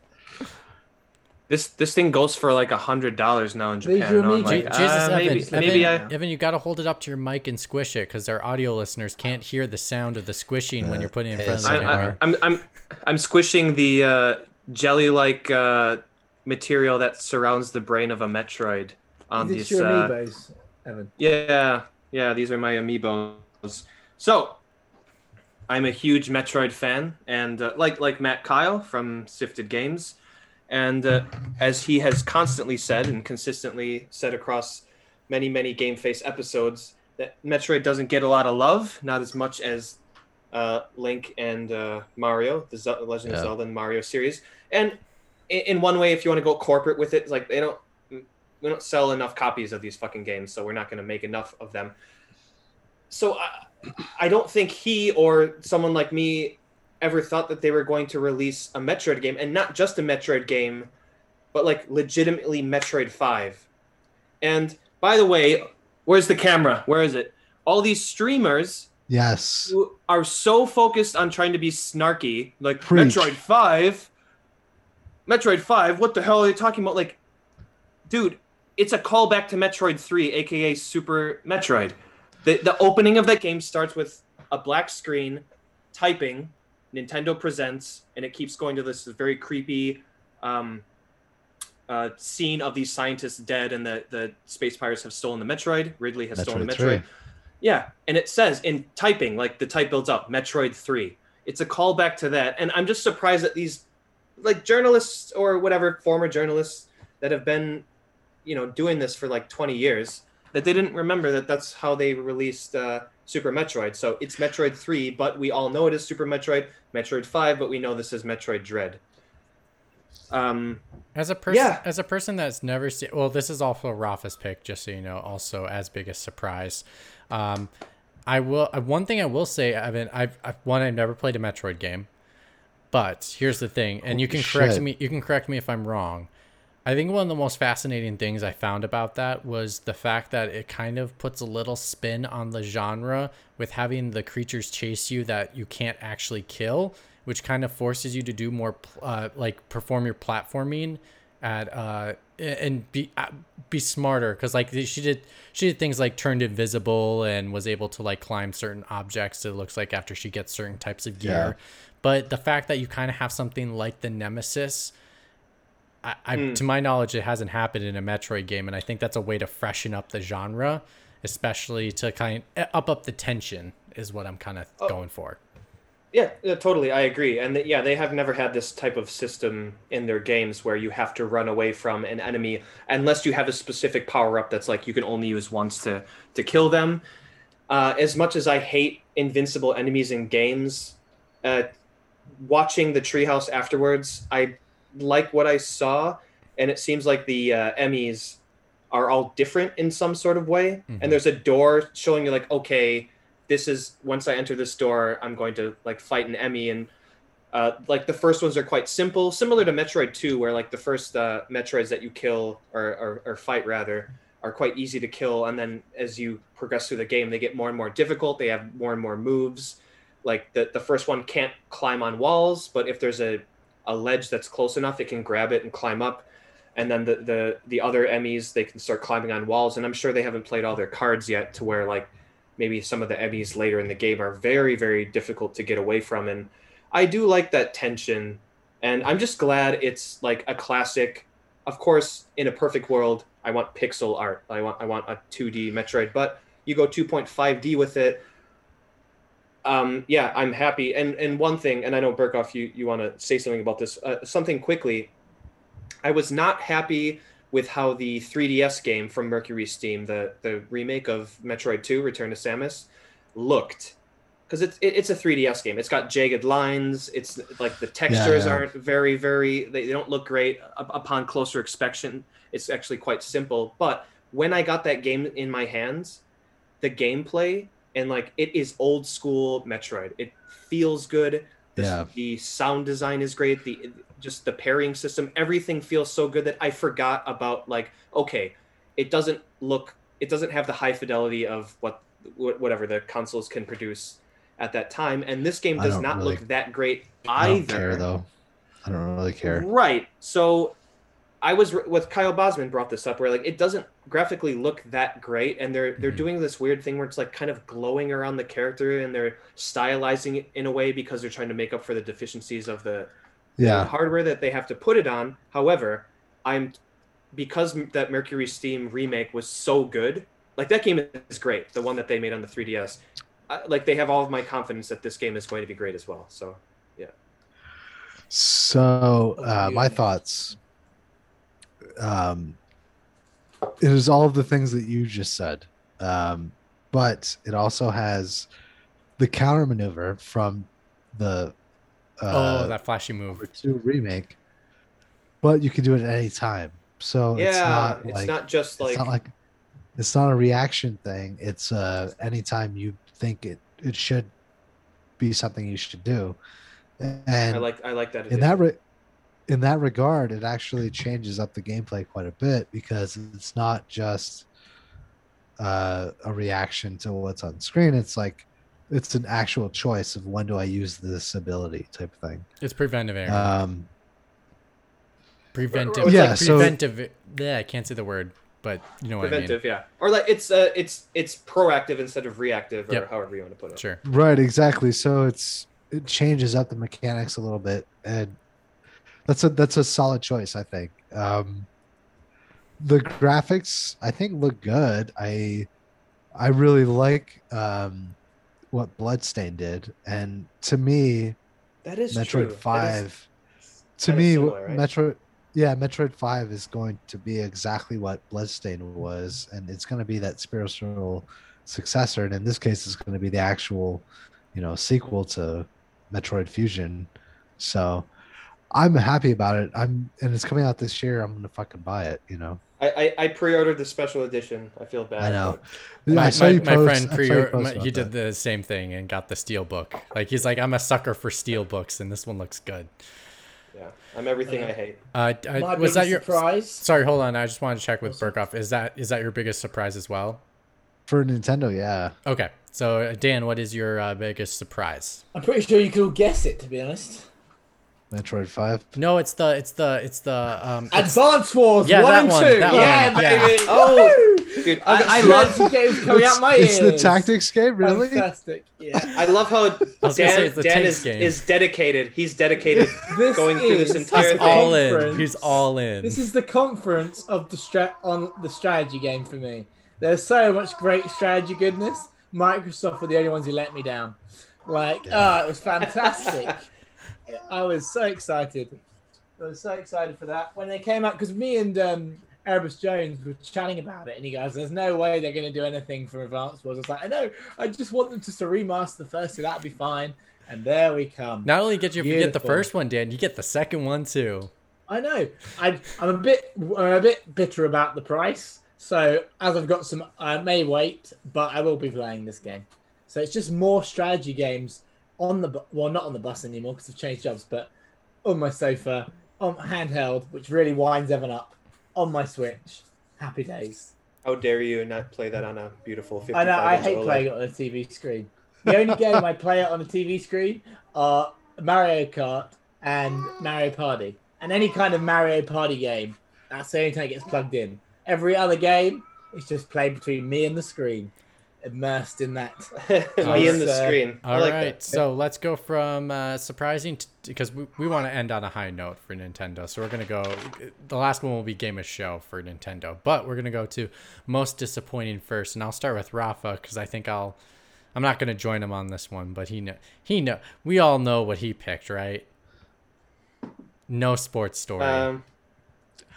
D: This this thing goes for like a hundred dollars now in
E: These
D: Japan.
E: are
D: and I'm like,
C: Je- Jesus,
D: uh,
C: Evan,
D: maybe
C: Evan,
D: maybe I.
C: Evan, you got to hold it up to your mic and squish it because our audio listeners can't hear the sound of the squishing when you're putting it in front of the
D: I,
C: camera.
D: I, I'm I'm I'm squishing the uh, jelly-like uh, material that surrounds the brain of a Metroid on
E: Is this
D: these.
E: your
D: Uh,
E: amiibos, Evan?
D: yeah, yeah, these are my amiibos. So, I'm a huge Metroid fan, and uh, like like Matt Kyle from Sifted Games, and uh, as he has constantly said and consistently said across many many Game Face episodes, that Metroid doesn't get a lot of love, not as much as uh, Link and uh, Mario, the Ze- Legend
C: Yeah.
D: of Zelda and Mario series. And in, in one way, if you want to go corporate with it, like they don't we don't sell enough copies of these fucking games, so we're not going to make enough of them. So I, I don't think he or someone like me ever thought that they were going to release a Metroid game, and not just a Metroid game, but like legitimately Metroid Five. And by the way, where's the camera? Where is it? All these streamers
B: Yes.
D: who are so focused on trying to be snarky, like
B: Preach.
D: Metroid Five. Metroid Five, what the hell are they talking about? Like, dude, it's a callback to Metroid Three, aka Super Metroid. The the opening of that game starts with a black screen, typing, Nintendo presents, and it keeps going to this very creepy um, uh, scene of these scientists dead, and the the space pirates have stolen the Metroid. Ridley has stolen the
B: Metroid 3.
D: Yeah, and it says in typing, like the type builds up, Metroid 3. It's a callback to that. And I'm just surprised that these like journalists or whatever former journalists that have been, you know, doing this for like 20 years that they didn't remember that that's how they released uh, Super Metroid. So it's Metroid 3, but we all know it is Super Metroid, Metroid 5, but we know this is Metroid Dread. Um,
C: As a person,
D: Yeah.
C: as a person that's never seen, well, this is also Rafa's pick, just so you know. Also, as big a surprise, um, I will. Uh, one thing I will say, Evan, I've, I've one, I've never played a Metroid game, but here's the thing, and you can
B: Holy
C: correct me. You can correct me if I'm wrong. I think one of the most fascinating things I found about that was the fact that it kind of puts a little spin on the genre with having the creatures chase you that you can't actually kill, which kind of forces you to do more, uh, like perform your platforming at uh and be uh, be smarter because like she did she did things like turned invisible and was able to like climb certain objects it looks like after she gets certain types of gear
B: Yeah.
C: but the fact that you kind of have something like the nemesis I, I
D: Hmm.
C: to my knowledge, it hasn't happened in a Metroid game, and I think that's a way to freshen up the genre, especially to kind of up up the tension. Is what I'm kind of
D: Oh.
C: going for.
D: Yeah, yeah, totally. I agree. And th- yeah, they have never had this type of system in their games where you have to run away from an enemy unless you have a specific power up that's like you can only use once to to kill them. Uh, as much as I hate invincible enemies in games, uh, watching the treehouse afterwards, I like what I saw, and it seems like the uh, Emmys are all different in some sort of way.
C: Mhm.
D: And there's a door showing you like, okay, this is once I enter this door, I'm going to like fight an Emmy and uh, like the first ones are quite simple, similar to Metroid 2, where like the first uh, Metroids that you kill or, or, or fight rather are quite easy to kill, and then as you progress through the game, they get more and more difficult. They have more and more moves. Like the the first one can't climb on walls, but if there's a a ledge that's close enough, it can grab it and climb up. And then the the the other Emmys they can start climbing on walls, and I'm sure they haven't played all their cards yet to where like maybe some of the Emmys later in the game are very very difficult to get away from. And I do like that tension. And I'm just glad it's like a classic. Of course in a perfect world I want pixel art. I want I want a 2D Metroid but you go 2.5D with it um yeah I'm happy and and one thing and I know Burkoff you you want to say something about this uh, something quickly I was not happy with how the 3DS game from Mercury Steam, the the remake of Metroid 2: Return to Samus, looked, because it's it, it's a 3DS game. It's got jagged lines. It's like the textures
B: yeah.
D: aren't very very. They, they don't look great upon closer inspection. It's actually quite simple. But when I got that game in my hands, the gameplay and like it is old school Metroid. It feels good. The,
B: Yeah.
D: the sound design is great. The just the parrying system, everything feels so good that I forgot about like okay, it doesn't look, it doesn't have the high fidelity of what wh- whatever the consoles can produce at that time, and this game does
B: don't really-
D: look that great either I
B: don't care though. I don't really care.
D: Right. So I was with Kyle Bosman brought this up where like it doesn't graphically look that great and they're they're
B: Mhm.
D: doing this weird thing where it's like kind of glowing around the character and they're stylizing it in a way because they're trying to make up for the deficiencies of the the
B: Yeah,
D: hardware that they have to put it on. However, I'm because that Mercury Steam remake was so good. Like that game is great, the one that they made on the 3DS. I, like they have all of my confidence that this game is going to be great as well. So yeah.
B: So, uh, my thoughts. Um, it is all of the things that you just said, um, but it also has the counter maneuver from the uh,
C: oh, that flashy move.
B: number two remake, but you can do it at any time. So
D: yeah,
B: it's not
D: it's
B: like
D: not just like
B: it's not like it's not a reaction thing. It's uh anytime you think it it should be something you should do, and
D: I like I like that.
B: in that re- in that regard, it actually changes up the gameplay quite a bit because it's not just uh, a reaction to what's on screen. It's like it's an actual choice of when do I use this ability type of thing.
C: It's preventive error.
B: Um,
C: preventive.
B: Yeah,
C: like
B: so-
C: preventive. yeah, I can't say the word, but you know what I mean.
D: preventive, yeah, or like it's uh it's it's proactive instead of reactive, or
C: Yep.
D: however you want to put it.
C: Sure.
B: right, exactly. So it's it changes up the mechanics a little bit, and that's a that's a solid choice, I think. Um, the graphics, I think, look good. I I really like um, what Bloodstained did, and to me,
D: That is
B: Metroid
D: true. That is-
B: Five. to me,
D: similar, right?
B: Metroid, yeah, Metroid Five is going to be exactly what Bloodstained was, and it's going to be that spiritual successor, and in this case, it's going to be the actual, you know, sequel to Metroid Fusion. So, I'm happy about it. I'm, and it's coming out this year. I'm going to fucking buy it. You know,
D: I, I I pre-ordered the special edition. I feel bad.
B: I know.
C: My,
B: I saw
C: my,
B: you
C: my friend
B: I saw you
C: pre
B: post
C: my,
B: about
C: he did
B: that.
C: the same thing and got the steel book. Like he's like, I'm a sucker for steel books, and this one looks good.
D: Yeah, I'm everything I hate.
C: Uh, I, was that your
E: surprise?
C: Sorry, hold on. I just wanted to check with Burkoff. Is that is that your biggest surprise as well?
B: for Nintendo. Yeah,
C: Okay, so uh, Dan, what is your uh, biggest surprise?
E: I'm pretty sure you could all guess it, to be honest.
B: Metroid Five.
C: No, it's the it's the it's the um. it's-
E: Advance Wars
C: Yeah,
E: 1 and
C: one,
E: 2.
C: that
E: yeah,
C: one, yeah.
E: baby.
D: Oh,
E: Woohoo!
D: Dude,
E: I,
D: I, I love
E: strategy games coming
B: It's,
E: out my
B: it's the
E: ears.
B: tactics game, really?
E: Fantastic. Yeah.
D: I love how
C: was gonna say
D: Dan,
C: it's
D: Dan is,
C: game.
D: is dedicated. He's dedicated going through this entire thing.
C: all in.
E: conference.
C: He's all in.
E: This is the conference of the stra- on the strategy game for me. There's so much great strategy goodness. Microsoft were the only ones who let me down. Like, ah, it was fantastic. I was so excited. I was so excited for that when they came out because me and um, Erebus Jones were chatting about it, and he goes, "There's no way they're going to do anything for Advance Wars." I was like, "I know. I just want them just to remaster the first, so that'd be fine." And there we come.
C: Not only get you get the first one, Dan, you get the second one too.
E: I know. I, I'm a bit, I'm a bit bitter about the price. So as I've got some, I may wait, but I will be playing this game. So it's just more strategy games on the, well, not on the bus anymore because I've changed jobs, but on my sofa, on handheld, which really winds Evan up, on my Switch. Happy days.
D: How dare you not play that on a beautiful 55
E: I know. I hate
D: OLED.
E: playing it on a TV screen. The only game I play it on a TV screen are Mario Kart and Mario Party. And any kind of Mario Party game, that's the only time it gets plugged in. Every other game is just played between me and the screen, immersed in that.
D: Me in the
E: Uh,
D: screen. I
C: All
D: like
C: right,
D: that.
C: so let's go from uh, surprising t- because we, we want to end on a high note for Nintendo. So we're gonna go. The last one will be game of show for Nintendo, but we're gonna go to most disappointing first, and I'll start with Rafa because I think I'll. I'm not gonna join him on this one, but he know he know we all know what he picked, right? No sports story.
D: Um,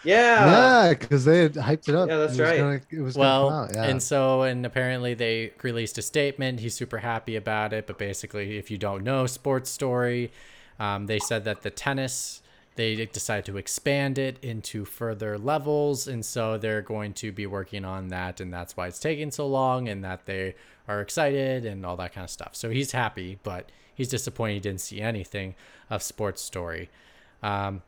D: yeah.
B: Yeah, because they had hyped it up.
D: Yeah, that's
B: it
D: right.
B: Gonna, it was
C: well,
B: come out. Yeah.
C: and so and apparently they released a statement. He's super happy about it, but basically, if you don't know sports story, um, they said that the tennis they decided to expand it into further levels, and so they're going to be working on that, and that's why it's taking so long, and that they are excited and all that kind of stuff. So he's happy, but he's disappointed he didn't see anything of sports story. Um,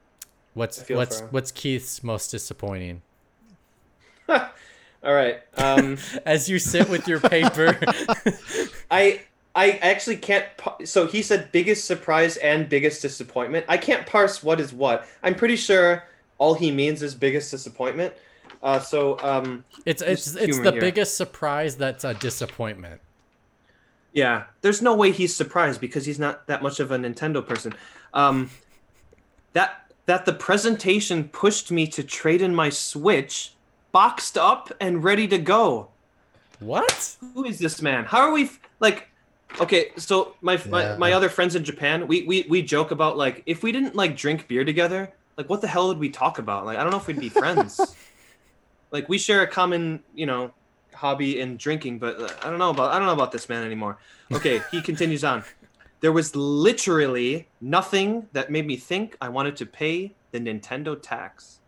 C: what's what's what's Keith's most disappointing?
D: All right. Um,
C: As you sit with your paper.
D: I I actually can't. So he said biggest surprise and biggest disappointment. I can't parse what is what. I'm pretty sure all he means is biggest disappointment. Uh, so um,
C: It's it's it's the
D: here.
C: biggest surprise that's a disappointment.
D: yeah, there's no way he's surprised because he's not that much of a Nintendo person. Um, that that the presentation pushed me to trade in my Switch, boxed up and ready to go.
C: What?
D: who is this man? How are we f- like? Okay, so my, my
B: Yeah.
D: my other friends in Japan, we, we we joke about like if we didn't like drink beer together, like what the hell would we talk about? Like I don't know if we'd be friends. like we share a common you know hobby in drinking, but uh, I don't know about I don't know about this man anymore. Okay, he continues on. There was literally nothing that made me think I wanted to pay the Nintendo tax.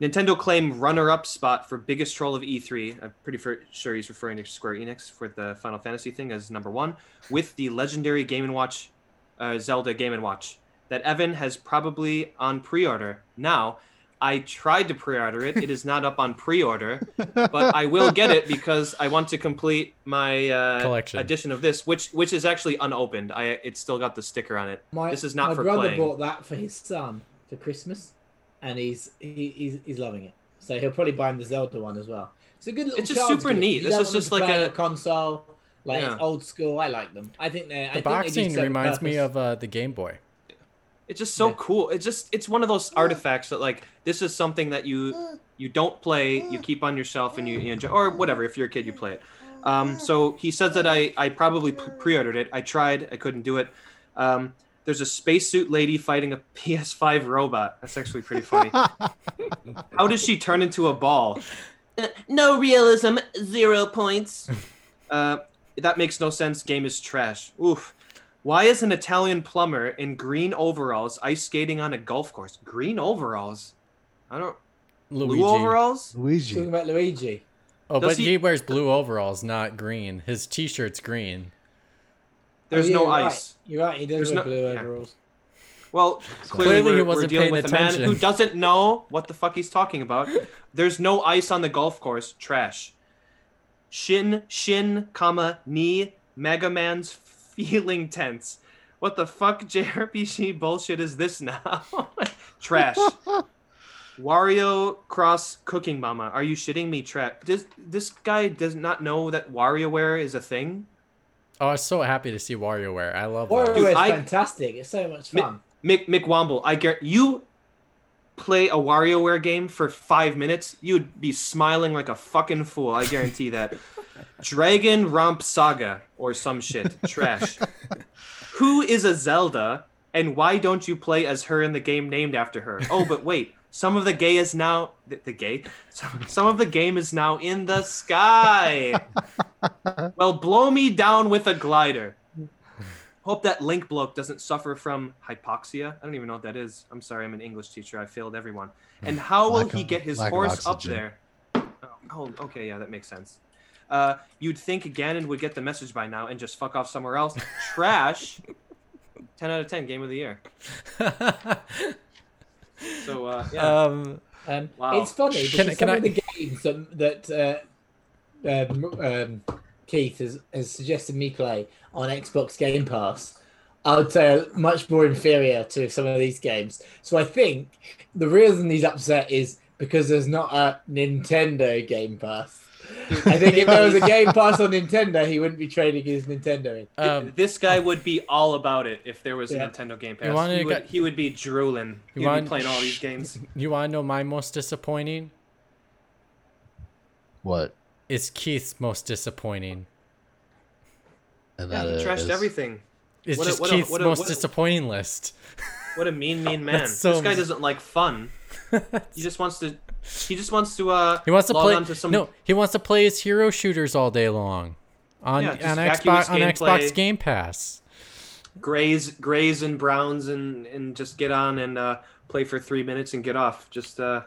D: Nintendo claimed runner-up spot for biggest troll of E3. I'm pretty sure he's referring to Square Enix for the Final Fantasy thing as number one, with the legendary Game and Watch, uh, Zelda Game and Watch that Evan has probably on pre-order. Now, I tried to pre-order it. It is not up on pre-order, but I will get it because I want to complete my uh,
C: Collection.
D: edition of this, which which is actually unopened. I it's still got the sticker on it.
E: My,
D: This is not
E: my
D: for
E: brother
D: playing.
E: bought that for his son for Christmas, and he's he, he's he's loving it. So he'll probably buy him the Zelda one as well. It's a good little.
D: It's just super
E: gift.
D: neat.
E: You
D: This is just like
E: play
D: a-
E: console. Like
D: Yeah.
E: old school. I like them. I think they. I
C: The
E: think they do
C: boxing
E: serve a
C: reminds me of uh, the Game Boy.
D: It's just so
E: Yeah.
D: cool. It's just it's one of those artifacts that like this is something that you you don't play, you keep on yourself and you, you enjoy or whatever. If you're a kid, you play it. Um, so he says that I I probably pre-ordered it. I tried, I couldn't do it. Um, there's a spacesuit lady fighting a PS5 robot. That's actually pretty funny. How does she turn into a ball? Uh, no realism, zero points. Uh, that makes no sense. Game is trash. Oof. Why is an Italian plumber in green overalls ice skating on a golf course? Green overalls? I don't.
C: Luigi.
D: Blue overalls?
B: Luigi.
E: Talking about Luigi.
C: Oh,
D: Does
C: but
D: he-
C: he... wears blue overalls, not green. His t-shirt's green.
D: There's
E: Oh, yeah,
D: no
E: you're right.
D: ice.
E: You're right. He does
D: There's
E: wear
D: no-
E: blue
D: yeah.
E: overalls.
D: Well, clearly,
C: Clearly he
D: we're, we're
C: wasn't
D: dealing
C: paying
D: with a man who doesn't know what the fuck he's talking about. There's no ice on the golf course. Trash. Shin, shin, comma, knee, Mega Man's feeling tense. What the fuck JRPG bullshit is this now? Trash. Wario Cross Cooking Mama. Are you shitting me? Trash. This this guy does not know that WarioWare is a thing.
C: Oh, I was so happy to see WarioWare. I love
E: WarioWare
C: that.
D: Dude,
E: is
D: I-
E: fantastic. It's so much
D: Mi-
E: fun.
D: Mick McWomble, I get you play a WarioWare game for five minutes, you'd be smiling like a fucking fool. I guarantee that. Dragon Romp Saga or some shit. Trash. Who is a Zelda, and why don't you play as her in the game named after her? Oh, but wait. Some of the gay is now the, the gay. Some, some of the game is now in the sky. well, blow me down with a glider. Hope that Link bloke doesn't suffer from hypoxia. I don't even know what that is. I'm sorry, I'm an English teacher. I failed everyone. And how will
B: Lack
D: he get his horse up there? Oh, oh, okay, yeah, that makes sense. Uh, you'd think Ganon would get the message by now and just fuck off somewhere else. Trash. 10 out of 10, game of the year. So, uh, yeah.
C: um,
E: Um,
D: Wow.
E: It's funny because
C: Can-
E: some
C: can I-
E: of the games that, that uh, um, um, Keith has, has suggested me play on Xbox Game Pass, I would say much more inferior to some of these games. So I think the reason he's upset is because there's not a Nintendo Game Pass. I think if there was a Game Pass on Nintendo, he wouldn't be trading his Nintendo in.
C: um,
D: this guy would be all about it if there was a Nintendo Game Pass.
C: wanna
D: He would,
C: get-
D: he would be drooling.
C: You
D: He'd be
C: want-
D: playing all these games.
C: you want to know my most disappointing?
B: What?
C: It's Keith's most disappointing.
B: And
D: Yeah,
B: that
D: he trashed
B: is-
D: everything.
C: It's
D: What a-
C: just
D: what a-
C: Keith's
D: what a-
C: most
D: what a-
C: disappointing list.
D: What a mean, mean man.
C: So-
D: This guy doesn't like fun. He just wants to. He just wants to. Uh,
C: He wants to
D: log
C: play.
D: to some.
C: No, he wants to play his hero shooters all day long, on
D: Yeah,
C: on Xbox on Xbox. Game Pass.
D: grays, grays and browns, and and just get on and uh, play for three minutes and get off. Just uh,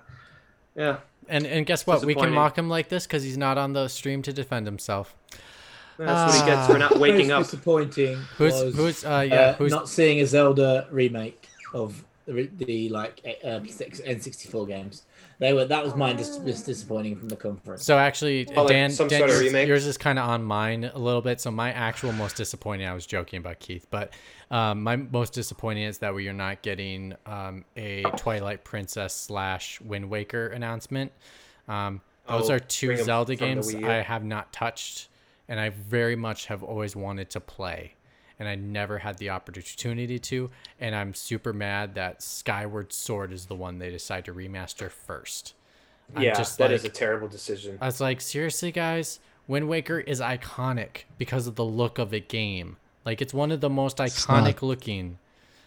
D: yeah.
C: And and guess what? We can mock him like this because he's not on the stream to defend himself.
D: That's what he gets for not waking
E: Most
D: up.
E: disappointing
C: Who's
E: was
C: who's uh
E: uh,
C: yeah who's
E: not seeing a Zelda remake of the, the like uh, N64 games. They were that was mine just, just disappointing from the conference.
C: So actually,
D: Oh, like
C: Dan,
D: some
C: Dan
D: sort of
C: yours,
D: remake?
C: yours is kind of on mine a little bit. So my actual most disappointing, I was joking about Keith, but um, my most disappointing is that we are not getting um, a Twilight Princess slash Wind Waker announcement. Um, those
D: Oh,
C: are two Zelda games I have not touched, and I very much have always wanted to play. And I never had the opportunity to, and I'm super mad that Skyward Sword is the one they decide to remaster first. I'm
D: Yeah,
C: just
D: that is
C: like-
D: a terrible decision.
C: I was like, seriously, guys, Wind Waker is iconic because of the look of the game. Like, it's one of the most
B: It's
C: iconic
B: not-
C: looking.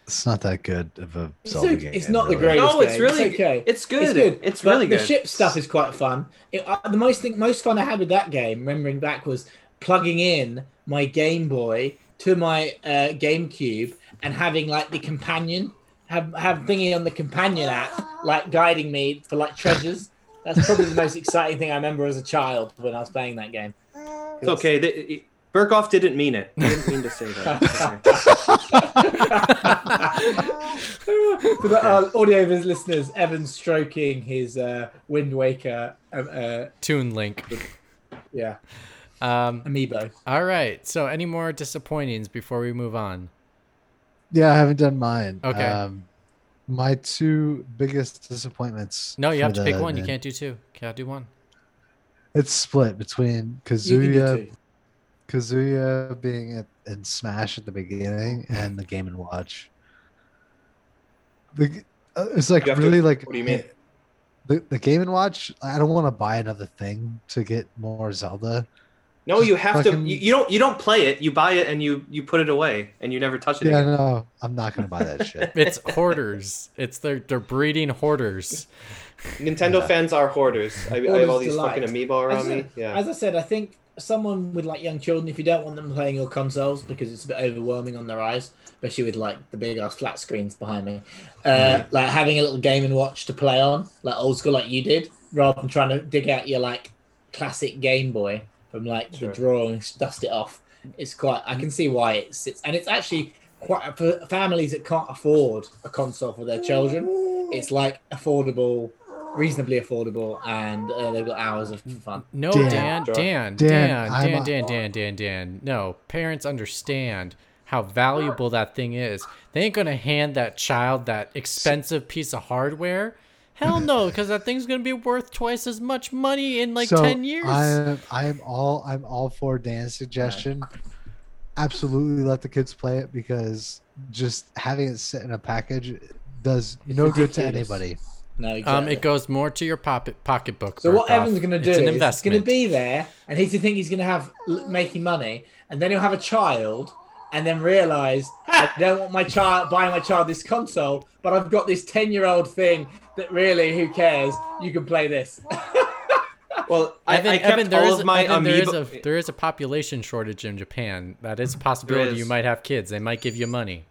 B: It's not that good of a
E: It's,
B: Zelda
E: okay-
B: game.
E: it's not the
B: really.
E: greatest.
D: No, it's
E: game.
D: really
E: okay.
D: It's good.
E: It's good.
D: It's really
E: the
D: good.
E: The ship stuff is quite fun. It, uh, the most thing, most fun I had with that game, remembering back, was plugging in my Game Boy to my uh, GameCube and having like the companion, have have thingy on the companion app, like guiding me for like treasures. That's probably the most exciting thing I remember as a child when I was playing that game.
D: It's okay. They, Burkoff didn't mean it. He didn't mean to say that.
E: For the uh, audio vis- listeners, Evan stroking his uh, Wind Waker, um, uh,
C: Toon Link.
E: yeah,
C: Um,
E: amiibo.
C: all right. So, any more disappointings before we move on?
B: Yeah, I haven't done mine.
C: Okay.
B: Um, my two biggest disappointments.
C: No, you have to pick
B: the-
C: one. You can't do two. Can't do one.
B: It's split between
E: You can do
B: Kazuya. Kazuya being at, in Smash at the beginning, and the Game and Watch. The uh, it's like
D: You have to-
B: really like
D: what do you mean?
B: the the Game and Watch. I don't want to buy another thing to get more Zelda.
D: No, you have to.
B: Fucking-
D: You, you don't. You don't play it. You buy it and you you put it away and you never touch it.
B: Yeah,
D: again.
B: no, I'm not gonna buy that shit.
C: It's hoarders. It's they're they're breeding hoarders.
D: Nintendo
B: Yeah.
D: fans are hoarders. I, I have
E: Hoarders
D: all these
E: delight.
D: fucking amiibo around
E: As
D: me. Yeah.
E: As I said, I think someone with like young children, if you don't want them playing your consoles because it's a bit overwhelming on their eyes, especially with like the big ass flat screens behind me, uh, like having a little game and watch to play on, like old school, like you did, rather than trying to dig out your like classic Game Boy from like
D: Sure.
E: the drawer and dust it off. It's quite. I can see why it sits, and it's actually quite for families that can't afford a console for their children. It's like affordable. Reasonably affordable, and uh, they've got hours of fun.
C: No,
B: Dan.
C: Dan, Dan, Dan,
B: Dan,
C: Dan, Dan, Dan, Dan, Dan. No, parents understand how valuable that thing is. They ain't gonna hand that child that expensive piece of hardware. Hell no, because that thing's gonna be worth twice as much money in like
B: so
C: ten years.
B: I am I am all I'm all for Dan's suggestion. Absolutely let the kids play it because just having it sit in a package does
E: It's
B: no good to anybody.
E: No,
C: um, it goes more to your pocket pocketbook.
E: So what
C: Burkoff.
E: Evan's going to do
C: It's an
E: is he's going to be there, and he's to think he's going to have making money, and then he'll have a child, and then realize I don't want my child buying my child this console, but I've got this ten-year-old thing that really, who cares? You can play this.
D: well, I,
C: Evan,
D: I kept
C: Evan, there
D: all
C: is,
D: of my
C: Evan, there is a there is a population shortage in Japan. That is a possibility. You might have kids. They might give you money.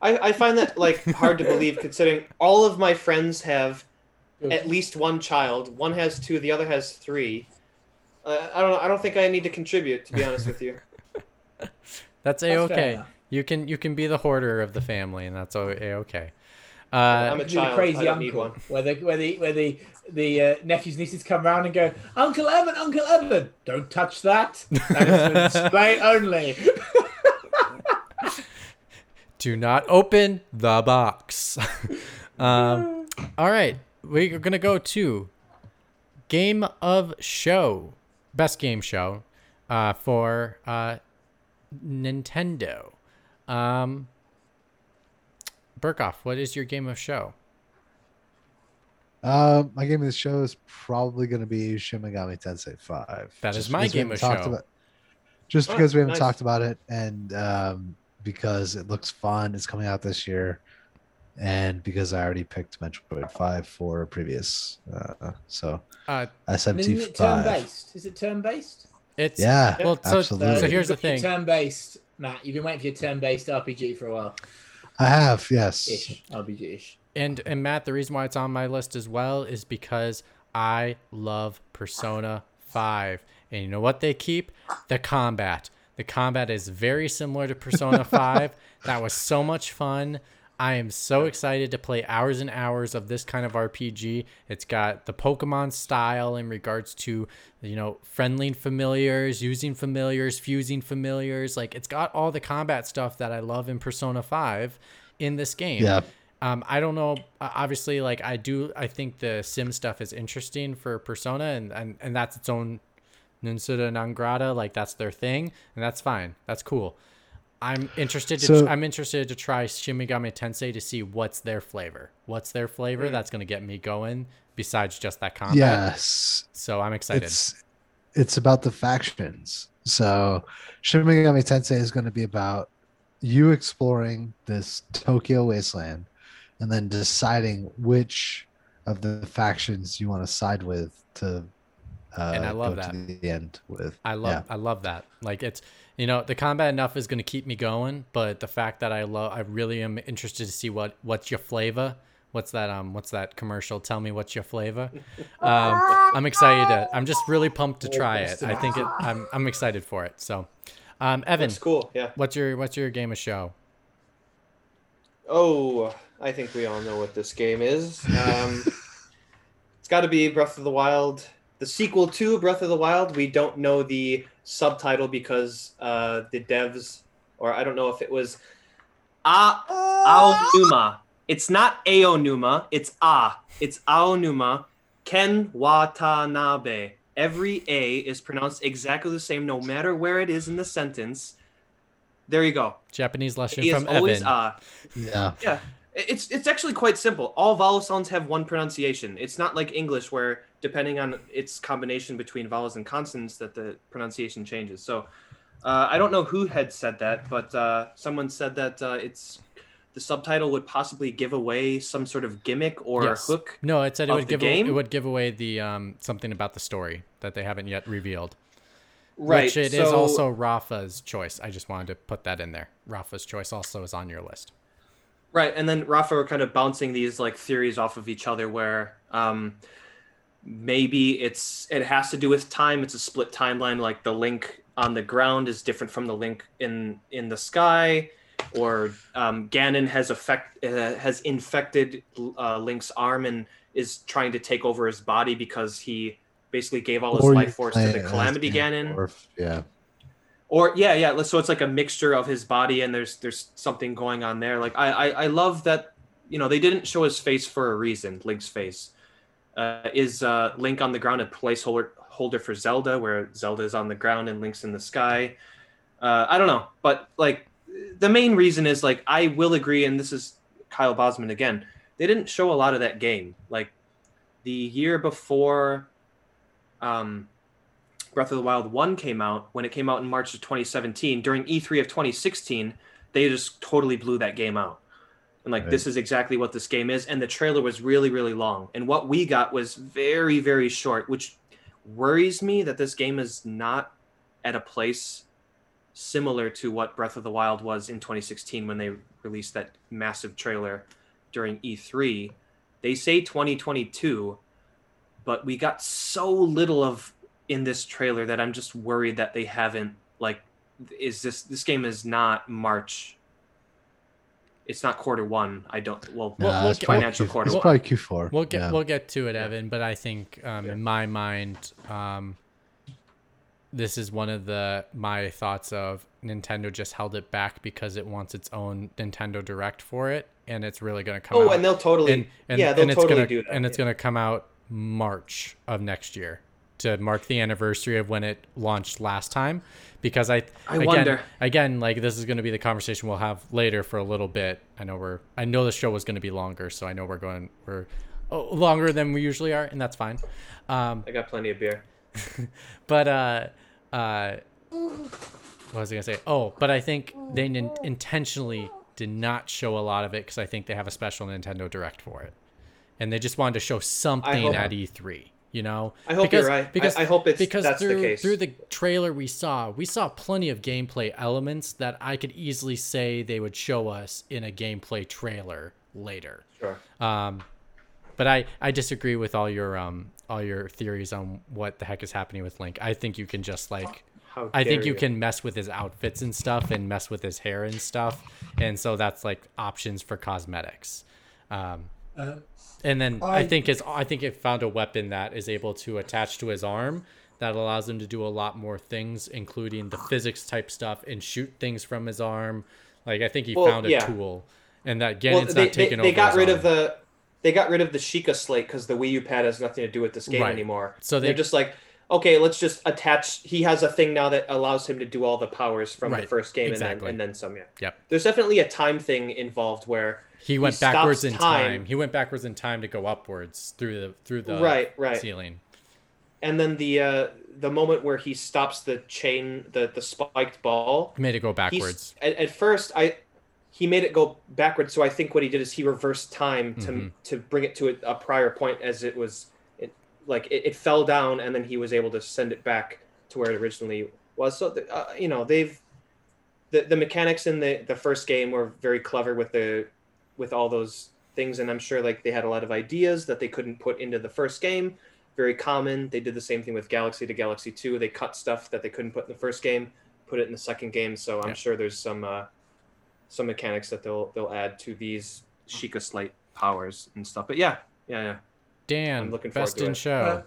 D: I, I find that like hard to believe considering all of my friends have at least one child. One has two, the other has three. Uh, I don't. know. I don't think I need to contribute. To be honest with you.
C: That's a okay. You can you can be the hoarder of the family, and that's a okay. Uh,
D: I'm a
E: Do the
D: child. I
E: crazy
D: don't need
E: uncle,
D: one.
E: where the where the where the the uh, nephews nieces come round and go, Uncle Evan, Uncle Evan, don't touch that. That is for display only.
C: do not open the box. um, all right, we're gonna go to game of show, best game show, uh, for uh, Nintendo. Um, Burkoff, what is your game of show?
B: Uh, my game of the show is probably going to be Shin Megami Tensei Five.
C: That is my game of
B: talked
C: show.
B: About, just
D: Oh,
B: because we haven't
D: nice.
B: talked about it, and um, because it looks fun, it's coming out this year, and because I already picked Metroid Five for previous, uh, so
C: Uh,
E: Isn't
B: SMT
E: it turn
B: Five.
E: based? Is it turn based?
C: It's
B: Yeah,
C: Well, so,
B: absolutely.
C: so here's the thing.
E: Turn based, Matt. You've been waiting for your turn based RPG for a while.
B: I have yes.
E: Ish. RPG ish.
C: and and Matt, the reason why it's on my list as well is because I love Persona 5. And you know what they keep? The combat. The combat is very similar to Persona 5. That was so much fun. I am so excited to play hours and hours of this kind of RPG. It's got the Pokemon style in regards to, you know, friendly familiars, using familiars, fusing familiars. Like it's got all the combat stuff that I love in Persona 5 in this game.
B: Yeah.
C: Um, I don't know. Obviously, like I do, I think the sim stuff is interesting for Persona, and and, and that's its own Ninsura non grata. Like that's their thing, and that's fine. That's cool. I'm interested. To,
B: So-
C: I'm interested to try Shin Megami Tensei to see what's their flavor. What's their flavor? Mm. That's gonna get me going. Besides just that combat.
B: Yes.
C: So I'm excited.
B: It's it's about the factions. So Shin Megami Tensei is going to be about you exploring this Tokyo wasteland and then deciding which of the factions you want to side with to uh,
C: And I love
B: go
C: that.
B: to the end with.
C: I love I love that. Like it's you know the combat enough is going to keep me going, but the fact that I love I really am interested to see what what's your flavor. What's that um what's that commercial? Tell me what's your flavor. Um, I'm excited. To, I'm just really pumped to try it. I think it. I'm I'm excited for it. So, um, Evan,
D: That's cool. Yeah.
C: what's your what's your game of show?
D: Oh, I think we all know what this game is. Um, it's got to be Breath of the Wild, the sequel to Breath of the Wild. We don't know the subtitle because uh, the devs, or I don't know if it was Ah Aonuma. It's not Aonuma. It's A. It's Aonuma. Ken Watanabe. Every A is pronounced exactly the same, no matter where it is in the sentence. There you go.
C: Japanese lesson
D: It is
C: from
D: always
C: Evan.
D: A.
B: Yeah.
D: Yeah, it's it's actually quite simple. All vowel sounds have one pronunciation. It's not like English where depending on its combination between vowels and consonants that the pronunciation changes. So uh, I don't know who had said that, but uh, someone said that uh, it's the subtitle would possibly give away some sort of gimmick or
C: Yes.
D: hook.
C: No, it said it would give away, it would give away the um something about the story that they haven't yet revealed.
D: Right.
C: Which it is
D: so-
C: also Rafa's choice. I just wanted to put that in there. Rafa's choice also is on your list.
D: Right, and then Rafa were kind of bouncing these like theories off of each other, where um, maybe it's it has to do with time. It's a split timeline. Like the link on the ground is different from the link in in the sky, or um, Ganon has affect uh, has infected uh, Link's arm and is trying to take over his body because he basically gave all his
B: Or
D: life force to the Calamity Ganon.
B: Ganondorf, Yeah.
D: Or yeah, yeah. So it's like a mixture of his body, and there's there's something going on there. Like I I, I love that you know they didn't show his face for a reason. Link's face uh, is uh, Link on the ground a placeholder holder for Zelda, where Zelda is on the ground and Link's in the sky. Uh, I don't know, but like the main reason is like I will agree, and this is Kyle Bosman again. They didn't show a lot of that game. Like the year before um, Breath of the Wild 1 came out, when it came out in March of 2017, during E3 of 2016, they just totally blew that game out. And like,
B: Right.
D: this is exactly what this game is. And the trailer was really, really long. And what we got was very, very short, which worries me that this game is not at a place similar to what Breath of the Wild was in 2016 when they released that massive trailer during E3. They say 2022, but we got so little of in this trailer that I'm just worried that they haven't like is this this game is not March. It's not quarter one. I don't well
C: Well,
B: Nah,
C: we'll
B: it's
C: get-
B: probably
D: financial
B: Q-
D: quarter
B: It's probably Q4.
C: We'll get
B: yeah.
C: we'll get to it, Evan. But I think um,
D: Yeah.
C: in my mind, um, this is one of the my thoughts of Nintendo just held it back because it wants its own Nintendo Direct for it, and it's really going to come
D: Oh,
C: out.
D: and they'll totally
C: and, and,
D: yeah they'll
C: and it's
D: totally
C: gonna,
D: do that.
C: And it's
D: yeah.
C: going to come out March of next year to mark the anniversary of when it launched last time. Because I,
D: I
C: again,
D: wonder.
C: again, like this is going to be the conversation we'll have later for a little bit. I know we're, I know the show was going to be longer, so I know we're going, we're oh, longer than we usually are, and that's fine. Um,
D: I got plenty of beer.
C: but uh, uh, what was I gonna say? Oh, but I think they nin- intentionally did not show a lot of it because I think they have a special Nintendo Direct for it, and they just wanted to show something at E3. You know,
D: I hope you're right. I- I hope it's-
C: because
D: that's the
C: through
D: case.
C: through the trailer we saw, we saw plenty of gameplay elements that I could easily say they would show us in a gameplay trailer later.
D: Sure.
C: Um, but I, I disagree with all your um all your theories on what the heck is happening with Link. I think you can just like
D: How
C: I think
D: dare
C: you can mess with his outfits and stuff and mess with his hair and stuff. And so that's like options for cosmetics. Um,
E: Uh,
C: and then I,
E: I-
C: think his I think it found a weapon that is able to attach to his arm that allows him to do a lot more things, including the physics type stuff and shoot things from his arm. Like I think he
D: Well,
C: found a
D: yeah.
C: tool, and that
D: Well,
C: Ganon's
D: they,
C: not
D: they,
C: taking
D: they
C: over.
D: got
C: his
D: rid
C: arm.
D: of the they got rid of the Sheikah slate because the Wii U pad has nothing to do with this game
C: Right.
D: anymore.
C: So
D: they're just like, okay, let's just attach. He has a thing now that allows him to do all the powers from the first game
C: Exactly.
D: and then and then some. Yeah.
C: Yep.
D: There's definitely a time thing involved where
C: He went
D: stops
C: backwards in time.
D: time.
C: He went backwards in time to go upwards through the through the
D: Right, right.
C: ceiling.
D: and then the uh the moment where he stops the chain the the spiked ball
C: He made it go backwards.
D: at, at first i he made it go backwards so i think what he did is he reversed time to
C: Mhm.
D: to bring it to a, a prior point as it was it, like it, it fell down and then he was able to send it back to where it originally was so the, uh, you know they've the, the mechanics in the the first game were very clever with the with all those things and i'm sure like they had a lot of ideas that they couldn't put into the first game very common they did the same thing with galaxy to galaxy 2 they cut stuff that they couldn't put in the first game put it in the second game so i'm
C: Yeah.
D: sure there's some uh some mechanics that they'll they'll add to these Sheikah Slate powers and stuff but yeah yeah yeah
C: Dan,
D: I'm looking forward
C: best
D: to
C: in
D: it.
C: show.
E: Uh,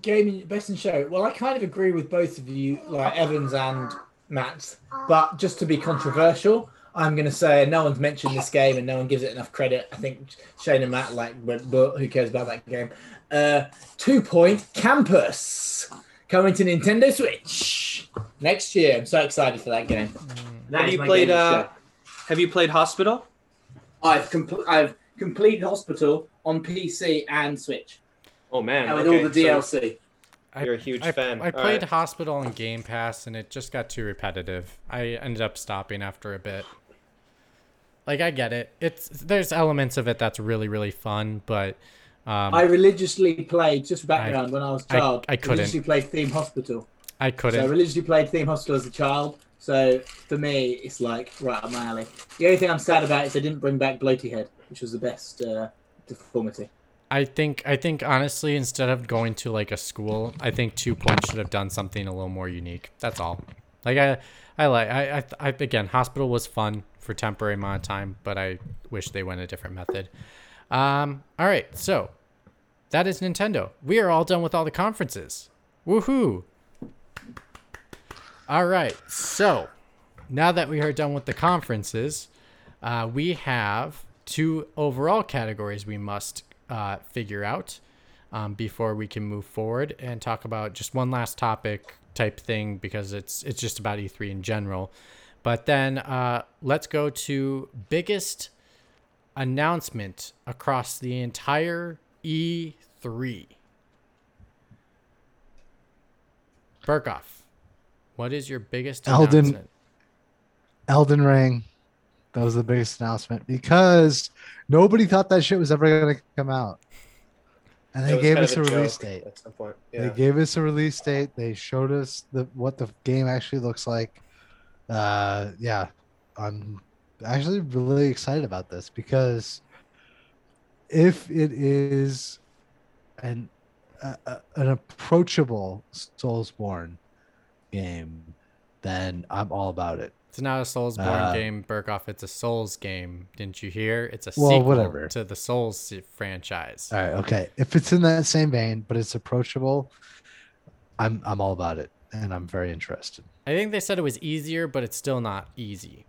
E: gaming best in show. Well, I kind of agree with both of you, like Evans and Matt. But just to be controversial, I'm going to say no one's mentioned this game and no one gives it enough credit. I think Shane and Matt like, but, but who cares about that game? Uh, Two Point Campus coming to Nintendo Switch next year. I'm so excited for that game. That
D: have you played uh have you played hospital
E: I've compl- I've completed Hospital on PC and Switch
D: oh man
E: and with
D: okay,
E: all the DLC.
C: I,
D: you're a huge
C: I,
D: fan.
C: I
D: All
C: played
D: right.
C: Hospital on Game Pass and it just got too repetitive. I ended up stopping after a bit. Like I get it. It's there's elements of it that's really really fun, but um,
E: I
C: I,
E: religiously played just background when I was a
C: I-
E: child.
C: I couldn't.
E: religiously played Theme Hospital. I
C: couldn't.
E: I religiously played Theme Hospital as a child. So for me, it's like right up my alley. The only thing I'm sad about is they didn't bring back Bloaty Head, which was the best uh, deformity.
C: I think I think honestly, instead of going to like a school, I think Two Point should have done something a little more unique. That's all. Like I, I like I, I, I again, Hospital was fun for temporary amount of time, but I wish they went a different method. Um. All right, so that is Nintendo. We are all done with all the conferences. Woohoo! All right, so now that we are done with the conferences, uh, we have two overall categories we must uh, figure out um, before we can move forward and talk about just one last topic type thing because it's it's just about E3 in general. But then uh, let's go to biggest announcement across the entire E3. Burkoff, what is your biggest
B: Elden-
C: announcement?
B: Elden Ring. That was the biggest announcement because nobody thought that shit was ever going to come out. And they gave us a
D: of
B: release date.
D: at some point
B: They gave us a release date. They showed us the what the game actually looks like. Uh, yeah, I'm actually really excited about this because if it is an a- an approachable Soulsborne game, then I'm all about it.
C: It's not a Soulsborne
B: Uh,
C: game, Burkoff. It's a Souls game. Didn't you hear? It's a
B: Well,
C: sequel
B: whatever.
C: to the Souls franchise.
B: All right, okay. If it's in that same vein, but it's approachable, I'm I'm all about it, and I'm very interested.
C: I think they said it was easier, but it's still not easy.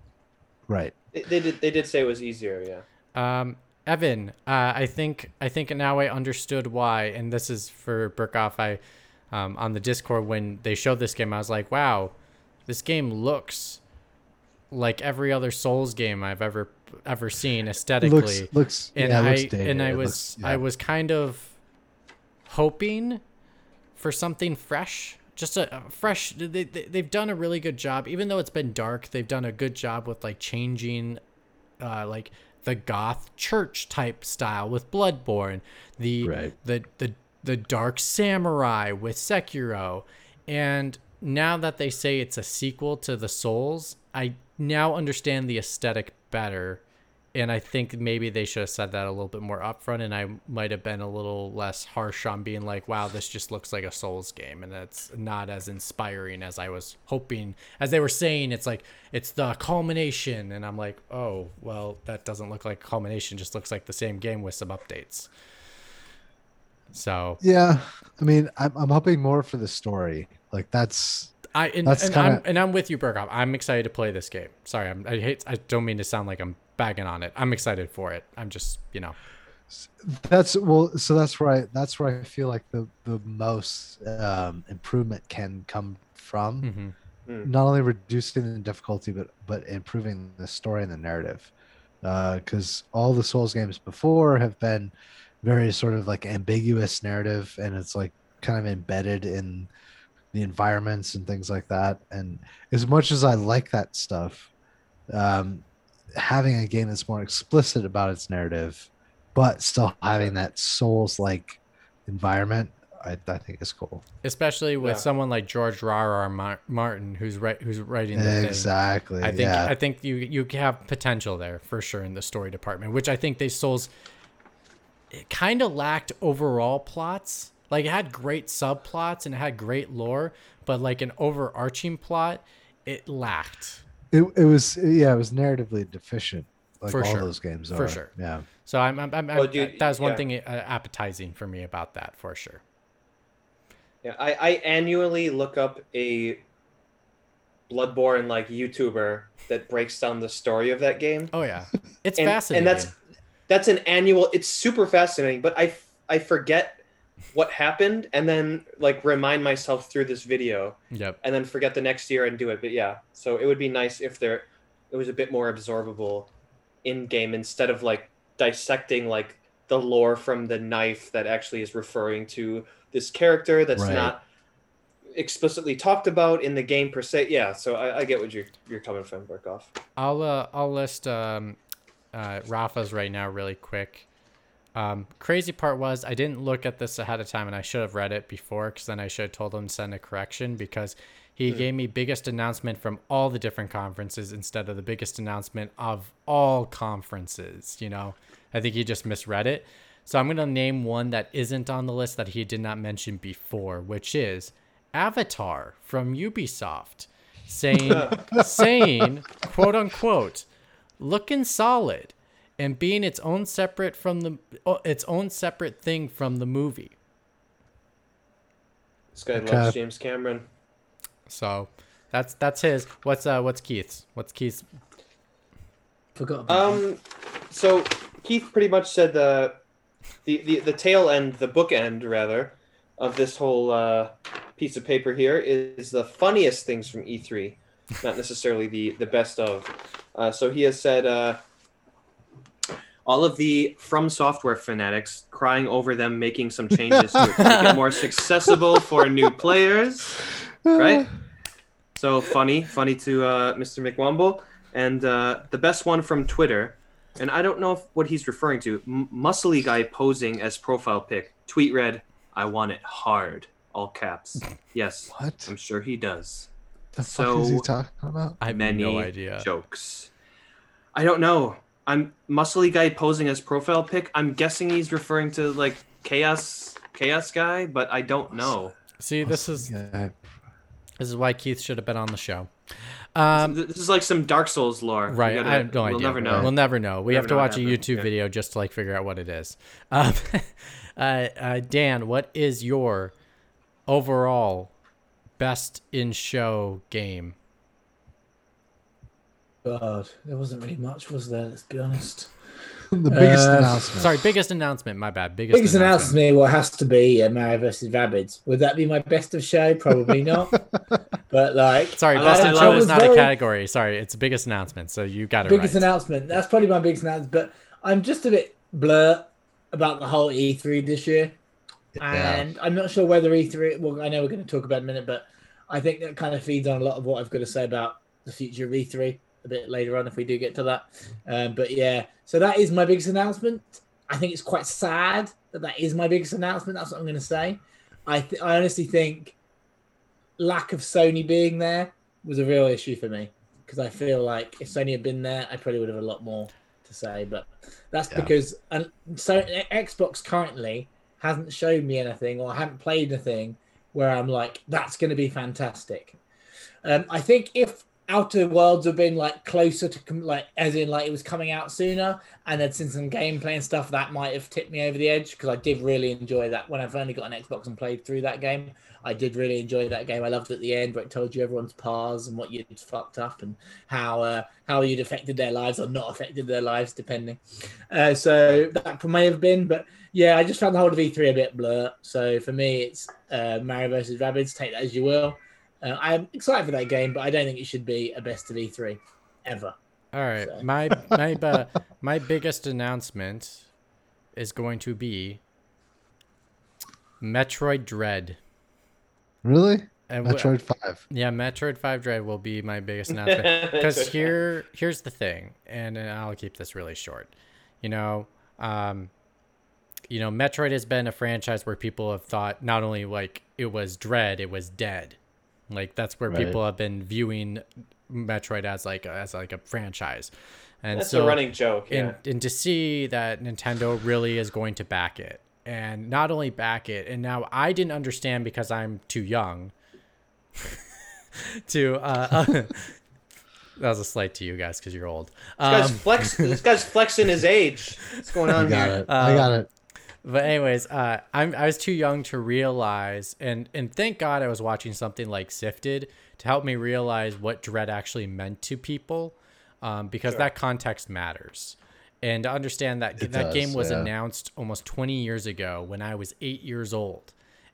B: Right.
D: they, they did they did say it was easier yeah
C: Um, Evan, uh, I think I think now I understood why, and this is for Burkoff. I um, on the Discord when they showed this game, I was like, wow, this game looks like every other Souls game I've ever ever seen aesthetically.
B: Looks looks
C: and
B: yeah, it
C: I
B: looks
C: and I was
B: looks-
C: I was kind of hoping for something fresh, just a, a fresh. They, they they've done a really good job, even though it's been dark. They've done a good job with like changing, uh, like the goth church type style with Bloodborne, the
B: Right.
C: the the the dark samurai with Sekiro, and now that they say it's a sequel to the Souls, I now understand the aesthetic better and I think maybe they should have said that a little bit more upfront, and I might have been a little less harsh on being like, "Wow, this just looks like a Souls game," and it's not as inspiring as I was hoping. As they were saying, it's like it's the culmination, and I'm like, "Oh, well, that doesn't look like culmination; just looks like the same game with some updates." So
B: Yeah, I mean, I'm I'm hoping more for the story. Like that's
C: I and,
B: That's
C: and
B: kinda-
C: I'm and I'm with you, Burkhoff. I'm excited to play this game. Sorry, I'm, I hate. I don't mean to sound like I'm bagging on it. I'm excited for it. I'm just, you know,
B: that's well. So that's where I that's where I feel like the the most um, improvement can come from.
C: mhm.
B: Not only reducing the difficulty, but but improving the story and the narrative. Because all the Souls games before have been very sort of like ambiguous narrative, and it's like kind of embedded in the environments and things like that. And as much as I like that stuff, um, having a game that's more explicit about its narrative, but still having that Souls like environment, I, I think is cool.
C: especially with
D: Yeah.
C: someone like George R. R. Martin, who's right, who's writing the thing.
B: Exactly.
C: I think
B: yeah.
C: I think you you have potential there for sure in the story department, which I think they Souls it kind of lacked overall plots. Like it had great subplots and it had great lore, but like an overarching plot, it lacked.
B: It, it was yeah, it was narratively deficient. Like
C: For
B: all
C: sure.
B: those games are.
C: For sure.
B: Yeah.
C: So I'm, I'm, I'm,
D: Well, dude,
C: that was one
D: yeah.
C: thing uh, appetizing for me about that for sure.
D: Yeah, I, I annually look up a Bloodborne like YouTuber that breaks down the story of that game.
C: Oh yeah, it's
D: and,
C: fascinating.
D: and that's that's an annual it's super fascinating but i i forget what happened and then like remind myself through this video
C: yep.
D: and then forget the next year and do it but yeah so it would be nice if there it was a bit more absorbable in game instead of like dissecting like the lore from the knife that actually is referring to this character that's
B: Right.
D: not explicitly talked about in the game per se yeah so i, I get what you're you're coming from Burkoff.
C: I'll uh, I'll list um, uh, Rafa's right now really quick. Um, crazy part was I didn't look at this ahead of time, and I should have read it before, because then I should have told him to send a correction because he gave me biggest announcement from all the different conferences instead of the biggest announcement of all conferences. You know, I think he just misread it. So I'm gonna name one that isn't on the list that he did not mention before, which is Avatar from Ubisoft, saying saying quote unquote looking solid and being its own separate from the oh, its own separate thing from the movie.
D: this guy
B: Okay.
D: loves james cameron
C: So that's that's his. What's uh what's Keith's? What's Keith's?
E: Forgot about that.
D: Um, so Keith pretty much said the the the, the tail end, the book end rather, of this whole uh, piece of paper here is the funniest things from E3, not necessarily the the best of. Uh, so he has said uh, all of the From Software fanatics crying over them making some changes to make it more accessible for new players right? So funny, funny to uh, Mr. McWumble. And uh, the best one from Twitter, and I don't know if, what he's referring to. M- muscly guy posing as profile pic. Tweet read, "I want it hard." All caps. Yes,
B: What
D: I'm sure he does.
B: the fuck is he talking about?
C: I have
D: Many
C: no idea.
D: jokes. I don't know. I'm muscly guy posing as profile pic. I'm guessing he's referring to like chaos, chaos guy, but I don't know.
C: See, this is this is why Keith should have been on the show. Um,
D: this is like some Dark Souls lore.
C: Right,
D: gotta-
C: I have no
D: we'll
C: idea.
D: never know.
C: We'll never know. We
D: Never
C: have to watch a. YouTube
D: Yeah.
C: video just to like figure out what it is. Um, uh, uh, Dan, what is your overall best in show game?
E: God, there wasn't really much, was there? Let's be honest.
B: the biggest
E: Uh,
B: announcement.
C: Sorry, biggest announcement. My bad. Biggest,
E: Biggest announcement, what has to be uh, Mario versus Rabbids. Would that be my best of show? Probably not. but like,
C: Sorry,
D: I
C: best
D: love-
C: in
D: I
C: show is
E: it.
C: not a category. Sorry, it's biggest announcement. So you got it
E: biggest
C: right.
E: announcement. That's probably my biggest announcement. But I'm just a bit blur about the whole E3 this year,
B: Yeah.
E: and I'm not sure whether E3. Well, I know we're going to talk about it in a minute, but I think that kind of feeds on a lot of what I've got to say about the future of E3 a bit later on if we do get to that. Um, but yeah, so that is my biggest announcement. I think it's quite sad that that is my biggest announcement. That's what I'm going to say. I th- I honestly think lack of Sony being there was a real issue for me because I feel like if Sony had been there, I probably would have a lot more to say, but that's
B: Yeah.
E: because and so Xbox currently hasn't shown me anything or I haven't played anything where I'm like, that's going to be fantastic. Um, I think if Outer Worlds have been like closer to like as in like it was coming out sooner and had seen some gameplay and stuff, that might have tipped me over the edge because I did really enjoy that when I've only got an Xbox and played through that game. I did really enjoy that game. I loved at the end where it told you everyone's pars and what you'd fucked up and how uh, how you'd affected their lives or not affected their lives, depending. Uh, so that may have been, but yeah, I just found the whole of E3 a bit blur. So for me, it's uh, Mario versus Rabbids. Take that as you will. Uh, I'm excited for that game, but I don't think it should be a best of E3 ever.
C: All right,
E: So-
C: my my uh, my biggest announcement is going to be Metroid Dread.
B: Really?
C: And wh-
B: Metroid Five.
C: yeah, Metroid Five Dread will be my biggest announcement. because here here's the thing and, and i'll keep this really short you know um you know metroid has been a franchise where people have thought not only like it was dread it was dead like that's where
B: Right.
C: people have been viewing metroid as like a, as like a franchise and
D: That's
C: so
D: a running joke. Yeah.
C: and, and to see that Nintendo really is going to back it, and not only back it, and now I didn't understand because I'm too young to. Uh, that was a slight to you guys because you're old.
D: this, guy's
C: Um,
D: flex, this guy's flexing his age. What's going
B: I
D: on
B: got
D: here?
B: it. I got it.
C: But anyways, uh, I'm I was too young to realize, and and thank God I was watching something like Sifted to help me realize what dread actually meant to people, um, because that context matters, and to understand that
B: It
C: that
B: does,
C: game was
B: yeah.
C: announced almost 20 years ago when I was eight years old,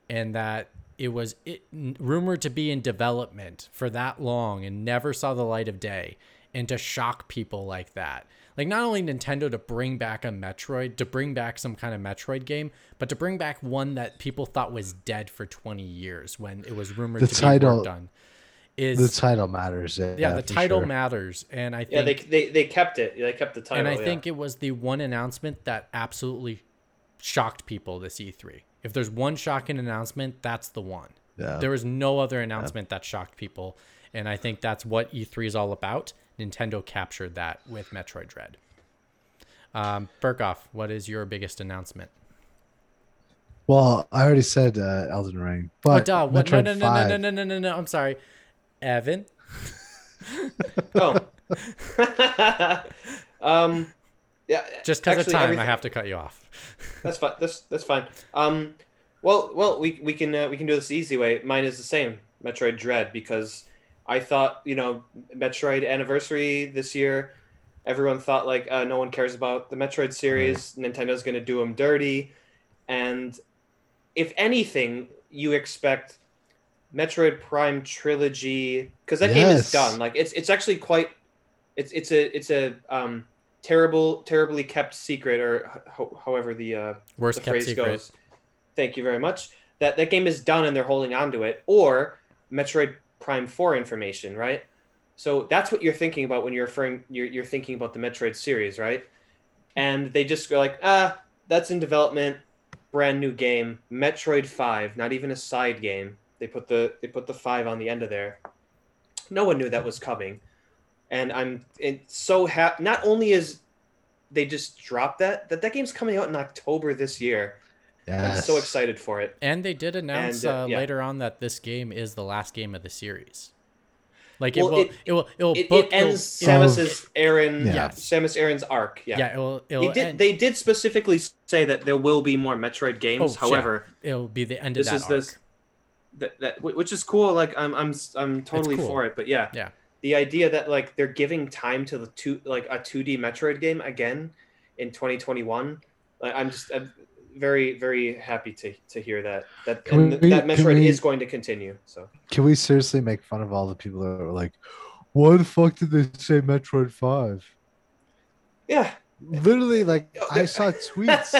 C: and that it was it, rumored to be in development for that long and never saw the light of day and to shock people like that like not only nintendo to bring back a metroid to bring back some kind of metroid game but to bring back one that people thought was dead for 20 years when it was rumored
B: The
C: to be
B: title-
C: worked on is
B: The title matters. Yeah,
C: yeah, the title
B: sure.
C: matters and i think
D: Yeah, they, they they kept it. They kept the title.
C: and I
D: yeah.
C: think it was the one announcement that absolutely shocked people this E3. If there's one shocking announcement, that's the one.
B: Yeah.
C: There was no other announcement that shocked people, and I think that's what E3 is all about. Nintendo captured that with Metroid Dread. Um, Burkoff, what is your biggest announcement?
B: Well, I already said uh, Elden Ring,
C: Oh,
B: but
C: duh, what? No,
B: Metroid
C: no, no,
B: 5.
C: no, no, no, no, no. I'm sorry, Evan.
D: Oh. um, yeah.
C: Just because of time,
D: everything-
C: I have to cut you off.
D: That's fine. That's that's fine. Um, well, well, we we can uh, we can do this the easy way. Mine is the same, Metroid Dread, because I thought you know Metroid anniversary this year. Everyone thought like uh, no one cares about the Metroid series. Nintendo's going to do them dirty, and if anything, you expect Metroid Prime trilogy because that game is done. Like it's it's actually quite it's it's a it's a um terrible terribly kept secret or ho- however the uh
C: Worst
D: the
C: kept
D: phrase
C: secret.
D: goes. Thank you very much. That that game is done and they're holding on to it, or Metroid Prime Four information, right? So that's what you're thinking about when you're referring. You're, you're thinking about the Metroid series, right? And they just go like, ah, that's in development, brand new game, Metroid Five, not even a side game. They put the they put the five on the end of there. No one knew that was coming, and I'm so happy. Not only is they just dropped that that that game's coming out in October this year. I'm so excited for it.
C: And they did announce
D: And, uh,
C: uh,
D: yeah.
C: later on that this game is the last game of the series. Like
D: Well,
C: it will,
D: it-
C: it, will, it will
D: It,
C: book.
D: it
C: it'll-
D: ends
C: it'll-
D: Samus's Aran,
B: Yeah.
D: Samus Aran's arc. Yeah,
C: yeah, it will. It
D: They
C: will
D: did.
C: end,
D: They did specifically say that there will be more Metroid games.
C: Oh, shit.
D: However,
C: it'll be the end of
D: this
C: that
D: is
C: arc.
D: this that, that which is cool. Like I'm I'm I'm totally
C: cool.
D: for it. But yeah,
C: Yeah.
D: the idea that like they're giving time to the two like a 2D Metroid game again in 2021. Like I'm just I'm very very happy to to hear that that
B: Can
D: and
B: we-
D: th- that Metroid
B: we-
D: is going to continue. So
B: Can we seriously make fun of all the people that were like, "Why the fuck did they say Metroid 5?
D: yeah,
B: Literally, like
D: Oh,
B: I saw tweets.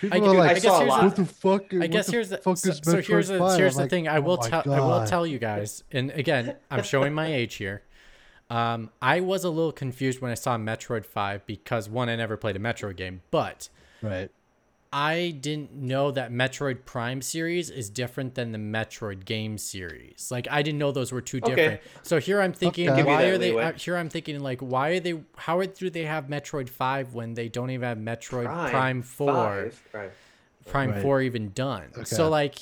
B: People
C: I,
B: were like,
D: I
C: guess
D: saw a
C: here's
D: lot.
C: the,
B: "What the fuck?
C: I guess here's the
B: fuck
C: so,
B: is
C: so here's the
B: 5?"
C: here's
B: I'm
C: the
B: like,
C: thing. I
B: "Oh
C: will
B: my
C: tell I will tell you guys, and again, I'm showing my age here. Um, I was a little confused when I saw Metroid Five because one, I never played a Metroid game, but
B: Right.
C: I didn't know that Metroid Prime series is different than the Metroid game series. Like I didn't know those were two
D: Okay.
C: different. So here I'm thinking,
B: Okay.
C: Why are they?
D: leeway.
C: Uh, here I'm thinking, like, why are they? How do they have Metroid Five when they don't even have Metroid Prime, Four,
D: five. Right.
C: Prime
B: Right.
C: Four even done?
B: Okay.
C: So like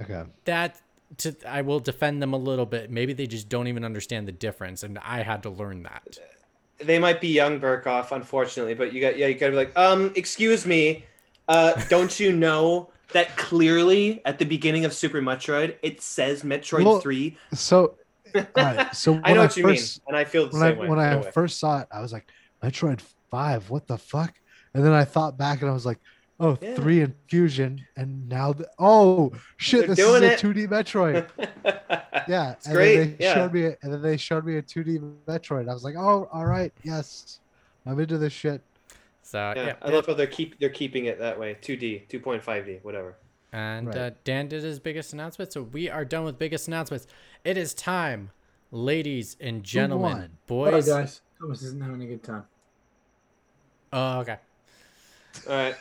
B: Okay.
C: that. To, I will defend them a little bit. Maybe they just don't even understand the difference, and I had to learn that.
D: They might be young Burkoff, unfortunately, but you got yeah, you gotta be like, um, excuse me, uh, don't you know that clearly at the beginning of Super Metroid it says Metroid
B: Well,
D: Three?
B: So, right. So
D: I know what you
B: first,
D: mean, and I feel the
B: when I
D: same way.
B: when I
D: way.
B: first saw it, I was like, Metroid Five, what the fuck? And then I thought back and I was like, oh,
D: Yeah.
B: three in fusion, and now the oh shit,
D: They're
B: this is a two D Metroid. Yeah,
D: It's
B: and
D: great,
B: Then they
D: yeah.
B: showed me, and then they showed me a two D Metroid. I was like, oh, all right, yes, I'm into this shit.
C: So
D: yeah,
C: yeah,
D: I love how they're keep they're keeping it that way. 2D, 2.5D, whatever.
C: And
B: Right.
C: uh, Dan did his biggest announcement, so we are done with biggest announcements. It is time, ladies and gentlemen,
B: won?
E: Bye,
C: boys.
E: guys. Thomas isn't having a good time.
C: Oh, okay.
D: All right.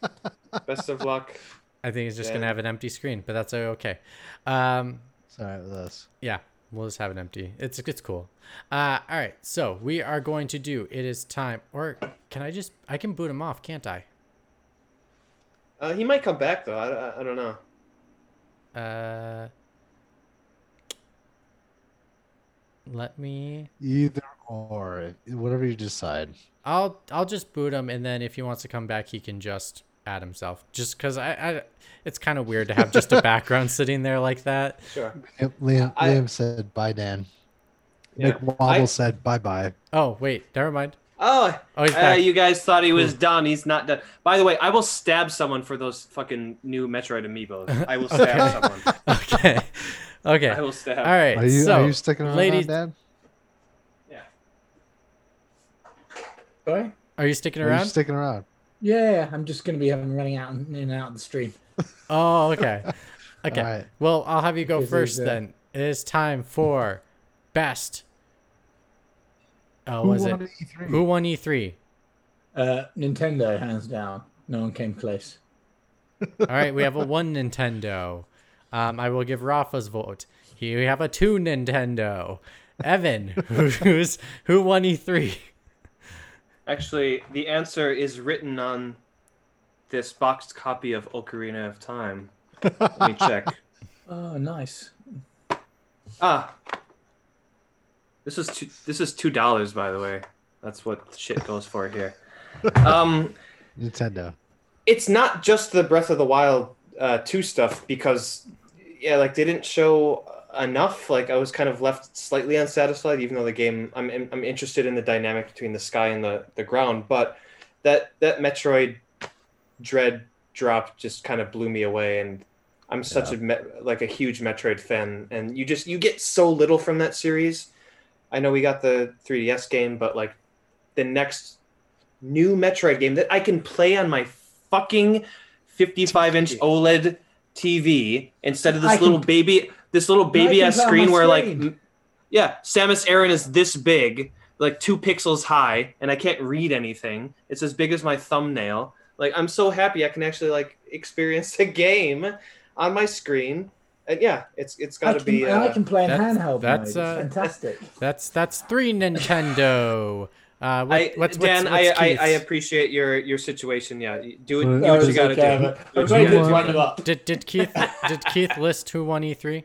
D: Best of luck.
C: I think it's just
D: Dan.
C: gonna have an empty screen, but that's okay. Um,
B: Sorry with us.
C: yeah, we'll just have it empty. It's it's cool. Uh, all right, so we are going to do. It is time, or can I just? I can boot him off, can't I?
D: Uh, he might come back though. I, I, I don't know.
C: Uh, let me.
B: Either or, whatever you decide.
C: I'll I'll just boot him, and then if he wants to come back, he can just add himself. Just because I, I, it's kind of weird to have just a background sitting there like that.
D: Sure.
B: Yep, Liam,
D: I-
B: Liam said bye, Dan.
D: Yeah.
B: Mick Womble
D: I-
B: said bye bye.
C: Oh wait, never mind.
D: Oh,
C: Oh, he's
D: uh, you guys thought he was done. He's not done. By the way, I will stab someone for those fucking new Metroid amiibos. I will stab someone.
C: okay, okay.
D: I will stab.
C: All right.
B: Are you
C: so,
B: are you sticking around,
C: ladies,
B: Dan?
D: Yeah.
E: Sorry?
C: are you sticking
B: Are you
C: around?
B: sticking around?
E: Yeah, I'm just going to be having running out and in and out of the stream.
C: oh, okay. Okay.
B: All right.
C: Well, I'll have you go
E: Because
C: first
E: there's, uh,
C: then. It is time for best. Oh,
B: Who
C: was it?
B: won E3?
C: Who won E E3?
E: Uh, Nintendo, hands down. No one came close.
C: All right, we have a one Nintendo. Um, I will give Rafa's vote. Here we have a two Nintendo. Evan, who's who won E E3?
D: Actually, the answer is written on this boxed copy of Ocarina of Time. Let me check.
E: Oh, nice.
D: Ah, this is two, this is two dollars, by the way. That's what shit goes for here. Um,
B: Nintendo.
D: it's not just the Breath of the Wild uh, two stuff because yeah, like they didn't show enough. Like I was kind of left slightly unsatisfied, even though the game I'm I'm interested in the dynamic between the sky and the the ground. But that that Metroid Dread drop just kind of blew me away, and I'm such a like a huge Metroid fan, and you just you get so little from that series. I know we got the 3DS game, but like the next new Metroid game that I can play on my fucking 55 inch OLED TV instead of this
E: I can-
D: little baby this little baby ass screen where like
E: screen.
D: m- yeah, Samus Aran is this big, like two pixels high, and I can't read anything. It's as big as my thumbnail. Like I'm so happy I can actually like experience a game on my screen. And yeah, it's it's
E: I
D: got to be.
E: and I
D: Uh,
E: can play in
C: that's-
E: handheld
C: that's,
E: mode.
C: uh,
E: fantastic.
C: That's that's three Nintendo. Uh, what,
D: I,
C: what's,
D: Dan,
C: what's,
D: I,
C: what's
D: I, I
C: Keith's?
D: appreciate your your situation. Yeah, do it. Do what you got to
E: okay,
D: do.
E: but
D: Do
E: I'm trying to
D: gotta
E: wind
D: do.
E: you up.
C: Did did Keith did Keith list who won E3?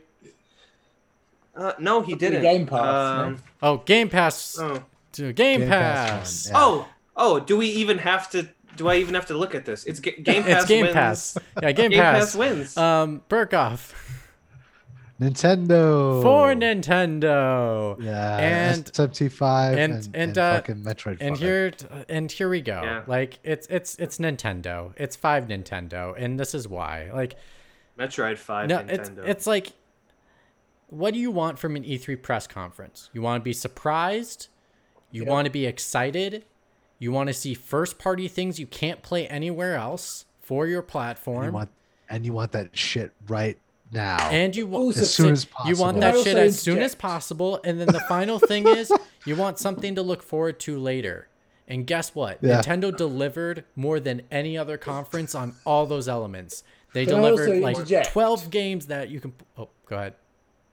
D: Uh, no, he didn't.
E: Game Pass,
D: Um,
C: Oh, Game Pass.
D: oh.
C: to Game,
B: Game
C: Pass.
B: Pass yeah.
D: oh, oh, do we even have to? Do I even have to look at this? It's Ga- Game Pass.
C: it's Game
D: wins.
C: Pass. Yeah, Game,
D: Game
C: Pass.
D: Pass wins.
C: Um, Burkoff
B: Nintendo.
C: for Nintendo.
B: Yeah.
C: And-
B: SMT5
C: and-
B: and,
C: and,
B: and,
C: uh,
B: fucking Metroid.
C: And
B: 5.
C: here and here we go.
D: Yeah.
C: Like it's it's it's Nintendo. It's five Nintendo, and this is why. Like
D: Metroid Five.
C: no,
D: Nintendo.
C: it's it's like, what do you want from an E3 press conference? You want to be surprised. You
E: Yeah.
C: want to be excited. You want to see first party things you can't play anywhere else for your platform.
B: you want and you want that shit right now.
C: and you want
B: as soon as possible.
C: you want that shit as soon as possible and then the final thing is you want something to look forward to later And guess what?
B: Yeah.
C: Nintendo delivered more than any other conference on all those elements. They
E: Can
C: delivered like
E: interject?
C: 12 games that you can. Oh, go ahead.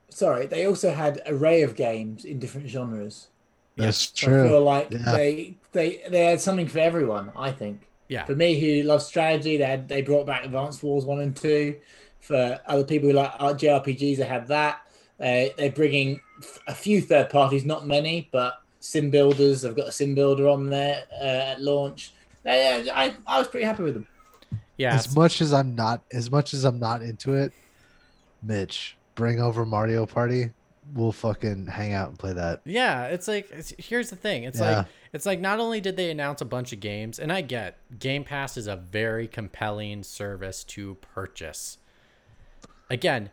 E: Sorry, they also had array of games in different genres.
B: That's
E: So I feel
B: true.
E: like
B: Yeah.
E: they they they had something for everyone. I think.
C: Yeah.
E: For me, who loves strategy, they had, they brought back Advance Wars one and two. For other people who like art JRPGs, they have that. Uh, they're bringing a few third parties, not many, but sim builders. I've got a sim builder on there uh, at launch. Uh, yeah, I I was pretty happy with them.
C: Yeah.
B: As much as I'm not, as much as I'm not into it, Mitch, bring over Mario Party. We'll fucking hang out and play that.
C: Yeah, it's like it's, here's the thing. It's
B: Yeah.
C: like it's like not only did they announce a bunch of games, and I get Game Pass is a very compelling service to purchase. Again,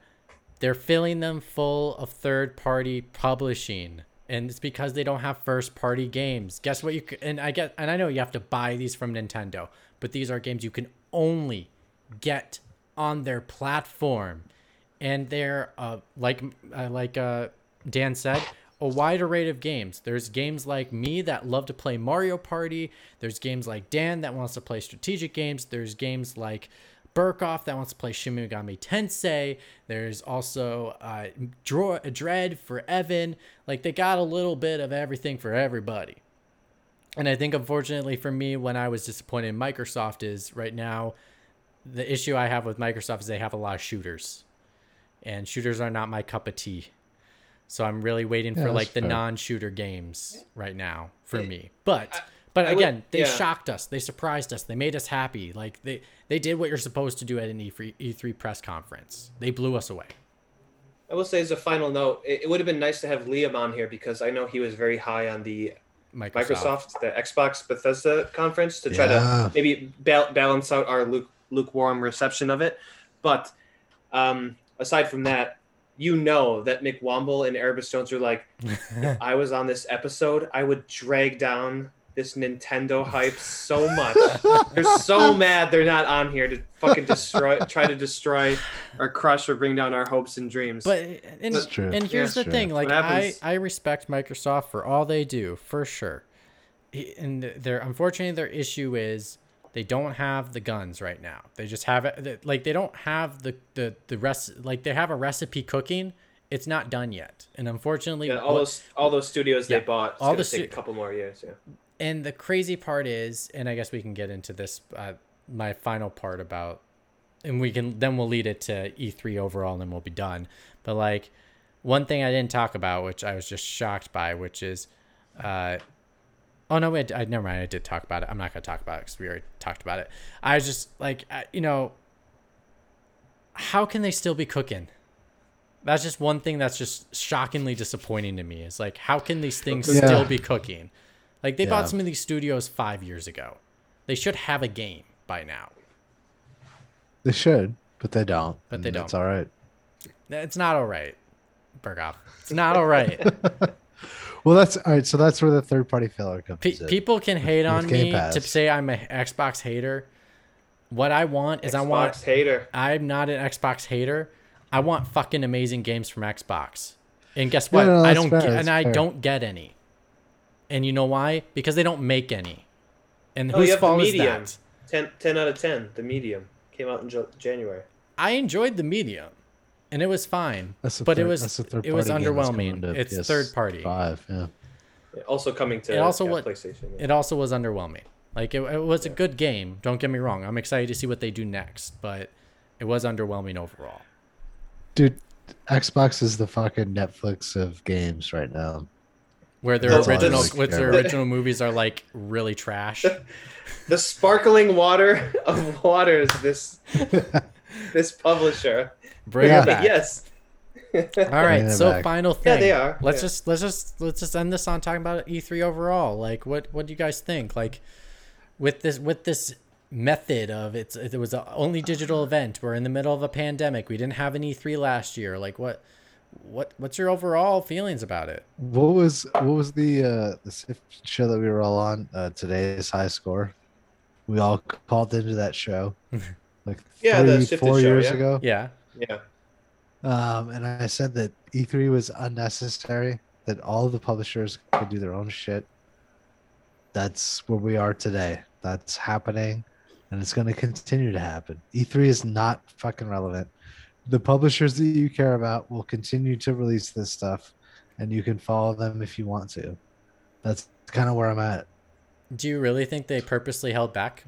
C: they're filling them full of third-party publishing, and it's because they don't have first-party games. Guess what? You c- and I get and I know you have to buy these from Nintendo, but these are games you can only get on their platform and they're uh, like uh, like uh, Dan said, a wide array of games. There's games like me that love to play Mario Party. There's games like Dan that wants to play strategic games. There's games like Burkoff that wants to play Shin Megami Tensei. There's also uh, Dread for Evan. Like they got a little bit of everything for everybody. And I think unfortunately for me, when I was disappointed in Microsoft is right now, the issue I have with Microsoft is they have a lot of shooters and shooters are not my cup of tea. So I'm really waiting
B: Yeah,
C: for like the
B: fair.
C: non-shooter games right now for
D: Yeah.
C: me. But
D: I-
C: but
D: I would-
C: again, they
D: yeah.
C: shocked us. They surprised us. They made us happy. Like they they did what you're supposed to do at an E E3, E3 press conference. They blew us away.
D: I will say as a final note, it, it would have been nice to have Liam on here because I know he was very high on the
C: Microsoft.
D: Microsoft, the Xbox Bethesda conference to try
B: Yeah.
D: to maybe ba- balance out our luke- lukewarm reception of it. But um, aside from that, you know that Mick Womble and Erebus Jones are like, if I was on this episode, I would drag down this Nintendo hype so much. they're so mad they're not on here to fucking destroy, try to destroy or crush or bring down our hopes and dreams.
C: But and,
B: That's true.
C: and here's
B: That's
C: the
B: true.
C: thing, like I, I respect Microsoft for all they do, for sure. He- And their unfortunately their issue is they don't have the guns right now. They just have it like they don't have the the the rest like they have a recipe cooking. It's not done yet. And unfortunately
D: yeah, all
C: what-
D: those all those studios
C: Yeah,
D: they bought, it's
C: all the
D: take
C: stu-
D: a couple more years. Yeah.
C: and the crazy part is, and I guess we can get into this, uh, my final part about, and we can then we'll lead it to E3 overall, and then we'll be done. But like, one thing I didn't talk about, which I was just shocked by, which is, uh, oh no, wait, I never mind. I did talk about it. I'm not gonna talk about it because we already talked about it. I was just like, you know, how can they still be cooking? That's just one thing that's just shockingly disappointing to me. Is like, how can these things
B: Yeah.
C: still be cooking? Like they
B: Yeah.
C: bought some of these studios five years ago. They should have a game by now.
B: They should, but they don't.
C: But they don't.
B: It's all right.
C: It's not all right, Berghoff. It's not all right.
B: Well, that's all right. So that's where the third party failure comes
C: Pe-
B: in.
C: people can hate
B: with
C: on
B: Game
C: me
B: Pass.
C: to say I'm an Xbox hater. What I want is I want.
D: Xbox hater.
C: I'm not an Xbox hater. I want fucking amazing games from Xbox. And guess what?
B: no,
C: I don't
B: fair,
C: get,
B: that's
C: and I don't get any. And you know why? Because they don't make any. And
D: Oh,
C: whose fault is that?
D: 10, 10 out of 10, the medium. Came out in January.
C: I enjoyed the medium, and it was fine.
B: That's a
C: but it was
B: that's a third
C: it was
B: party
C: underwhelming. It's
B: PS
C: third party.
B: Five, yeah.
D: Yeah, Also coming to
C: It also
D: yeah,
C: what-
D: PlayStation. yeah.
C: It also was underwhelming. Like it, it was a good game. Don't get me wrong. I'm excited to see what they do next, but it was underwhelming overall.
B: Dude, Xbox is the fucking Netflix of games right now.
C: Where their
B: That's
C: original,
B: really
C: with their original movies are like really trash.
D: the sparkling water of waters. This this publisher.
C: Bring
B: Yeah.
C: it back.
D: Yes.
C: All right. So
B: back.
C: final thing.
D: Yeah, they are.
C: Let's
D: Yeah.
C: just let's just let's just end this on talking about E3 overall. Like, what what do you guys think? Like, with this with this method of it's it was a only digital event. We're in the middle of a pandemic. We didn't have an E3 last year. Like, what what what's your overall feelings about it?
B: What was what was the uh the show that we were all on? Uh, today's high score. We all called into that show, like
D: Yeah, the
B: three,
D: Sifted
B: four
D: show,
B: years
D: yeah.
B: ago.
C: Yeah.
D: Yeah.
B: Um, and I said that E3 was unnecessary. That all the publishers could do their own shit. that's where we are today. That's happening, and it's going to continue to happen. E3 is not fucking relevant. The publishers that you care about will continue to release this stuff, and you can follow them if you want to. That's kind of where I'm at.
C: Do you really think they purposely held back?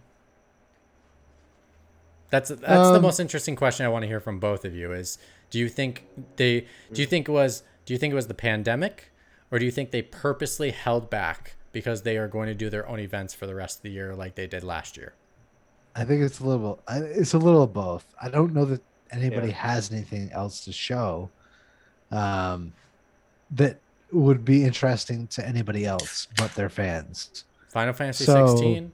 C: That's that's the
B: Um,
C: most interesting question I want to hear from both of you. Is do you think they do you think it was do you think it was the pandemic, or do you think they purposely held back because they are going to do their own events for the rest of the year like they did last year?
B: I think it's a little. I- It's a little of both. I don't know that anybody
D: Yeah.
B: has anything else to show, um, that would be interesting to anybody else but their fans.
C: Final Fantasy
B: So-
C: 16.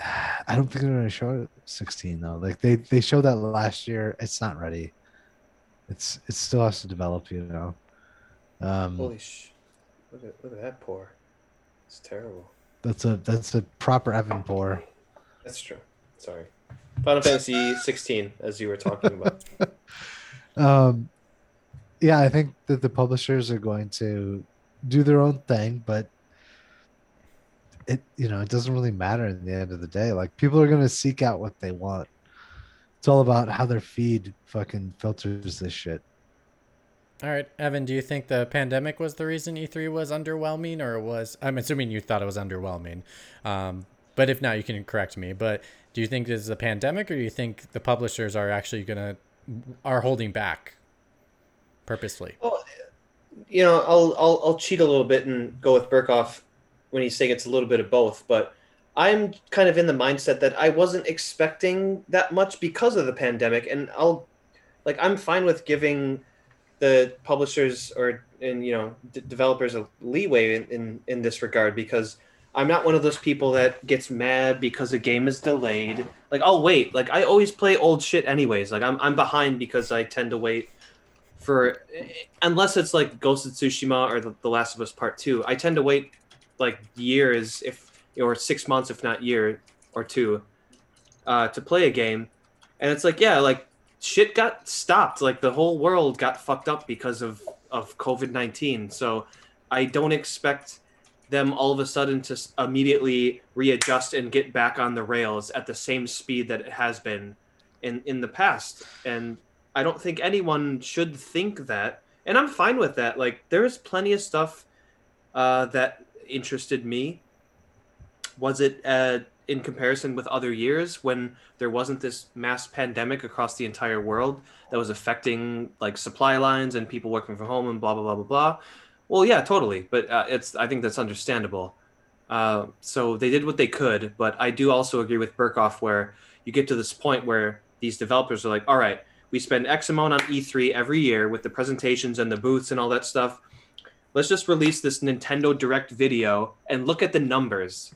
B: I don't think they're going to show it 16 though. Like they they showed that last year. It's not ready. It's it still has to develop. You know. Um,
D: Holy sh! Look at look at that pour. It's terrible.
B: that's a that's a proper Evan pour.
D: That's true. Sorry. Final Fantasy 16, as you were talking about.
B: um yeah i think that the publishers are going to do their own thing but it you know it doesn't really matter in the end of the day like people are going to seek out what they want it's all about how their feed fucking filters this shit
C: All right, Evan, do you think the pandemic was the reason E3 was underwhelming, or was I'm assuming you thought it was underwhelming, um, but if not, you can correct me. But do you think this is a pandemic, or do you think the publishers are actually gonna are holding back purposely?
D: Well, you know, I'll, I'll I'll cheat a little bit and go with Burkhoff when he's saying it's a little bit of both. But I'm kind of in the mindset that I wasn't expecting that much because of the pandemic, and I'll like I'm fine with giving the publishers or and you know d- developers a leeway in, in in this regard because I'm not one of those people that gets mad because a game is delayed. Like I'll wait. Like I always play old shit anyways. Like I'm I'm behind because I tend to wait for unless it's like Ghost of Tsushima or the, the Last of Us Part Two. I tend to wait like years, if or six months, if not year or two, uh, to play a game, and it's like yeah, like shit got stopped. Like the whole world got fucked up because of of COVID nineteen. So I don't expect them all of a sudden to immediately readjust and get back on the rails at the same speed that it has been in in the past and i don't think anyone should think that and i'm fine with that like there's plenty of stuff uh, that interested me? Was it uh, in comparison with other years when there wasn't this mass pandemic across the entire world that was affecting like supply lines and people working from home and blah blah blah blah blah? Well yeah totally but uh, it's i think that's understandable. Uh, so they did what they could but i do also agree with burkhoff where you get to this point where these developers are like all right we spend x amount on e3 every year with the presentations and the booths and all that stuff let's just release this nintendo direct video and look at the numbers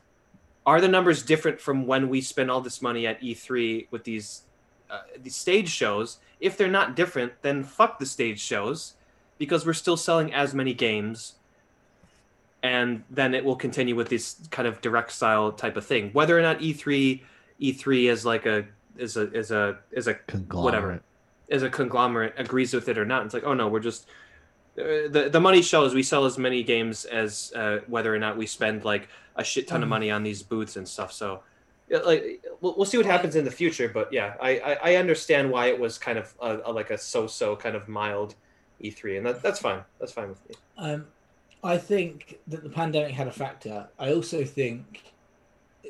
D: are the numbers different from when we spend all this money at E3 with these uh, these stage shows? If they're not different, then fuck the stage shows, because we're still selling as many games, and then it will continue with this kind of direct style type of thing. Whether or not E3 E3 is like a is a is a is a
B: conglomerate
D: whatever as a conglomerate agrees with it or not. It's like, oh no, we're just the the money shows we sell as many games as uh, whether or not we spend like a shit ton of
E: Mhm.
D: money on these booths and stuff. So, like, we'll, we'll see what happens in the future. But yeah, I I, I understand why it was kind of a, a, like a so-so kind of mild E3, and that, that's fine. That's fine with me.
E: Um, I think that the pandemic had a factor. I also think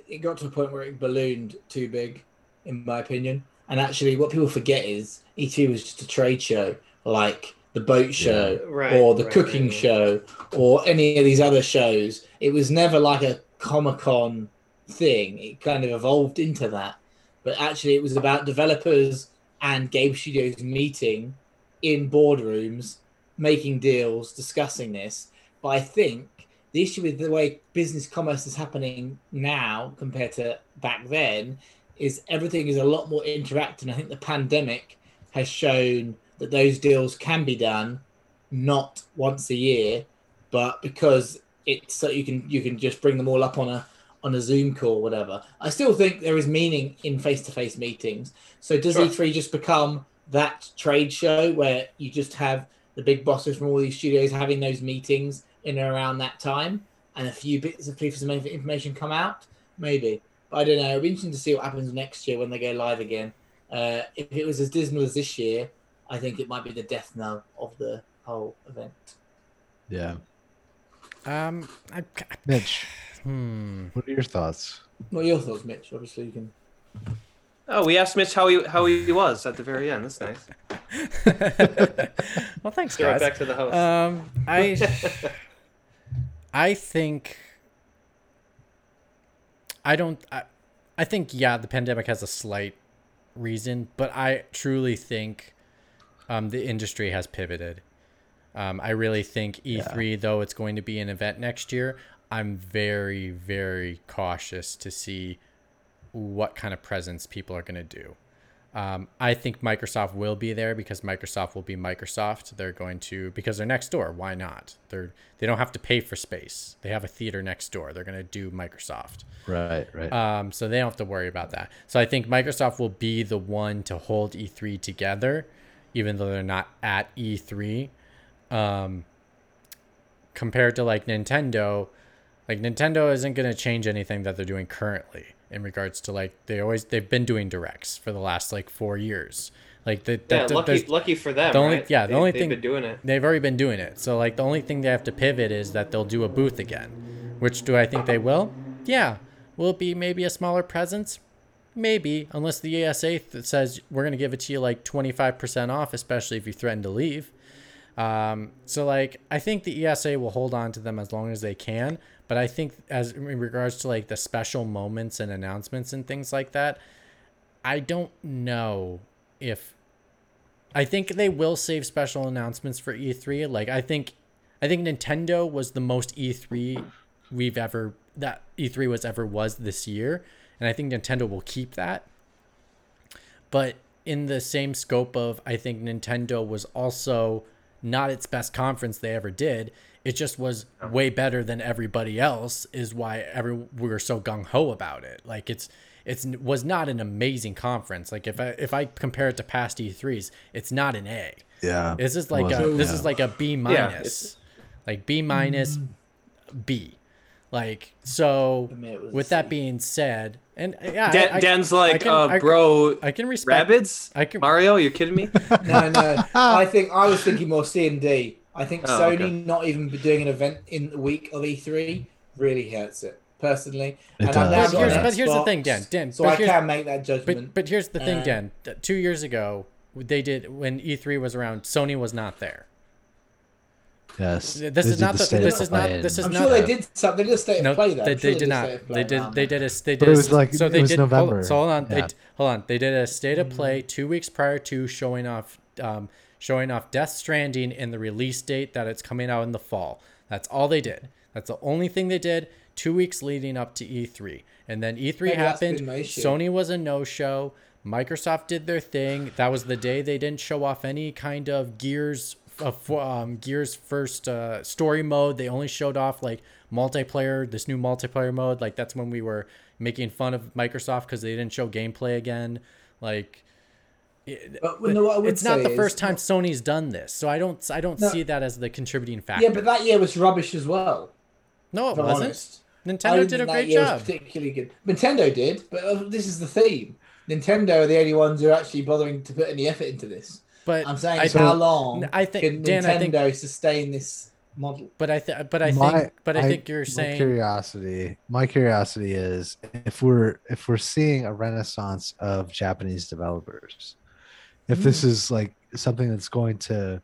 E: it got to a point where it ballooned too big, in my opinion. And actually, what people forget is E2 was just a trade show, like the boat show
D: Right.
E: or the
D: right,
E: cooking
D: right, right.
E: show or any of these other shows. It was never like a Comic Con thing. It kind of evolved into that. But actually, it was about developers and game studios meeting in boardrooms, making deals, discussing this. But I think the issue with the way business commerce is happening now compared to back then is everything is a lot more interactive. And I think the pandemic has shown that those deals can be done not once a year, but because it's so you can you can just bring them all up on a on a Zoom call, or whatever. I still think there is meaning in face to face meetings. So does
D: Sure.
E: E3 just become that trade show where you just have the big bosses from all these studios having those meetings in and around that time? and a few bits of pieces of information come out, maybe. But I don't know. It'll be interesting to see what happens next year when they go live again. Uh, if it was as dismal as this year, I think it might be the death knell of the whole event.
B: Yeah.
C: Um, I,
B: Mitch,
C: hmm.
B: what are your thoughts?
E: What are your thoughts, Mitch? Obviously, you can.
D: Oh, we asked Mitch how he how he was at the very end. That's nice.
C: well, thanks,
D: Throw it
C: guys.
D: back to the host.
C: Um, I, I think, I don't. I, I think yeah, the pandemic has a slight reason, but I truly think, um, the industry has pivoted. Um, I really think E3, though it's going to be an event next year, I'm very, very cautious to see what kind of presence people are going to do. Um, I think Microsoft will be there because Microsoft will be Microsoft. They're going to because they're next door. Why not? They're they don't have to pay for space. They have a theater next door. They're going to do Microsoft.
B: Right, right.
C: Um, so they don't have to worry about that. So I think Microsoft will be the one to hold E3 together, even though they're not at E3. Um, compared to like Nintendo, like Nintendo isn't going to change anything that they're doing currently in regards to like they always they've been doing directs for the last like four years. Like the,
D: yeah,
C: that-
D: lucky lucky for them.
C: the only-
D: right?
C: yeah, the
D: They-
C: only
D: they've
C: thing-
D: been doing it.
C: they've already been doing it. So like the only thing they have to pivot is that they'll do a booth again. Which do I think they will? Yeah. Will it be maybe a smaller presence? Maybe, unless the ESA th- says we're gonna give it to you like twenty five percent off, especially if you threaten to leave. Um, so like I think the ESA will hold on to them as long as they can, but I think as in regards to like the special moments and announcements and things like that, I don't know if I think they will save special announcements for E3. Like I think I think Nintendo was the most E3 we've ever that E3 was ever was this year, and I think Nintendo will keep that. But in the same scope of I think Nintendo was also not its best conference they ever did. It just was oh. way better than everybody else is why every we were so gung ho about it. Like it's it's was not an amazing conference. Like if I if I compare it to past E3s, it's not an A.
B: yeah.
C: This is like a this
B: yeah.
C: is like a B minus,
D: it's-
C: like B minus, B, like so.
E: For me, it was
C: With that
E: C.
C: being said, and yeah,
D: Dan,
C: I, I,
D: Dan's like,
C: can-
D: uh,
C: I can-
D: bro,
C: I can respect.
D: Rabbids.
C: I can-
D: Mario, You're kidding me?
E: no, no. I think I was thinking more C and D. I think
D: Oh,
E: Sony
D: okay.
E: not even doing an event in the week of E3 really hurts it personally.
B: It
E: and
B: does,
C: But here's, but here's the thing, Dan. Dan,
E: So I
C: here's,
E: can make that judgment.
C: but but here's the thing,
E: Uh,
C: Dan. Two years ago, they did when E3 was around. Sony was not there.
B: Yes.
C: This
B: They
C: is
B: did
C: not
B: the
C: the-
B: state
C: this is not- this
B: and-
C: is
E: I'm
C: not-
E: sure they did something. They did a state
C: No,
E: of play though.
C: they,
E: I'm sure
C: they did
E: a
C: not.
E: state of play
C: They did.
E: around
C: They did a. They did.
B: But it
C: a-
B: was like-
C: so
B: it
C: they
B: was
C: did. hold-
B: November.
C: so hold on. They
B: Yeah.
C: d- hold on. They did a state of play two weeks prior to showing off, um, showing off Death Stranding and the release date that it's coming out in the fall. That's all they did. That's the only thing they did. Two weeks leading up to E3, and then E3
E: Maybe
C: happened.
E: been my issue.
C: Sony was a no-show. Microsoft did their thing. That was the day they didn't show off any kind of Gears for, um, Gears first uh, story mode. They only showed off like multiplayer, this new multiplayer mode. Like that's when we were making fun of Microsoft because they didn't show gameplay again. Like it-
E: But no, what I would
C: it's not the
E: is-
C: first time Sony's done this, so I don't I don't
E: No.
C: see that as the contributing factor.
E: Yeah, but that year was rubbish as well.
C: no, it wasn't.
E: honest.
C: Nintendo
E: didn't
C: a great job.
E: particularly good. Nintendo did, but uh, this is the theme. Nintendo are the only ones who are actually bothering to put any effort into this.
C: But
E: I'm saying,
C: I
E: is how long
C: I think-
E: can
C: Dan, I think-
E: Nintendo sustain this model?
C: But I th- but I
B: My-
C: think but I, think you're
B: my
C: saying
B: curiosity. My curiosity is if we're if we're seeing a renaissance of Japanese developers, if
C: Hmm.
B: this is like something that's going to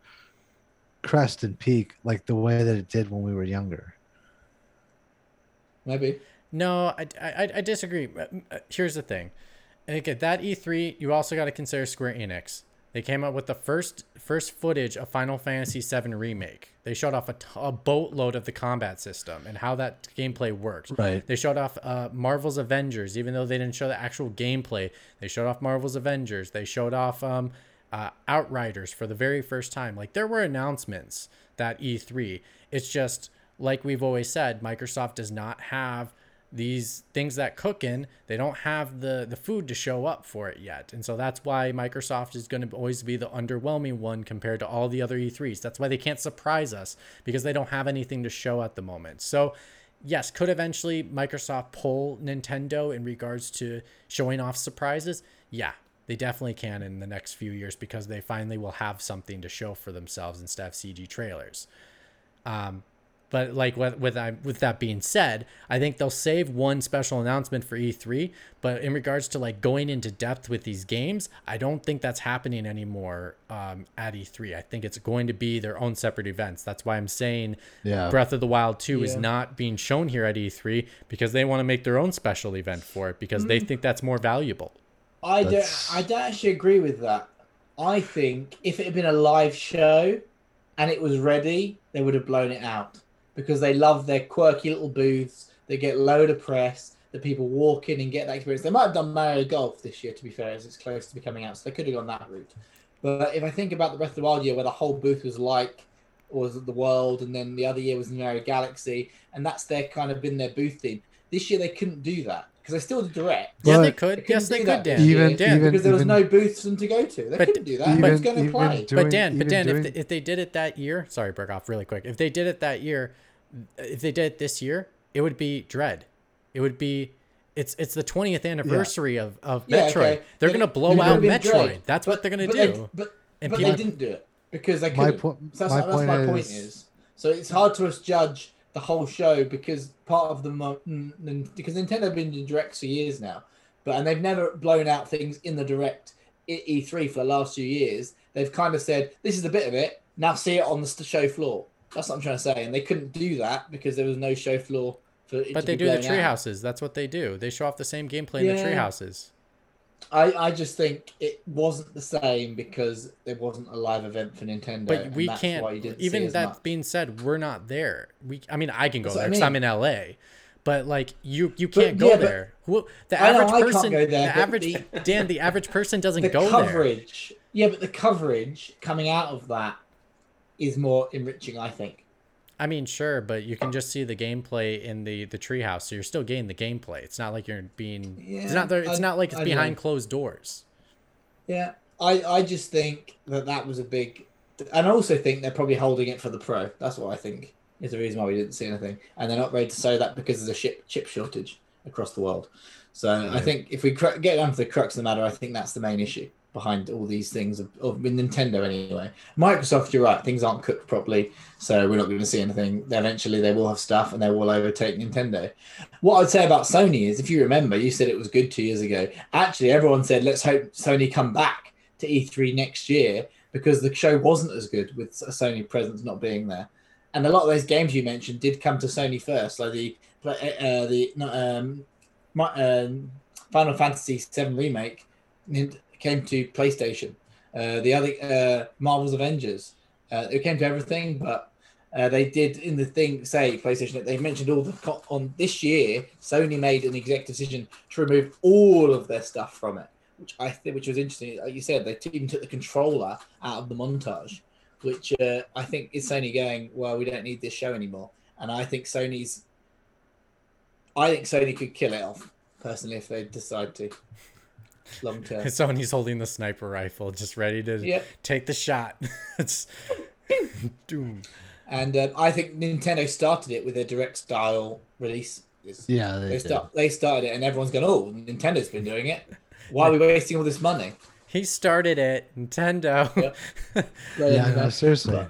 B: crest and peak like the way that it did when we were younger.
E: Maybe.
C: No, I, I, I disagree. Uh, Here's the thing. Okay, that E3, you also got to consider Square Enix. They came out with the first first footage of Final Fantasy VII Remake. They showed off a, t- a boatload of the combat system and how that gameplay works.
B: Right.
C: They showed off uh, Marvel's Avengers, even though they didn't show the actual gameplay. They showed off Marvel's Avengers. They showed off um, uh, Outriders for the very first time. Like there were announcements that E3. It's just like we've always said, Microsoft does not have these things that cook in they don't have the the food to show up for it yet and so that's why microsoft is going to always be the underwhelming one compared to all the other e3s that's why they can't surprise us because they don't have anything to show at the moment so yes, could eventually Microsoft pull Nintendo in regards to showing off surprises? Yeah, they definitely can in the next few years because they finally will have something to show for themselves instead of CG trailers. Um, but like with with, I, with that being said, I think they'll save one special announcement for E3. But in regards to like going into depth with these games, I don't think that's happening anymore um, at E3. I think it's going to be their own separate events. That's why I'm saying
B: Yeah.
C: Breath of the Wild 2 is not being shown here at E3 because they want to make their own special event for it because they think that's more valuable.
E: I don't. I don't actually agree with that. I think if it had been a live show and it was ready, they would have blown it out because they love their quirky little booths. They get load of press. The people walk in and get that experience. They might have done Mario Golf this year, to be fair, as it's close to be coming out, so they could have gone that route. But if I think about the Breath of the Wild year, where the whole booth was like, was the world, and then the other year was Mario Galaxy, and that's their kind of been their booth theme. This year they couldn't do that because they still did direct.
C: yeah, they
B: But-
C: could.
E: couldn't
C: Yes, they could, Dan.
B: Even-
E: year
C: Dan,
B: even-
E: because there was
B: even-
E: no booths for them to go to. They
C: But-
E: couldn't do that.
B: even-
E: Who's going to play?
B: doing-
C: but Dan, but Dan,
B: doing-
C: if, they, if they did it that year, sorry, break off really quick. If they did it that year, if they did it this year, it would be Dread. It would be. It's it's the 20th anniversary of, of
E: Yeah,
C: Metroid.
E: okay.
C: They're
E: Then
C: gonna blow
E: then it
C: out
E: would've
C: Metroid.
E: great.
C: That's
E: But-
C: what they're gonna
E: but
C: do.
E: They, but
C: And
E: but
C: people-
E: they didn't do it because they
B: My
E: couldn't.
B: po-
E: so that's,
B: my
E: that's
B: point
E: my point
B: is-
E: is. So it's hard to us judge the whole show because part of the mo- n- n- because Nintendo have been in directs for years now, but and they've never blown out things in the direct E3 for the last few years. They've kind of said this is a bit of it. Now see it on the show floor. That's what I'm trying to say, and they couldn't do that because there was no show floor for. It
C: But
E: to
C: they
E: be
C: do the tree
E: out.
C: houses. That's what they do. They show off the same gameplay in the
E: Yeah.
C: tree houses.
E: I, I just think it wasn't the same because there wasn't a live event for Nintendo.
C: But we
E: that's
C: can't.
E: why you didn't
C: Even that
E: much.
C: being said, we're not there. We. I mean, I can go
E: That's
C: there
E: I
C: because I'm
E: mean.
C: in LA. But like you, you can't go
E: yeah,
C: there. Who, the
E: I know
C: average
E: I can't
C: person,
E: go there,
C: the average
E: the-
C: Dan, the average person doesn't
E: the
C: go there.
E: coverage. Yeah, but the coverage coming out of that is more enriching, I think.
C: I mean, sure, but you can just see the gameplay in the the treehouse, so you're still getting the gameplay. It's not like you're being.
E: Yeah, it's
C: not there. It's
E: I-
C: not like it's
E: I
C: behind
E: know.
C: closed doors.
E: Yeah, I, I just think that that was a big, and I also think they're probably holding it for the pro. That's what I think is the reason why we didn't see anything, and they're not ready to say that because there's a chip chip shortage across the world. So I think if we cr- get down to the crux of the matter, I think that's the main issue behind all these things of, of Nintendo anyway. Microsoft, you're right, things aren't cooked properly, so we're not going to see anything. Eventually, they will have stuff, and they will overtake Nintendo. What I'd say about Sony is, if you remember, you said it was good two years ago. Actually, everyone said, let's hope Sony come back to E3 next year because the show wasn't as good with a Sony presence not being there. And a lot of those games you mentioned did come to Sony first, like the uh, the um, my, um, Final Fantasy VII remake came to PlayStation. Uh, the other uh, Marvel's Avengers, uh, it came to everything, but uh, they did in the thing say PlayStation. They mentioned all the co- on this year. Sony made an executive decision to remove all of their stuff from it, which I think which was interesting. Like you said, they even took the controller out of the montage, which uh, I think is Sony going. Well, we don't need this show anymore, and I think Sony's. I think Sony could kill it off personally if they decide to. Long term.
C: Sony's holding the sniper rifle, just ready to
E: Yeah.
C: take the shot. it's doom.
E: And um, I think Nintendo started it with their direct style release.
B: Yeah, they
E: They start. They started it, and everyone's going, "Oh, Nintendo's been doing it. Why are we wasting all this money?"
C: He started it, Nintendo.
E: Yep.
B: Yeah, no, seriously.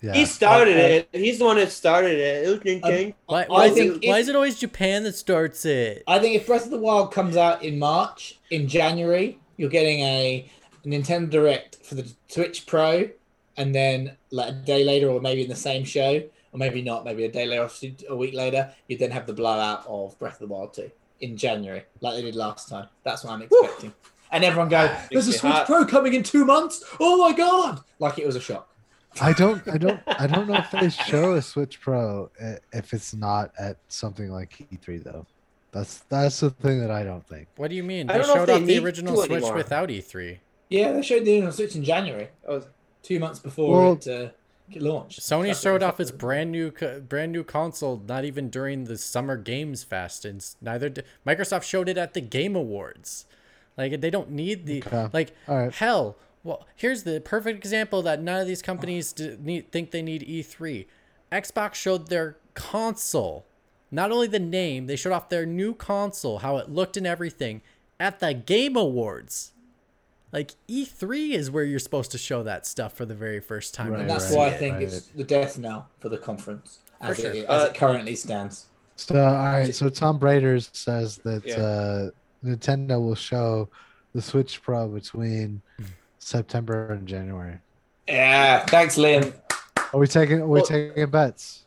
B: Yeah.
F: He started
E: Uh,
F: it. He's the one that started it. It was Nintendo.
C: Why, why, is
E: think
C: it, why is it always Japan that starts it?
E: I think if Breath of the Wild comes out in March, in January, you're getting a Nintendo Direct for the Switch Pro, and then like a day later, or maybe in the same show, or maybe not, maybe a day later, or a week later, you then have the blowout of Breath of the Wild 2 in January, like they did last time. That's what I'm expecting. And everyone go, "There's a
F: Makes
E: Switch
F: hot.
E: Pro coming in two months! Oh my god!" Like it was a shock.
B: I don't, I don't, I don't know if they show a Switch Pro if it's not at something like E3 though. That's that's the thing that I don't think.
C: What do you mean? They
F: don't know if
C: showed off the original Switch
F: anymore.
C: without E E3.
E: Yeah, they showed the original Switch in January,
F: Oh,
E: two months before
B: Well-
E: it uh, launched.
C: Sony
E: That's
C: showed off its brand new brand new console not even during the Summer Games Fest, and neither did Microsoft showed it at the Game Awards. Like they don't need the
B: Okay.
C: like
B: All right.
C: hell. Well, here's the perfect example that none of these companies d- need, think they need E3. Xbox showed their console not only the name, they showed off their new console, how it looked and everything at the Game Awards. Like E3 is where you're supposed to show that stuff for the very first time.
B: Right,
E: And that's
B: right,
E: why I
B: right.
E: think it's the death knell for the conference as,
C: sure.
E: it, as
G: Uh,
E: it currently stands.
B: So all right, so Tom Braders says that
G: Yeah.
B: uh, Nintendo will show the Switch Pro between September and January.
E: Yeah, thanks, Liam.
B: Are we taking? Are we
G: Well-
B: taking bets?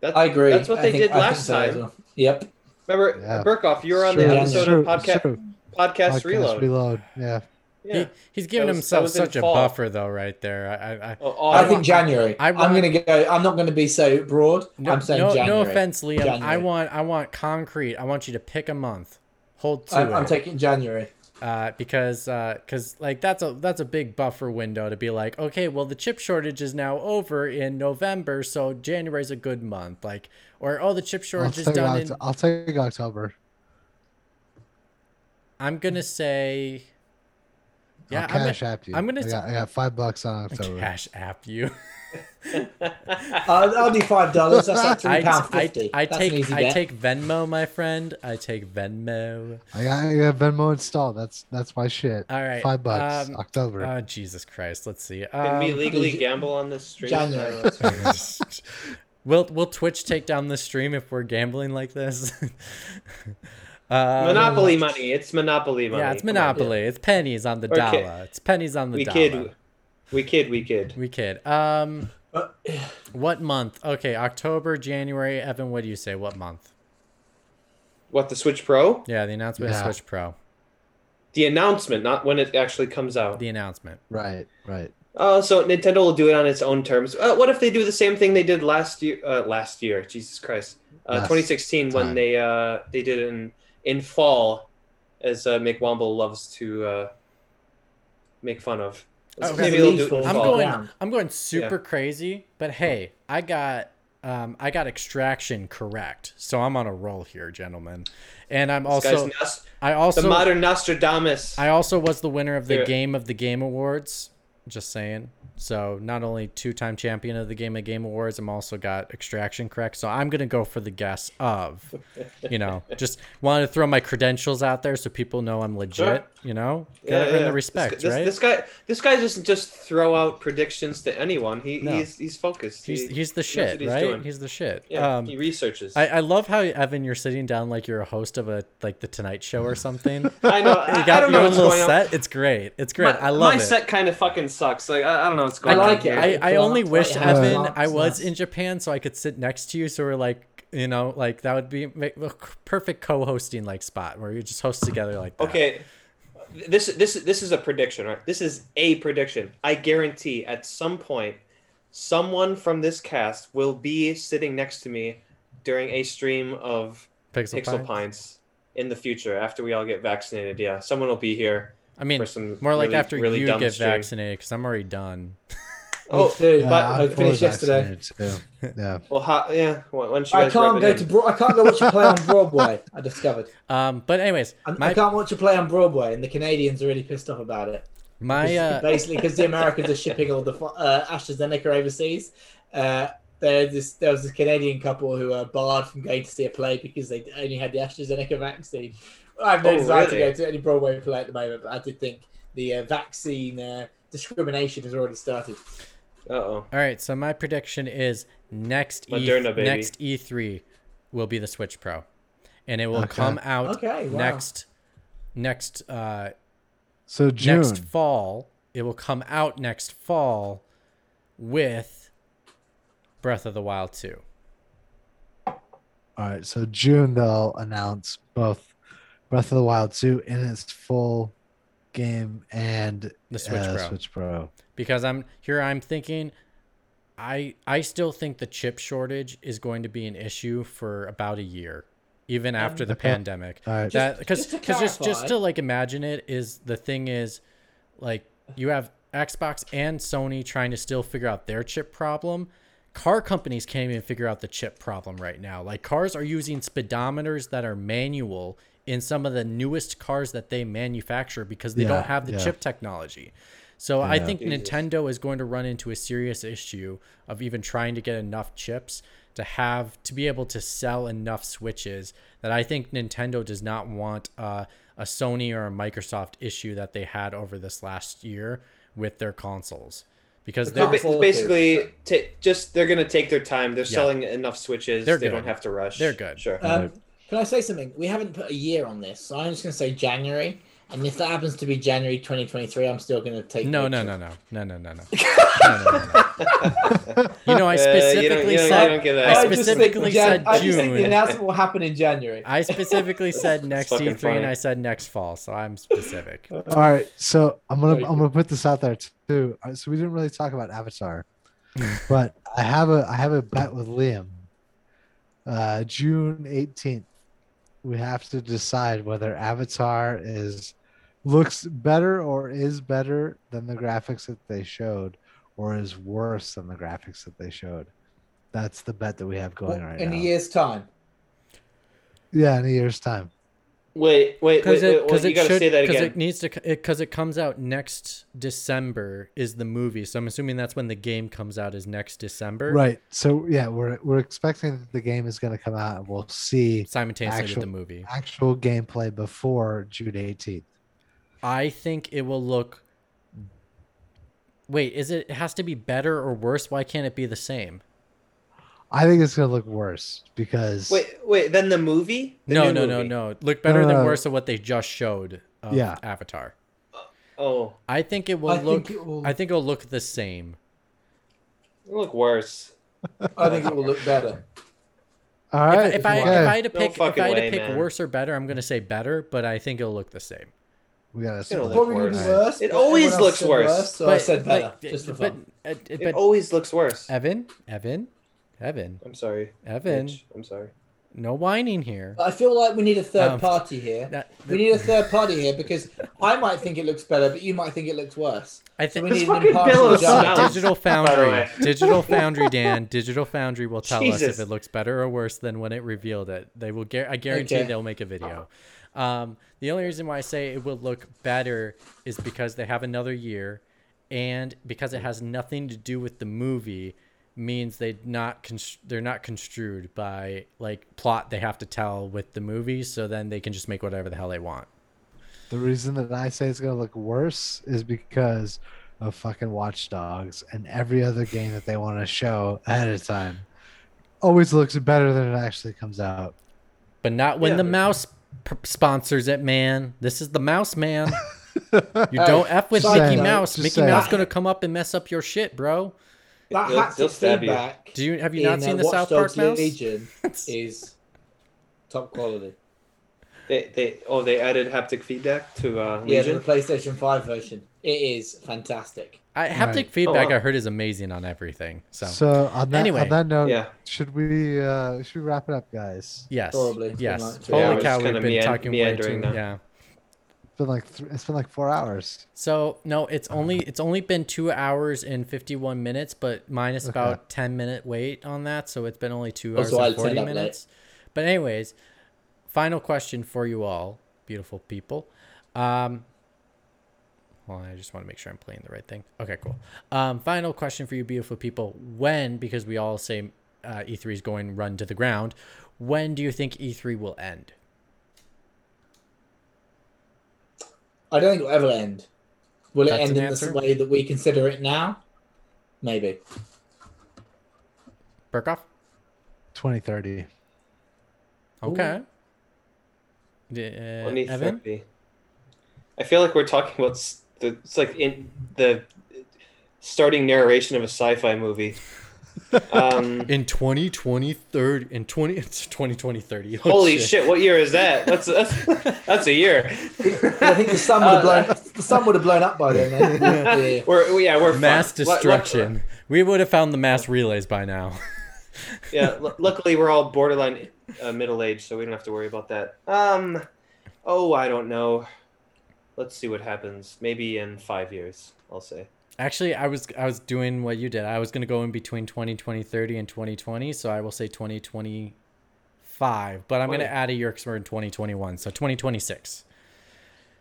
D: That's,
E: I agree.
D: That's what
E: I
D: they
E: think-
D: did last
E: so
D: time.
E: well. Yep.
D: Remember,
B: Yeah.
D: Burkoff, you were on
B: Sure,
D: the episode
B: sure,
D: of podcast
B: sure.
D: podcast,
B: Podcast
D: reload.
B: reload. Yeah.
D: Yeah.
C: He, he's giving
D: was-
C: himself such a
D: fall.
C: buffer though, right there. I, I, I
D: Oh, oh,
E: I
D: I
E: think
D: want-
E: January.
C: I
E: I am going to go. I'm not going to be so broad.
C: no,
E: I'm saying
C: no,
E: January.
C: no offense, Liam. I want, I want concrete. I want you to pick a month. Hold to
E: I'm,
C: it.
E: I'm taking January.
C: Uh, because uh, because like that's a that's a big buffer window to be like okay well the chip shortage is now over in November so January's a good month like or oh the chip shortage is done
B: Oct-
C: in
B: I'll take October.
C: I'm gonna say yeah
B: I'll
C: I'm
B: cash
C: gonna,
B: app you.
C: I'm gonna
B: I got, I got five bucks on October.
C: cash app you
E: I'll, I'll do five dollars. That's like
C: I,
E: three pound fifty.
C: I
E: That's an
C: take I
E: bet.
C: take Venmo my friend I take Venmo
B: I got, I got Venmo installed. That's that's my shit.
C: all right
B: Five bucks.
C: um,
B: October.
C: oh Jesus Christ let's see
D: Can we
C: um,
D: legally gamble on this stream?
E: January.
C: will will Twitch take down the stream if we're gambling like this uh,
D: Monopoly money. It's Monopoly money.
C: Yeah, it's
D: Come on.
C: Monopoly. It's pennies on the
D: Okay.
C: dollar. It's pennies on the
D: We
C: dollar.
D: kid. We kid. We kid.
C: We kid. Um,
E: Uh,
C: what month? Okay, October, January. Evan, what do you say? What month?
D: What the Switch Pro?
C: Yeah, the announcement
B: Yeah.
C: of Switch Pro.
D: The announcement, not when it actually comes out.
C: The announcement.
B: right, right.
D: Oh, so Nintendo will do it on its own terms. Uh, what if they do the same thing they did last year? Uh, last year, Jesus Christ, uh, 2016, when they uh, they did it in in fall, as uh, Mick Womble loves to uh, make fun of.
C: Okay.
D: Maybe they'll do it
C: I'm going.
E: round.
C: I'm going super crazy. But hey, I got. Um, I got extraction correct, so I'm on a roll here, gentlemen. And I'm
D: This
C: also.
D: Nos-
C: I also.
D: the modern Nostradamus.
C: I also was the winner of the
D: Yeah.
C: Game of the Game Awards. Just saying. So not only two-time champion of the Game of Game Awards, I'm also got extraction correct. So I'm gonna go for the guess of, you know, just wanted to throw my credentials out there so people know I'm legit.
D: Sure.
C: You know,
D: Yeah,
C: gotta earn
D: yeah.
C: the respect,
D: this,
C: right?
D: This guy, this guy doesn't just throw out predictions to anyone. He,
C: No.
D: he's he's focused.
C: he's
D: He-
C: he's the shit,
D: he's
C: right?
D: doing.
C: He's the shit.
D: yeah,
C: um,
D: he researches.
C: I, I love how Evan, you're sitting down like you're a host of a like the Tonight Show or something.
D: I know. I,
C: You
D: I
C: got
D: don't
C: your
D: know
C: own little
D: going on.
C: set. It's great. It's great.
D: My,
C: I love
D: my
C: it.
D: My set kind of fucking sucks. Like I, I don't know what's going
E: I
D: on.
E: like it.
D: here.
C: I, I only wish Evan
E: lots
C: I
E: of
C: was in Japan so I could sit next to you so we're like you know like that would be make, a perfect co-hosting like spot where you just host together like that.
D: Okay, this this this is a prediction, right? This is a prediction. I guarantee at some point, someone from this cast will be sitting next to me during a stream of
C: Pixel,
D: Pixel
C: Pine.
D: Pines in the future after we all get vaccinated. Yeah, someone will be here
C: I mean
D: some
C: more like
D: really-
C: after
D: really
C: you get
D: stream.
C: vaccinated because I'm already done.
D: Oh,
E: Dude,
B: Yeah,
E: but
B: I'm
E: I finished yesterday.
B: Too. Yeah.
D: well, how, yeah. Why don't you
E: I can't go
D: it
E: to
D: in?
E: Bro- I can't go watch a play on Broadway. I discovered.
C: Um, but anyways,
E: I, I can't watch a play on Broadway, and the Canadians are really pissed off about it.
C: my uh,
E: Basically, because the Americans are shipping all the uh, AstraZeneca overseas. Uh, there, this, there was this Canadian couple who were barred from going to see a play because they only had the AstraZeneca vaccine. I have no
D: Oh,
E: desire to go to any Broadway play at the moment, but I did think the uh, vaccine uh, discrimination has already started.
D: Uh oh.
C: all right. So my prediction is next E
D: Moderna, baby.
C: next E3 will be the Switch Pro, and it will
B: Okay.
C: come out
E: Okay, wow.
C: next next uh
B: So June.
C: next fall. It will come out next fall with Breath of the Wild 2.
B: All right. So June they'll announce both Breath of the Wild 2 in its full game and
C: The Switch
B: uh,
C: Pro.
B: Switch Pro.
C: Because I'm here I'm thinking I I still think the chip shortage is going to be an issue for about a year. Even after the
B: Okay.
C: pandemic.
B: All right.
C: That because
E: just to
C: because just just to like imagine it is the thing is like you have Xbox and Sony trying to still figure out their chip problem. Car companies can't even figure out the chip problem right now. Like cars are using speedometers that are manual in some of the newest cars that they manufacture because they
B: Yeah,
C: don't have the
B: yeah.
C: chip technology. So I think
D: Jesus.
C: Nintendo is going to run into a serious issue of even trying to get enough chips to have to be able to sell enough Switches that I think Nintendo does not want uh, a Sony or a Microsoft issue that they had over this last year with their consoles because they're
D: ba- basically, ta just they're gonna take their time. They're
C: Yeah.
D: selling enough switches.
C: They're
D: they
C: good.
D: don't have to rush.
C: They're good.
D: Sure.
H: Um, can I say something? We haven't put a year on this, so I'm just going to say January. And if that happens to be January 2023, I'm still going to take.
C: No, no, no, no, no, no, no, no. You know, I
D: uh,
C: specifically said. I specifically said
E: I think the announcement will happen in January.
C: I specifically said next
D: fucking
C: E3,
D: funny.
C: and I said next fall, so I'm specific.
B: All right, so I'm gonna I'm gonna put this out there too. Uh, So we didn't really talk about Avatar, but I have a I have a bet with Liam. Uh, June 18th we have to decide whether Avatar is looks better or is better than the graphics that they showed, or is worse than the graphics that they showed. That's the bet that we have going right
E: in
B: now.
E: In a year's time.
B: Yeah, in a year's time.
D: Wait, wait, wait,
C: Because
D: wait,
C: it,
D: wait,
C: cause
D: you
C: it
D: gotta
C: should,
D: say that
C: because it needs to, because it, comes out next December is the movie. So I'm assuming that's when the game comes out is next December,
B: Right. So yeah, we're we're expecting that the game is going to come out, and we'll see
C: Simultaneously
B: Actual-
C: with the movie.
B: actual gameplay before June 18th.
C: I think it will look. Wait, is it? It has to be better or worse? Why can't it be the same?
B: I think it's going to look worse because
D: Wait, wait. Then the movie? The
C: no, no, no,
D: movie?
C: no. Look better
B: no,
C: than worse than what they just showed. Of
B: Yeah.
C: Avatar.
D: Oh,
C: I think it will
E: I
C: look.
E: think it will.
C: I think it'll look the same.
D: it'll look worse.
E: I think it will look better.
B: all right.
C: if, if I if I had to
D: No
C: pick if I had to
D: way,
C: pick
D: man.
C: worse or better, I'm gonna say better, but I think it'll look the same.
B: we got to
D: gonna
B: split.
D: look
E: Probably
D: worse.
E: be worse.
D: It always looks
E: said
D: worse.
E: So I said better,
C: like,
E: just for fun.
C: uh, uh,
D: It
C: but
D: always looks worse.
C: Evan, Evan, Evan,
D: I'm sorry.
C: Evan,
D: Mitch, I'm sorry.
C: no whining here.
E: I feel like we need a third
C: Um,
E: party here.
C: That,
E: We need a third party here because I might think it looks better, but you might think it looks worse.
C: I
E: So
C: think
E: we
D: This
E: need an
D: fucking
E: impartial
D: bill of
E: judge.
D: smells.
C: Digital Foundry.
D: way.
C: Digital Foundry, Dan. Digital Foundry will tell us
D: Jesus.
C: if it looks better or worse than when it revealed it. They will. Gar- I guarantee
E: Okay.
C: they'll make a video. Um, the only reason why I say it will look better is because they have another year, and because it has nothing to do with the movie, means they not const- they're not construed by like plot they have to tell with the movie. So then they can just make whatever the hell they want.
B: The reason that I say it's going to look worse is because of fucking Watch Dogs and every other game that they want to show ahead of time always looks better than it actually comes out.
C: But not when
D: Yeah.
C: the mouse p- sponsors it, man. This is the mouse, man. You don't f with Mickey
B: saying,
C: Mouse. Mickey
B: saying.
C: Mouse gonna come up and mess up your shit, bro.
E: That
D: They'll-
E: haptic
D: they'll stab you.
E: feedback
C: Do you have you
E: in,
C: not seen
E: uh,
C: the
E: Watch
C: South Park
E: Dogs
C: mouse?
E: Legion is top quality.
D: They, they, oh, they added haptic feedback to uh,
E: Yeah, the PlayStation 5 version. It is fantastic.
C: I, haptic
B: Right.
C: feedback
D: Oh, wow.
C: I heard is amazing on everything. So,
B: So on that
C: Anyway.
B: on that note,
D: Yeah.
B: should we uh should we wrap it up, guys?
C: yes,
E: Probably.
C: Yes. Holy
D: hours.
C: cow, we've been
D: mean-
C: talking way too.
D: meandering now.
C: Yeah.
B: It's been like th- it's been like four hours.
C: So no, it's only it's only been two hours and fifty one minutes, but minus
B: Okay.
C: about ten minute wait on that, so it's been only two
E: Also,
C: hours
E: I
C: and forty
E: turned late.
C: minutes. But anyways, final question for you all, beautiful people. Um, well, I just want to make sure I'm playing the right thing. Okay, cool. Um, final question for you, beautiful people. When, because we all say uh, E3 is going run to the ground, when do you think E3 will end?
E: I don't think it will ever end. Will it
C: That's
E: end
C: an
E: in
C: answer?
E: the way that we consider it now? Maybe.
C: Burkoff?
B: Twenty thirty.
C: Okay. Uh,
D: Only
C: Evan?
D: I feel like we're talking about the. It's like in the starting narration of a sci-fi movie. Um,
C: In 2020, third, in 20, it's 2020, 30. Oh,
D: holy shit. What year is that? That's that's, that's a year.
E: I think the sun would have blown. the sun would have blown up by then. man. Yeah.
D: We're yeah we're
C: Mass
D: fucked. Lu- lu-
C: destruction. we would have found the mass relays by now.
D: yeah, lu- luckily we're all borderline uh, middle aged, so we don't have to worry about that. Um, oh, I don't know. Let's see what happens. Maybe in five years, I'll say.
C: Actually, I was I was doing what you did. I was going to go in between 2020, 30 and 2020, so I will say 2025, but I'm going to add a year because we're in 2021, so 2026.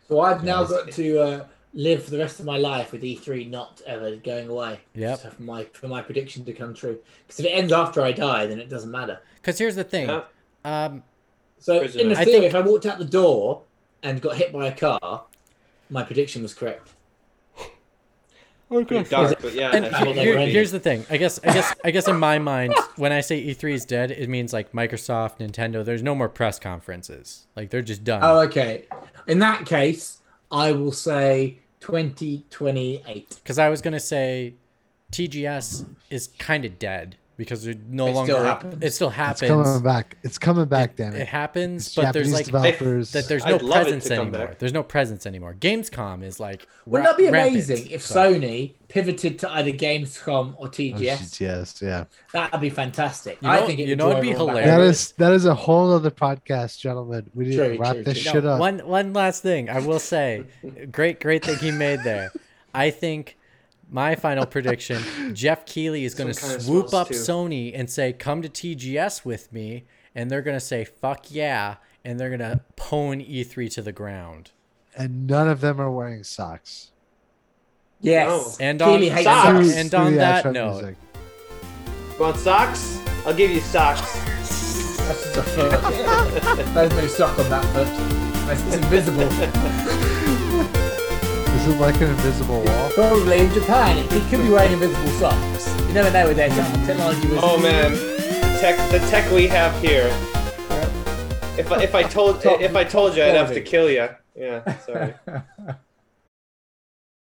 E: So I've now got to uh, live for the rest of my life with E3 not ever going away.
C: Yeah.
E: So for my for my prediction to come true. Because if it ends after I die, then it doesn't matter.
C: Because here's the thing.
F: Yeah.
C: Um,
E: So
F: Prisoner.
E: in the
C: I
E: theory,
C: think-
E: if I walked out the door and got hit by a car, my prediction was correct.
F: Oh, pretty dark, but yeah.
C: and here- here- here's the thing. I guess. I guess. I guess in my mind, when I say E3 is dead, it means like Microsoft, Nintendo. There's no more press conferences. Like they're just done.
E: Oh, okay. In that case, I will say 2028.
C: Because I was gonna say, TGS is kind of dead because they're no
E: It
C: longer.
E: still happens.
C: It still happens.
B: It's coming back. It's coming back,
C: it,
B: damn
C: it
B: it.
C: happens,
B: It's
C: but there's like
B: developers.
C: that. There's no
F: I'd
C: presence anymore.
F: back.
C: There's no presence anymore. Gamescom is like.
E: Wouldn't
C: ra-
E: that be
C: rampant,
E: amazing if
C: so-
E: Sony pivoted to either Gamescom or
B: Oh,
E: TGS?
B: yes, yeah.
E: That'd be fantastic.
C: You
E: I think it
C: you know it'd be
E: everyone back.
B: That
C: hilarious.
B: That is that is a whole other podcast, gentlemen. We need
E: True,
B: to wrap
E: true,
B: this
E: true.
B: shit
C: No,
B: up.
C: One one last thing I will say, great great thing he made there. I think my final prediction: Geoff Keighley is going to
F: Some kind of
C: swoop up
F: too.
C: Sony and say, "Come to TGS with me," and they're going to say, "Fuck yeah!" and they're going to pwn E3 to the ground.
B: and none of them are wearing socks.
E: Yes.
C: And
E: Keighley
C: on,
E: hates
F: Socks.
C: and,
E: socks.
C: and on
B: the
C: that
B: outro
C: note,
B: music.
F: Want socks? I'll give you socks.
E: That's just a foot. There's no sock on that foot. It's it's invisible.
B: Is it like an invisible wall?
E: Probably in Japan, he could be wearing invisible socks. You never know with their te- technology. Was
F: Oh man, the tech the tech we have here. If I, if I told if I told you, I'd have to kill you. Yeah, sorry.